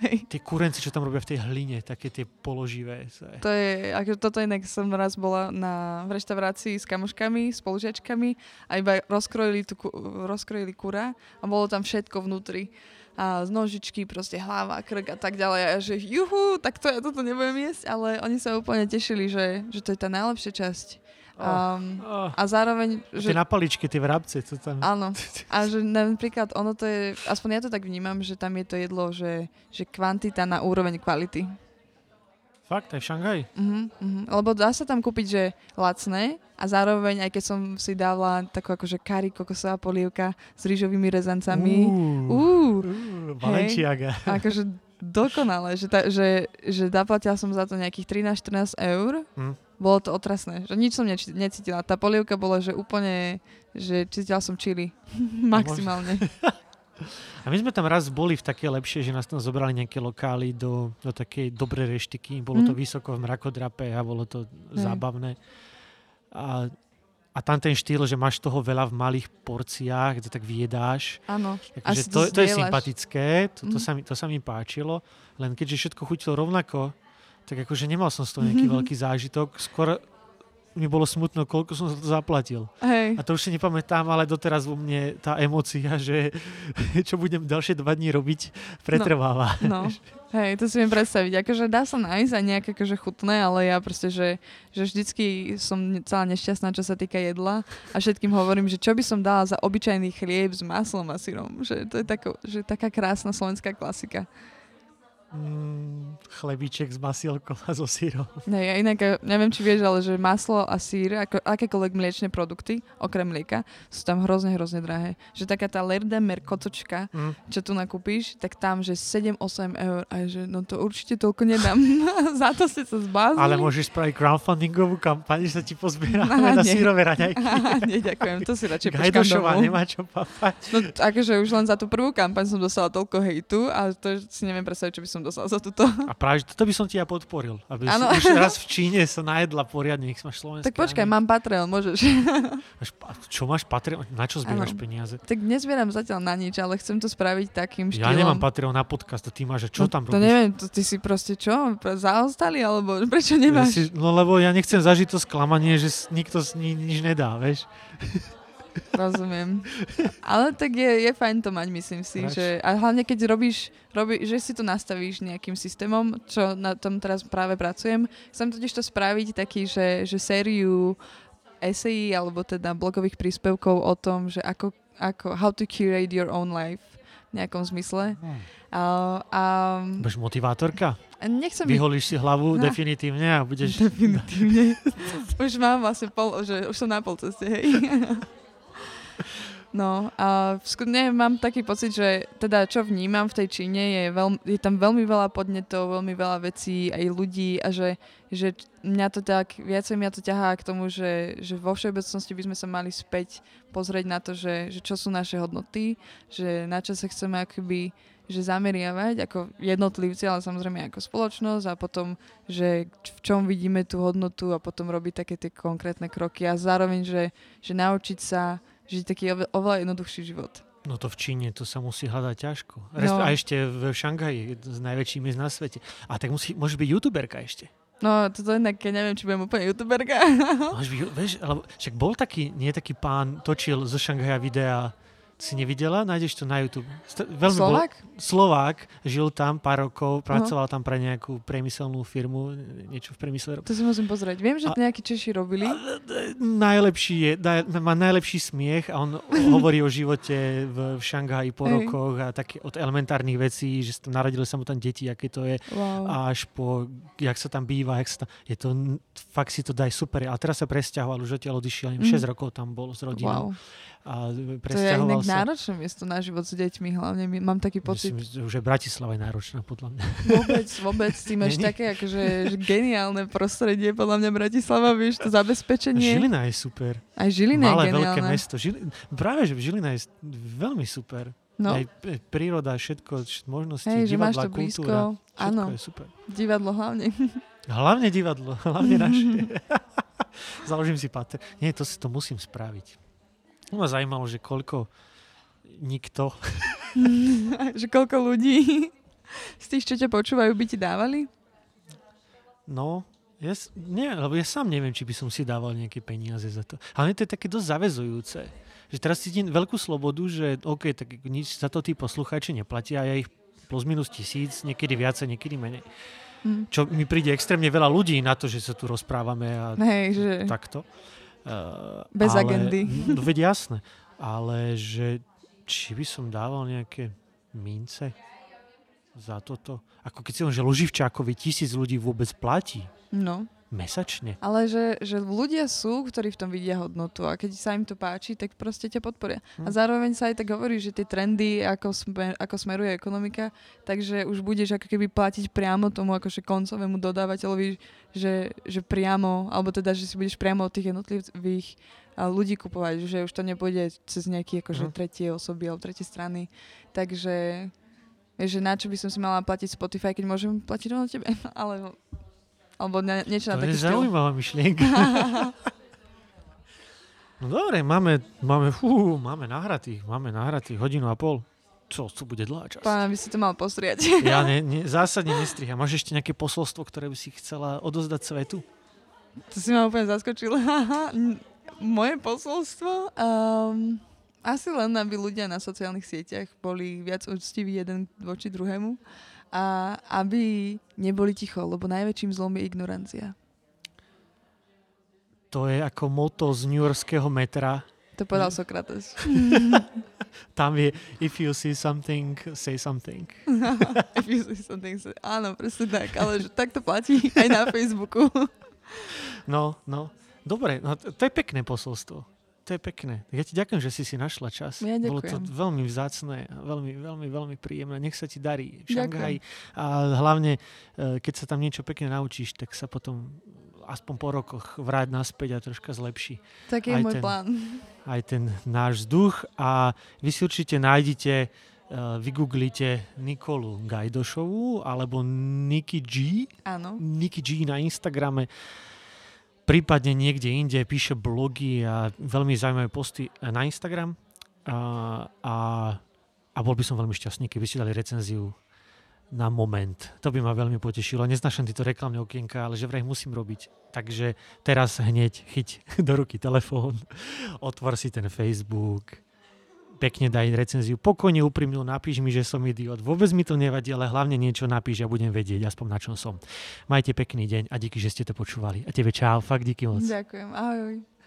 Hej. tie kurenci, čo tam robia v tej hline, také tie položivé. To je- ako toto inak som raz bola na, v reštaurácii s kamoškami, spolužiačkami a iba rozkrojili, tú, ku- rozkrojili kura a bolo tam všetko vnútri. A z nožičky, proste hlava, krk a tak ďalej. A že juhu, tak to ja toto nebudem jesť, ale oni sa úplne tešili, že, že to je tá najlepšia časť. Um, Oh, a zároveň, tie [laughs] že na paličke, tie vrabce, to tam... Áno. A že napríklad ono to je, aspoň ja to tak vnímam, že tam je to jedlo, že, že kvantita na úroveň kvality. Fakt, aj v Šangaji? Uh-huh, uh-huh. Lebo dá sa tam kúpiť, že lacné a zároveň, aj keď som si dala takú akože kari kokosová polievka s rýžovými rezancami. Uú, Uh, uú, Balenciaga. akože dokonale, že, ta, že, že zaplatila som za to nejakých 13-14 eur. Hm. Bolo to otrasné, že nič som neči- necítila. Tá polievka bola, že úplne, že cítila som čili. [laughs] Maximálne. A my sme tam raz boli v také lepšie, že nás tam zobrali nejaké lokály do, do takej dobrej reštiky. Bolo to Mhm. vysoko v mrakodrape a bolo to Hej. zábavné. A, a tam ten štýl, že máš toho veľa v malých porciách, kde tak vyjedáš. Áno. A Akože to, to to je sympatické, to, to, Mhm. sa mi, to sa mi páčilo, len keďže všetko chutilo rovnako, tak akože nemal som z toho nejaký [laughs] veľký zážitok. Skôr mi bolo smutno, koľko som za to zaplatil. Hej. A to už si nepamätám, ale doteraz vo mne tá emócia, že [laughs] čo budem ďalšie dva dní robiť, pretrváva. No, [laughs] hej, to si viem predstaviť. Akože dá sa nájsť aj nejaké akože chutné, ale ja proste, že, že vždycky som celá nešťastná, čo sa týka jedla a všetkým hovorím, že čo by som dala za obyčajný chlieb s maslom a syrom. Že to je tako, že taká krásna slovenská klasika. Mm, chlebíček s masielkou a so sírom. Ne, ja inak, eh, neviem, či vieš, ale že maslo a sír, ako, akékoľvek mliečne produkty, okrem mlieka, sú tam hrozne, hrozne drahé. Že taká tá Lerdemer kocočka, Mm. čo tu nakúpiš, tak tam, že 7-8 eur. A že no to určite toľko nedám. [laughs] Za to ste sa zbláznili. Ale môžeš spraviť crowdfundingovú kampaň, že sa ti pozbiera Á, [laughs] na sírové raňajky. [laughs] Nie, ďakujem, to si radšej Gajdošová nemá čo papať. No akože už len za tú prvú kampaň som dostala toľko hejtu a to si neviem predstaviť, čo by som dostala za túto. A práve, toto by som ti ja podporil. Aby si Áno. už raz v Číne sa najedla poriadne, nech máš slovenské. Tak počkaj, ani- mám Patreon, môžeš. Máš Čo máš Patreon? Na čo zbieraš peniaze? tak nezbieram zatiaľ na nič, ale chcem to spraviť takým štýlom. Ja nemám Patreon na podcast, a ty máš, čo no, tam To robíš? neviem, to ty si proste čo? Zaostali, alebo [laughs] prečo Ja nemáš? si, no lebo ja nechcem zažiť to sklamanie, že nikto ni, nič nedá, vieš. Rozumiem. Ale tak je, je fajn to mať, myslím si. Rač. Že, a hlavne keď robíš, robí, že si to nastavíš nejakým systémom, čo na tom teraz práve pracujem. Chcem totiž to spraviť taký, že, že sériu esejí alebo teda blogových príspevkov o tom, že ako, ako how to curate your own life v nejakom zmysle. A, a, Budeš motivátorka? a nechcem Vyholíš si hlavu [laughs] No. definitívne a budeš... Definitívne. [laughs] už mám vlastne pol, že už som na pol ceste, hej. [laughs] No a v sku- ne, mám taký pocit, že teda čo vnímam v tej Číne je, veľ, je tam veľmi veľa podnetov, veľmi veľa vecí aj ľudí a že, že mňa to tak, viacej mňa to ťahá k tomu, že, že vo všeobecnosti by sme sa mali späť pozrieť na to, že, že čo sú naše hodnoty, že na čo sa chceme akoby že zameriavať ako jednotlivci, ale samozrejme ako spoločnosť a potom, že v čom vidíme tú hodnotu a potom robiť také tie konkrétne kroky a zároveň, že, že naučiť sa žiť taký ove- oveľa jednoduchší život. No to v Číne, to sa musí hľadať ťažko. No. A ešte v Šangaji, jeden z najväčších miest na svete. A tak musí, môžeš byť youtuberka ešte. No, toto inak, keď neviem, či budem úplne youtuberka. Máš, vieš, alebo, však bol taký, nie taký pán, točil zo Šanghaja videa, si nevidela? Nájdeš to na YouTube. Veľmi bol- Slovák? Slovák, žil tam pár rokov, pracoval tam pre nejakú priemyselnú firmu, niečo v priemysle. To si musím pozrieť. Viem, že A- nejakí Češi robili. Najlepší je, daj, má najlepší smiech a on [laughs] hovorí o živote v, v Šanghaji po Hej. rokoch a také od elementárnych vecí, že tam narodili sa mu tam deti, aké to je, Wow. až po, jak sa tam býva, jak sa tam, je to, fakt si to daj super. A teraz sa presťahoval, už odtiaľ odišiel, neviem, Mm. 6 rokov tam bol s rodinou. Wow. A To je inak sa. náročné miesto na život s deťmi, hlavne my- mám taký pocit. Myslím, že Bratislava je náročná, podľa mňa. Vôbec, vôbec, ty máš také akože že geniálne prostredie, podľa mňa Bratislava, vieš, to zabezpečenie. Žilina je super. Aj Žilina je Malé, geniálne. veľké mesto. Žili... Práve, že Žilina je veľmi super. No, Aj príroda, všetko, vš- možnosti, hej, divadla, blízko. kultúra. Všetko Áno, je super. divadlo hlavne. Hlavne divadlo, hlavne naše. [laughs] [laughs] Založím si pater. Nie, to si to musím spraviť. To ma zajímalo, že koľko nikto... [laughs] že koľko ľudí z tých, čo ťa počúvajú, by ti dávali? No, ja, nie, lebo ja sám neviem, či by som si dával nejaké peniaze za to. Ale to je také dosť zavezujúce. Že teraz cítim veľkú slobodu, že OK, tak nič za to tí poslucháči neplatia a ja ich plus minus tisíc, niekedy viacej, niekedy menej. Hm. Čo mi príde extrémne veľa ľudí na to, že sa tu rozprávame a Hej, že takto. Uh, Bez ale, agendy. [laughs] No, veď jasné. Ale že či by som dával nejaké mince za toto? Ako keď si len, že Loživčákovi tisíc ľudí vôbec platí no. Mesačne. Ale že, že ľudia sú, ktorí v tom vidia hodnotu a keď sa im to páči, tak proste ťa podporia. A Hm. zároveň sa aj tak hovorí, že tie trendy, ako, smer, ako smeruje ekonomika, takže už budeš ako keby platiť priamo tomu akože koncovému dodávateľovi, že, že priamo, alebo teda, že si budeš priamo od tých jednotlivých a, ľudí kupovať, že už to nepôjde cez nejaké akože Mhm. tretie osoby alebo tretie strany. Takže že na čo by som si mala platiť Spotify, keď môžem platiť rovno tebe? [laughs] Ale, alebo na, niečo na To taký je štýl. zaujímavá myšlienka. [laughs] no dobre, máme, máme, fú, máme nahratých, máme nahratých hodinu a pol. Čo, to bude dlhá časť. Pán by si to mal postriať. [laughs] Ja ne, ne, [laughs] zásadne nestriham. Máš ešte nejaké posolstvo, ktoré by si chcela odozdať svetu? To si ma úplne zaskočil. Moje posolstvo? Um, asi len, aby ľudia na sociálnych sieťach boli viac úctiví jeden voči druhému a aby neboli ticho, lebo najväčším zlom je ignorancia. To je ako moto z New Yorkského metra. To povedal Sokrates. [laughs] Tam je if you see something, say something. [laughs] If you see something, say- Áno, presne tak, ale že tak to platí aj na Facebooku. No, no. Dobre, no, to, je pekné posolstvo. To je pekné. Ja ti ďakujem, že si si našla čas. Ja Bolo to ďakujem. veľmi vzácne a veľmi, veľmi, veľmi príjemné. Nech sa ti darí v Ďakujem. Šanghaji. A hlavne, e, keď sa tam niečo pekne naučíš, tak sa potom aspoň po rokoch vráť naspäť a troška zlepší Taký je môj ten- plán. aj ten náš vzduch. A vy si určite nájdete, e, vygooglite Nikolu Gajdošovú alebo Niky G. Áno. Niky G na Instagrame, prípadne niekde inde píše blogy a veľmi zaujímavé posty na Instagram a, a, a bol by som veľmi šťastný, keby ste dali recenziu na moment. To by ma veľmi potešilo. Neznášam tieto reklamné okienka, ale že vraj musím robiť. Takže teraz hneď chyť [laughs] do ruky telefón, otvor si ten Facebook, pekne daj recenziu, pokojne úprimnú, napíš mi, že som idiot. Vôbec mi to nevadí, ale hlavne niečo napíš a budem vedieť, aspoň na čom som. Majte pekný deň a díky, že ste to počúvali. A tebe čau, fakt díky moc. Ďakujem. Ahoj.